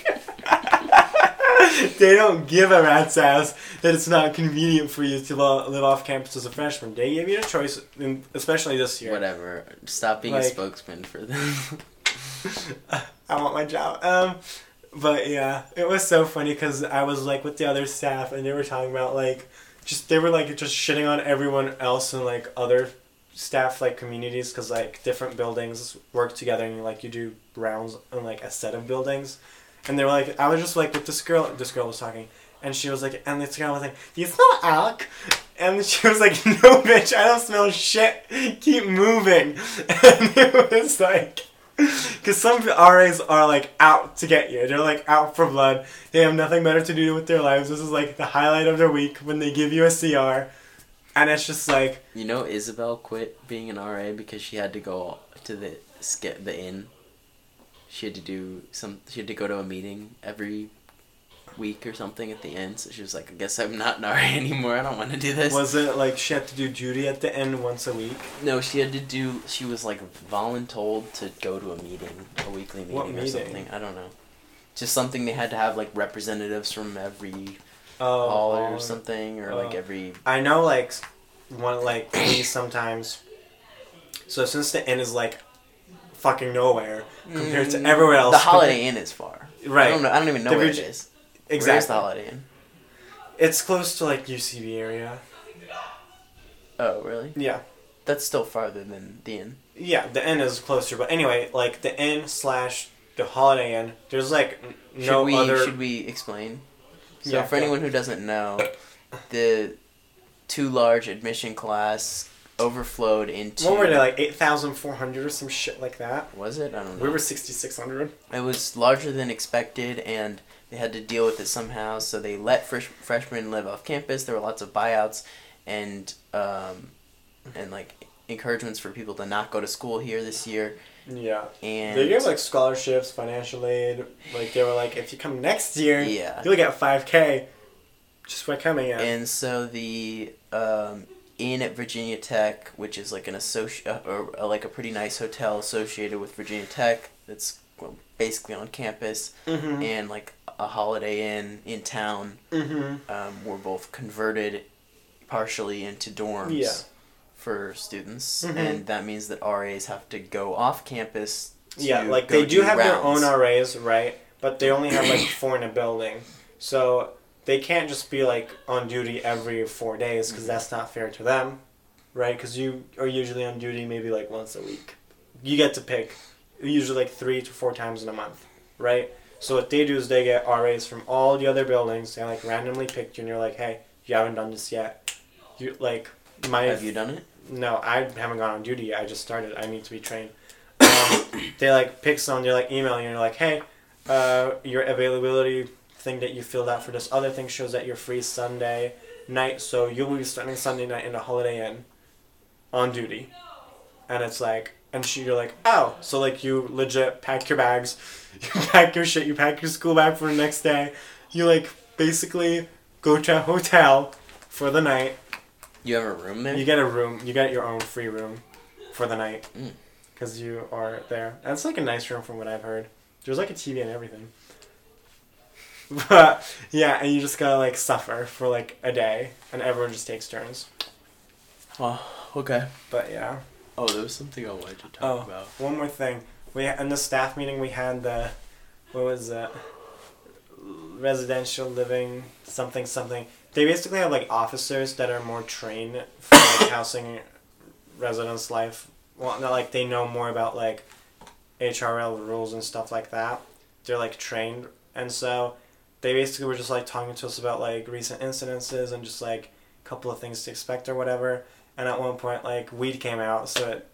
B: They don't give a rat's ass that it's not convenient for you to lo- live off campus as a freshman. They gave you a choice, in, especially this year.
A: whatever stop being a spokesman for them [LAUGHS]
B: I want my job. Um, but yeah, it was so funny because I was like with the other staff and they were talking about like, just they were like just shitting on everyone else and like other staff like communities because like different buildings work together and like you do rounds on like a set of buildings, and they were like I was just like with this girl. This girl was talking. And she was like, and this girl was like, "Do you smell alk?" And [LAUGHS] she was like, "No, bitch, I don't smell shit. Keep moving." [LAUGHS] And it was like, because some RAs are like out to get you. They're like out for blood. They have nothing better to do with their lives. This is like the highlight of their week when they give you a CR, and it's just like
A: You know, Isabel quit being an RA because she had to go to the skip the inn. She had to do some. She had to go to a meeting every week or something at the end So she was like, "I guess I'm not an RA [LAUGHS] anymore. I don't want to do this."
B: was it like she had to do duty at the end once a week?
A: no, she had to do. She was like voluntold to go to a meeting, a weekly meeting, or something. I don't know. Just something they had to have like representatives from every
B: Oh,
A: hall or something, or like
B: Oh.
A: every.
B: I know like one like me [CLEARS THROAT] sometimes. So since the end is like fucking nowhere compared to everywhere else,
A: Mm, The Holiday Inn is far.
B: Right.
A: I don't know. I don't even know
B: The
A: where
B: Virgi-
A: it is.
B: exactly.
A: Where's the Holiday Inn?
B: It's close to like UCB area.
A: Oh, really?
B: Yeah.
A: That's still farther than the inn.
B: Yeah, the inn is closer, but anyway, like the inn slash the Holiday Inn, there's like n-
A: Should
B: no
A: we
B: other.
A: should we explain? So
B: Yeah,
A: for
B: yeah.
A: anyone who doesn't know, the too large admission class overflowed into
B: What were they like eight thousand four hundred or some shit like that?
A: was it? I don't know.
B: We were sixty six hundred.
A: It was larger than expected, and they had to deal with it somehow. So they let fresh, freshmen live off campus. There were lots of buyouts, and um, and like encouragements for people to not go to school here this year.
B: Yeah.
A: And
B: They gave like scholarships, financial aid. Like they were like, if you come next year,
A: yeah,
B: you'll get five k, just by coming in.
A: and so the um, inn at Virginia Tech, which is like an associ- uh, or, uh, like a pretty nice hotel associated with Virginia Tech, that's basically on campus,
B: mm-hmm.
A: and like a Holiday Inn in town.
B: mm-hmm.
A: um, were both converted partially into dorms
B: Yeah.
A: for students,
B: Mhm.
A: and that means that RAs have to go off campus. To
B: Yeah, like they do have their own RAs, right? But they only have like four in a building, so they can't just be like on duty every four days because that's not fair to them, right? Because you are usually on duty maybe like once a week. You get to pick, usually like three to four times in a month, right? So what they do is they get RAs from all the other buildings. They like randomly picked you, and you're like, hey, you haven't done this yet. You like my
A: Have you done it?
B: no, I haven't gone on duty. yet. I just started. I need to be trained. Um, [COUGHS] they like pick someone. They're like email you. And they're like, hey, uh, your availability thing that you filled out for this other thing shows that you're free Sunday night. So you'll be spending Sunday night in a Holiday Inn, on duty, and it's like, and she, you're like, oh, so like you legit pack your bags, [LAUGHS] you pack your shit, you pack your school bag for the next day. You like basically go to a hotel for the night
A: You have a room there.
B: you get a room. You get your own free room for the night
A: Mm.
B: because you are there. And it's like a nice room from what I've heard. There's like a TV and everything. But yeah, and you just gotta like suffer for like a day, and everyone just takes turns.
A: oh, okay.
B: But yeah.
A: Oh, there was something I wanted to talk
B: Oh.
A: about.
B: One more thing. We in the staff meeting we had the what was that? Residential living something something. They basically have like officers that are more trained for like [COUGHS] housing residents' life. Well, not like they know more about like HRL rules and stuff like that. They're like trained, and so they basically were just like talking to us about like recent incidences and just like a couple of things to expect or whatever. And at one point, like weed came out, so it,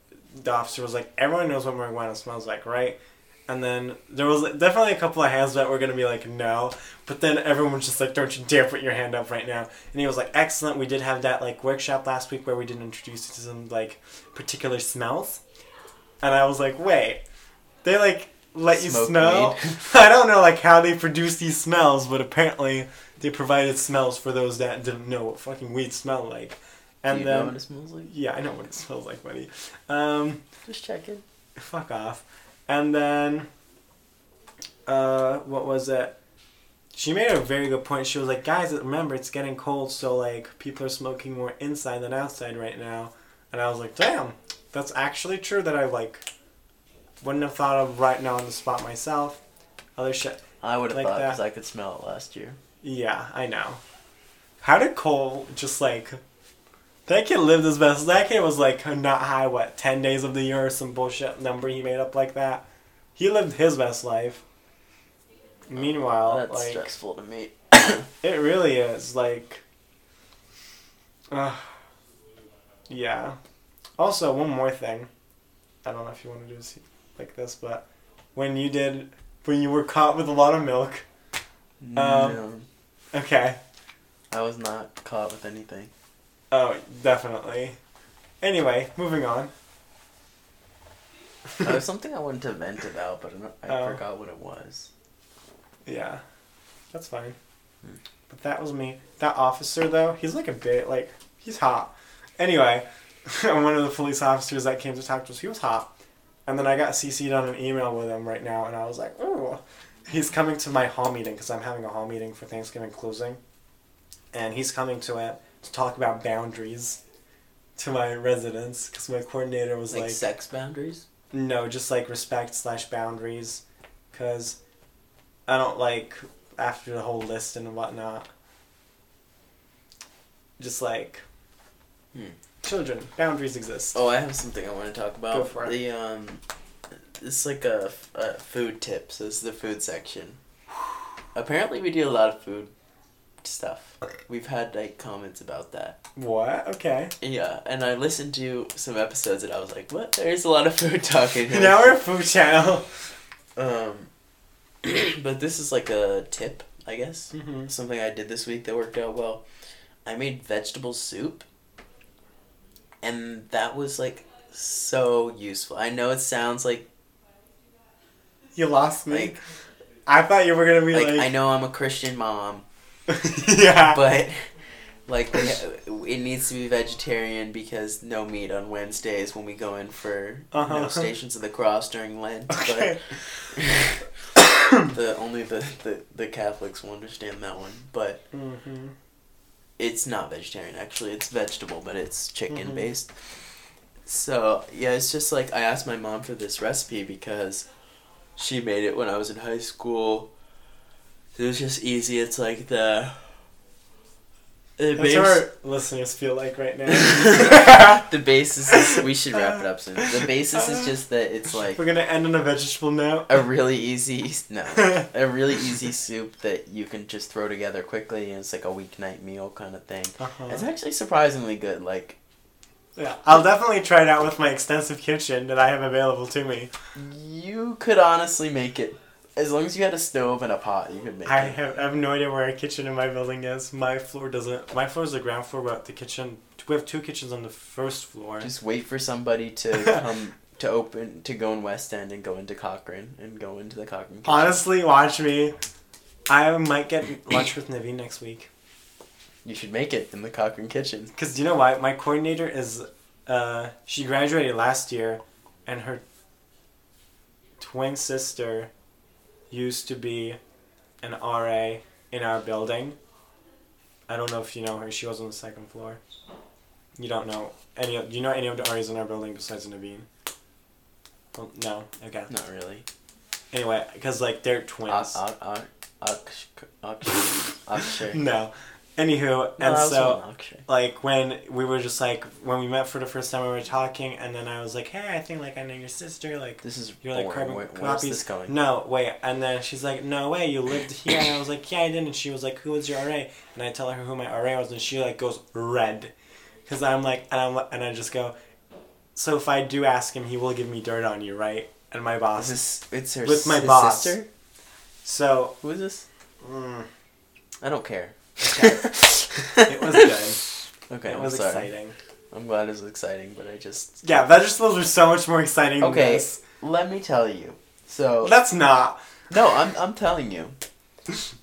B: the officer was like, "Everyone knows what marijuana smells like, right?" And then there was definitely a couple of hands that were gonna be like, "No," but then everyone was just like, "Don't you dare put your hand up right now!" And he was like, "Excellent. We did have that like workshop last week where we did introduce you to some like particular smells." And I was like, "Wait, they like let you smell?" [LAUGHS] [LAUGHS] I don't know like how they produce these smells, but apparently they provided smells for those that didn't know what fucking weed smelled like. And
A: Do you
B: then
A: know what it smells like?
B: yeah, I know what it smells like, buddy. Um,
A: Just checking.
B: fuck off. And then, uh, what was it? She made a very good point. She was like, guys, remember, it's getting cold, so, like, people are smoking more inside than outside right now. And I was like, damn, that's actually true that I, like, wouldn't have thought of right now on the spot myself. Other shit.
A: I would have
B: Like
A: thought because I could smell it last year.
B: Yeah, I know. How did Cole just like that kid lived his best? That kid was like not high. What ten days of the year or some bullshit number he made up like that. He lived his best life. Meanwhile,
A: That's
B: like
A: stressful to me. [COUGHS]
B: it really is like. Uh, yeah. Also, one more thing. I don't know if you want to do this like this, but when you did, when you were caught with a lot of milk.
A: no,
B: Okay.
A: I was not caught with anything.
B: Oh, definitely. Anyway, moving on.
A: There was [LAUGHS] something I wanted to vent about, but I, I
B: Oh.
A: forgot what it was.
B: Yeah, that's fine.
A: Hmm.
B: But that was me. That officer, though, he's like a bit, like, he's hot. Anyway, [LAUGHS] one of the police officers that came to talk to us, he was hot. And then I got CC'd on an email with him right now, and I was like, ooh. He's coming to my hall meeting, because I'm having a hall meeting for Thanksgiving closing. And he's coming to it to talk about boundaries to my residents, because my coordinator was
A: Like,
B: like
A: sex boundaries.
B: no, just like respect slash boundaries, because I don't like after the whole list and whatnot. Just like
A: Hmm.
B: Children, boundaries exist.
A: Oh, I have something I want to talk about.
B: Go for it.
A: The um, it's like a food tip. So This is the food section. Apparently, we do a lot of food stuff. We've had like comments about that.
B: What? Okay.
A: Yeah, and I listened to some episodes and I was like, "What? There's a lot of food talking." here."
B: now we're a food channel.
A: Um, [CLEARS THROAT] but this is like a tip, I guess.
B: Mm-hmm.
A: Something I did this week that worked out well. I made vegetable soup, and that was like so useful. I know it sounds like
B: You lost me.
A: like
B: I thought you were gonna be
A: like
B: like.
A: I know I'm a Christian mom, [LAUGHS]
B: yeah.
A: but like it needs to be vegetarian because no meat on Wednesdays when we go in for you know,
B: Uh-huh.
A: Stations of the Cross during Lent.
B: Okay.
A: But [COUGHS] the only the, the the Catholics will understand that one, but
B: mm-hmm.
A: It's not vegetarian actually. It's vegetable, but it's chicken
B: Mhm.
A: based. So yeah, it's just like I asked my mom for this recipe because she made it when I was in high school. It was just easy. It's like the the
B: That's what our listeners feel like right now. [LAUGHS]
A: the basis is we should wrap it up soon. The basis is just that it's like
B: we're gonna end on a vegetable note.
A: a really easy no a [LAUGHS] really easy soup that you can just throw together quickly and it's like a weeknight meal kind of thing.
B: Uh-huh.
A: It's actually surprisingly good. Like
B: Yeah, I'll definitely try it out with my extensive kitchen that I have available to me.
A: you could honestly make it as long as you had a stove and a pot. You could make
B: I
A: it.
B: have, I have no idea where a kitchen in my building is. My floor doesn't. My floor is the ground floor, but the kitchen. We have two kitchens on the first floor.
A: Just wait for somebody to [LAUGHS] come to open to go in West End and go into Cochrane and go into the Cochrane. kitchen.
B: Honestly, watch me. I might get lunch with Naveen next week.
A: You should make it in the Cochrane kitchen.
B: Cause you know why? My coordinator is, uh, she graduated last year, and her twin sister used to be an RA in our building. I don't know if you know her. She was on the second floor. You don't know any. of Do you know any of the RAs in our building besides Naveen? Well, no. Okay.
A: Not really.
B: Anyway, because like they're twins.
A: Aksh- Akshay. Akshay.
B: no. Anywho,
A: No,
B: and so. like when we were just like when we met for the first time we were talking and then I was like hey I think like I know your sister like
A: This is
B: you're like carbon
A: where's
B: copies
A: this going?
B: no wait and then she's like no way you lived here and I was like yeah I did and she was like who was your RA and I tell her who my RA was and she like goes red because I'm like and I'm and I just go so if I do ask him he will give me dirt on you right and my boss
A: Is this it's her
B: With my boss.
A: sister?
B: so
A: Who is this?
B: mm,
A: I don't care.
B: Okay. [LAUGHS] it was good
A: Okay,
B: it was
A: sorry.
B: exciting
A: I'm glad it was exciting, but I just
B: yeah vegetables are so much more exciting than
A: Okay.
B: this.
A: let me tell you. So
B: That's not.
A: no, I'm I'm telling you,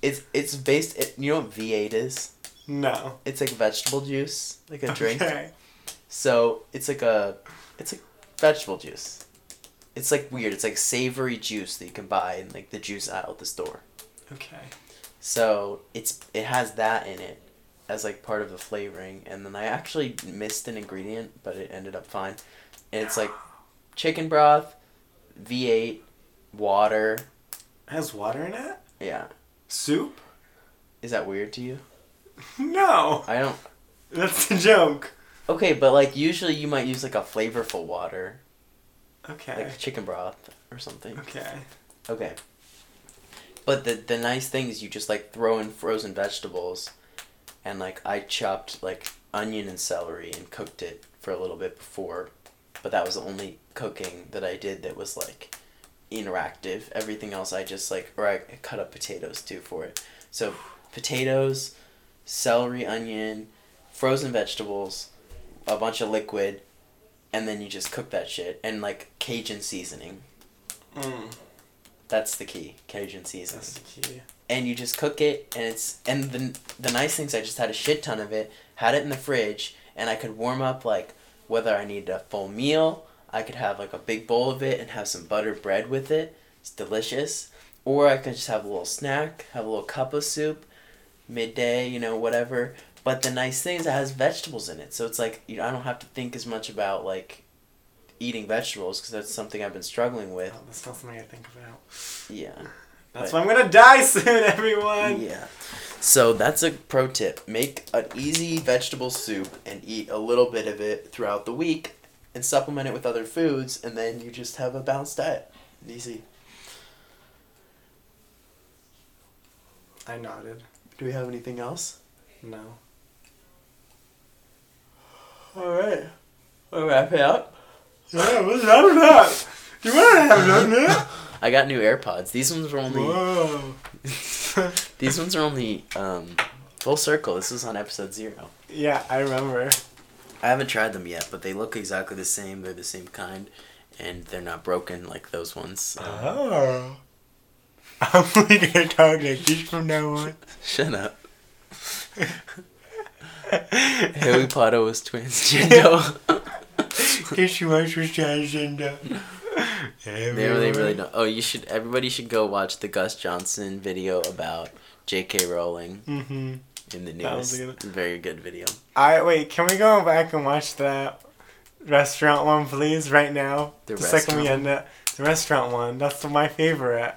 A: it's it's based. It, you know what V8 is?
B: No.
A: It's like vegetable juice, like a drink.
B: Okay.
A: So it's like a, it's like vegetable juice. It's like weird. It's like savory juice that you can buy in like the juice aisle at the store.
B: Okay.
A: So it's it has that in it as like part of the flavoring, and then I actually missed an ingredient, but it ended up fine. And it's like chicken broth, V8, water.
B: Has water in it?
A: Yeah.
B: Soup?
A: Is that weird to you? [LAUGHS]
B: No.
A: I don't.
B: That's the joke.
A: Okay, but like usually you might use like a flavorful water,
B: Okay.
A: like chicken broth or something.
B: Okay.
A: Okay. But the the nice thing is you just like throw in frozen vegetables, and like I chopped like onion and celery and cooked it for a little bit before, but that was the only cooking that I did that was like interactive. Everything else I just like or I cut up potatoes too for it. So potatoes, celery, onion, frozen vegetables, a bunch of liquid, and then you just cook that shit and like Cajun seasoning.
B: Mm,
A: That's the key, Cajun seasoning.
B: that's the key.
A: And you just cook it, and it's and the the nice things I just had a shit ton of it, had it in the fridge, and I could warm up like whether I needed a full meal, I could have like a big bowl of it and have some buttered bread with it. It's delicious. Or I could just have a little snack, have a little cup of soup, midday, you know, whatever. But the nice thing is it has vegetables in it, so it's like you know, I don't have to think as much about like eating vegetables because that's something I've been struggling oh, with.
B: Oh, that's not something I think about.
A: Yeah. [LAUGHS]
B: That's
A: But-
B: why I'm gonna die [LAUGHS] soon, everyone.
A: Yeah. So that's a pro tip. Make an easy vegetable soup and eat a little bit of it throughout the week and supplement it with other foods and then you just have a balanced diet. Easy.
B: I nodded.
A: Do we have anything else?
B: No.
A: Alright. We'll wrap it up.
B: Yeah, what's up with that? You wanna have that,
A: I got new AirPods. These ones were only
B: Whoa.
A: these ones are only um full circle. This was on episode zero.
B: yeah, I remember.
A: I haven't tried them yet, but they look exactly the same. They're the same kind, and they're not broken like those ones. Um,
B: Oh. [LAUGHS] I'm only gonna talk like this from now on.
A: Shut up. [LAUGHS] Harry Potter was [LAUGHS] transgender. [LAUGHS]
B: Guess you watch was transgender. [LAUGHS]
A: they really, really don't. Oh, you should. Everybody should go watch the Gus Johnson video about J.K. Rowling
B: Mm-hmm.
A: in the news.
B: good.
A: Very good video.
B: I wait. Can we go back and watch that restaurant one, please, right now?
A: The
B: second we end it, the restaurant one. That's my favorite.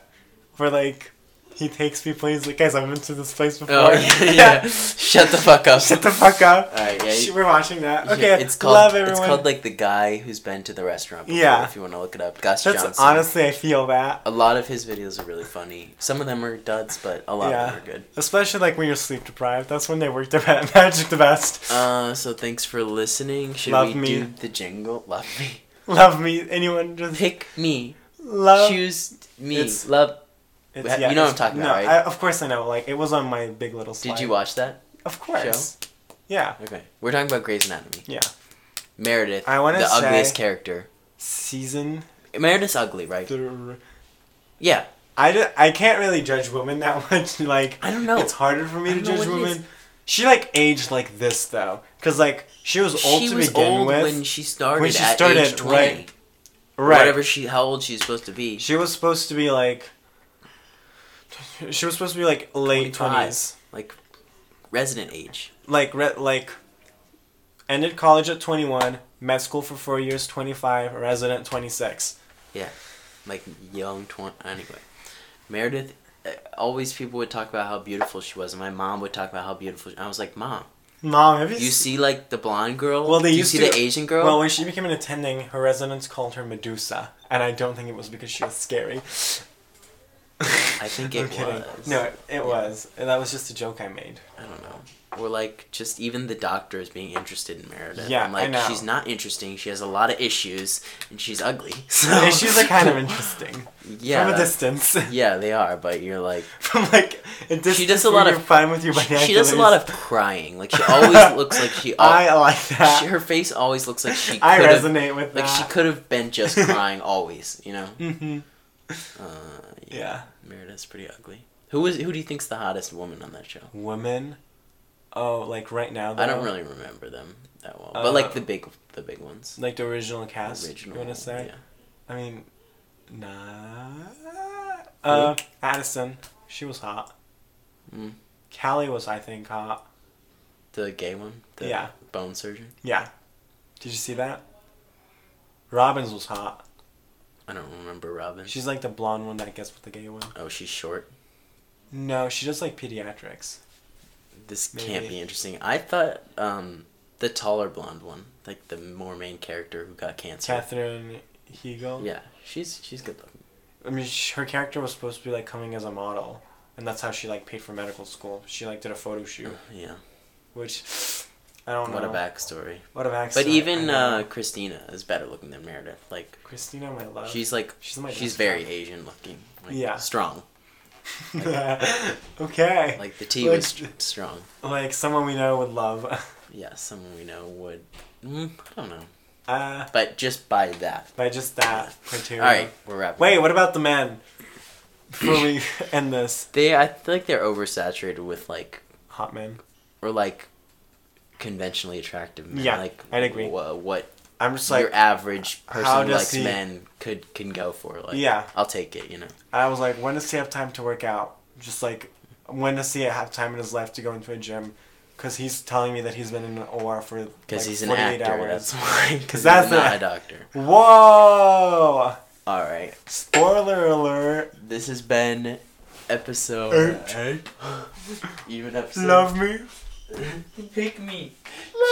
B: For like he takes people. He's like, guys, I've been to this place before.
A: Oh [LAUGHS] yeah, yeah. [LAUGHS] Shut the fuck up.
B: Shut the fuck up.
A: All right, yeah. You-
B: We're watching that.
A: yeah,
B: Okay,
A: it's called.
B: love everyone.
A: It's called like the guy who's been to the restaurant. Before,
B: Yeah.
A: If you want to look it up, Gus
B: That's
A: Johnson.
B: honestly, I feel that.
A: A lot of his videos are really funny. Some of them are duds, but a lot
B: Yeah.
A: of them are good.
B: Especially like when you're sleep deprived. That's when they work their [LAUGHS] magic the best.
A: Uh, so thanks for listening. Should
B: Love
A: we
B: me.
A: do the jingle? Love me.
B: Love me. Anyone just
A: Pick me.
B: love.
A: Choose me.
B: it's-
A: Love.
B: It's,
A: You know what I'm talking
B: no,
A: about, right?
B: I, of course I know. Like it was on my Big Little Slide.
A: Did you watch that?
B: Of course. Yeah.
A: Okay. We're talking about Grey's Anatomy.
B: Yeah.
A: Meredith.
B: I wanna
A: the
B: say-
A: ugliest character.
B: Season
A: Meredith's ugly, right?
B: three.
A: Yeah.
B: I, d- I can't really judge women that [LAUGHS] much. Like
A: I don't know.
B: it's harder for me to judge women. She like aged like this though, cause like she was old
A: she
B: to
A: was
B: begin
A: old
B: with.
A: when she started
B: When she
A: at
B: started,
A: age 20.
B: right. Right.
A: Whatever she, how old she's supposed to be.
B: She was supposed to be like. She was supposed to be like late twenties,
A: Like, resident age.
B: like re- like. Ended college at twenty one, med school for four years, twenty five, resident twenty six.
A: Yeah, Like, young 20. Anyway. Meredith, uh, always people would talk about how beautiful she was, and my mom would talk about how beautiful I was like, Mom,
B: Mom, have you,
A: you see, like, the blonde girl?
B: Well, they
A: Do you see
B: to-
A: the Asian girl?
B: Well, when she became an attending, her residents called her Medusa, and I don't think it was because she was scary.
A: I think it was.
B: No, it, it was. And that was just a joke I made.
A: I don't know. Or like just even the doctors being interested in Meredith.
B: Yeah,
A: I'm like
B: I know.
A: she's not interesting. She has a lot of issues and she's ugly. [LAUGHS] So
B: The issues are kind of interesting [LAUGHS]
A: yeah,
B: from a distance. [LAUGHS]
A: yeah, they are. But you're like
B: from like a distance.
A: does a lot
B: you're
A: of-
B: fine with your
A: she,
B: binoculars.
A: she does a lot of crying. Like she always looks like she. al-
B: I like that.
A: she her face always looks like she.
B: I resonate with
A: Like she could have been just crying always. You know.
B: hmm
A: Uh, yeah.
B: Yeah.
A: Meredith's pretty ugly. Who is who do you think's the hottest woman on that show?
B: Women. Oh, like right now. Though,
A: I don't really remember them that well, but like
B: Uh,
A: the big the big ones.
B: like the original cast.
A: Original.
B: You want to say?
A: Yeah.
B: I mean, nah. Uh, Addison. She was hot.
A: Mm.
B: Callie was, I think, hot.
A: The gay one? The
B: Yeah.
A: bone surgeon?
B: Yeah. Did you see that? Robbins was hot.
A: I don't remember Robin.
B: She's like the blonde one that gets with the gay one.
A: oh, she's short.
B: No, she does like pediatrics.
A: This can't be interesting. I thought um the taller blonde one, like the more main character who got cancer.
B: Katherine Heigl.
A: Yeah, she's she's good looking.
B: I mean, sh- her character was supposed to be like coming as a model, and that's how she like paid for medical school. She like did a photo shoot,
A: Yeah.
B: which I don't
A: What
B: know.
A: a backstory.
B: What a backstory.
A: But even uh. Cristina is better looking than Meredith. Like
B: Cristina, my love.
A: she's like
B: she's my
A: she's very
B: friend.
A: Asian looking. Like,
B: Yeah.
A: Strong. [LAUGHS]
B: okay.
A: Like the T
B: Like-
A: was strong.
B: Like someone we know would love. [LAUGHS]
A: Yeah, someone we know would. Mm, I don't know.
B: Uh,
A: But just by that.
B: by just that criteria.
A: All right, we're wrapping.
B: Wait,
A: up.
B: what about the men? Before we [CLEARS THROAT] end this,
A: They, I feel like they're oversaturated with like,
B: hot men.
A: or like, conventionally attractive men.
B: Yeah,
A: like,
B: I'd agree.
A: wha- what
B: I'm just like
A: your
B: average
A: person who likes
B: he-
A: men could can go for. Like,
B: Yeah.
A: I'll take it. You know.
B: I was like, when does he have time to work out? Just like, when does he have time in his life to go into a gym? Because he's telling me that he's been in an OR for
A: Because
B: like
A: he's an
B: 48
A: actor.
B: hours.
A: That's [LAUGHS] why. Because [LAUGHS]
B: that's
A: not
B: the-
A: a doctor.
B: Whoa!
A: All right.
B: Spoiler alert!
A: This has been episode
B: Eight. [GASPS]
A: Even episode.
B: Love me.
A: Pick me.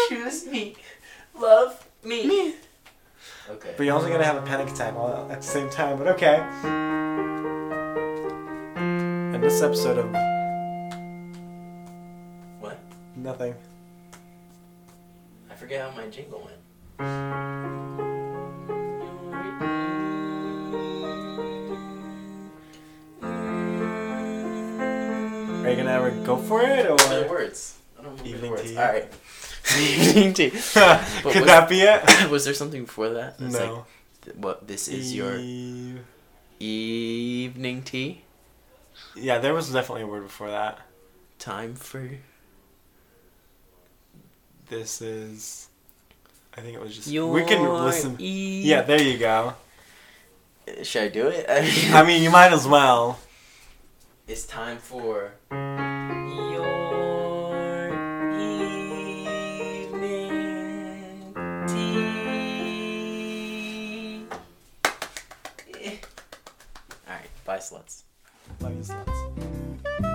A: Choose me. Love me. me. Okay.
B: But you're also gonna have a panic attack all at the same time, but okay. And this episode of
A: What?
B: nothing.
A: I forget how my jingle went.
B: Are you gonna ever go for it or?
A: The words. I don't remember
B: Evening
A: words.
B: tea.
A: All right. Evening tea. [LAUGHS] [LAUGHS]
B: Could
A: was-
B: that be it? [COUGHS]
A: Was there something before that? It's like,
B: no.
A: th- what? This is your evening tea.
B: Yeah, there was definitely a word before that.
A: Time for.
B: This is. I think it was just.
A: Your
B: we can listen.
A: eve-
B: Yeah, there you go.
A: Should I do it? [LAUGHS]
B: I mean, you might as well.
A: It's time for sluts.
B: Love you, sluts.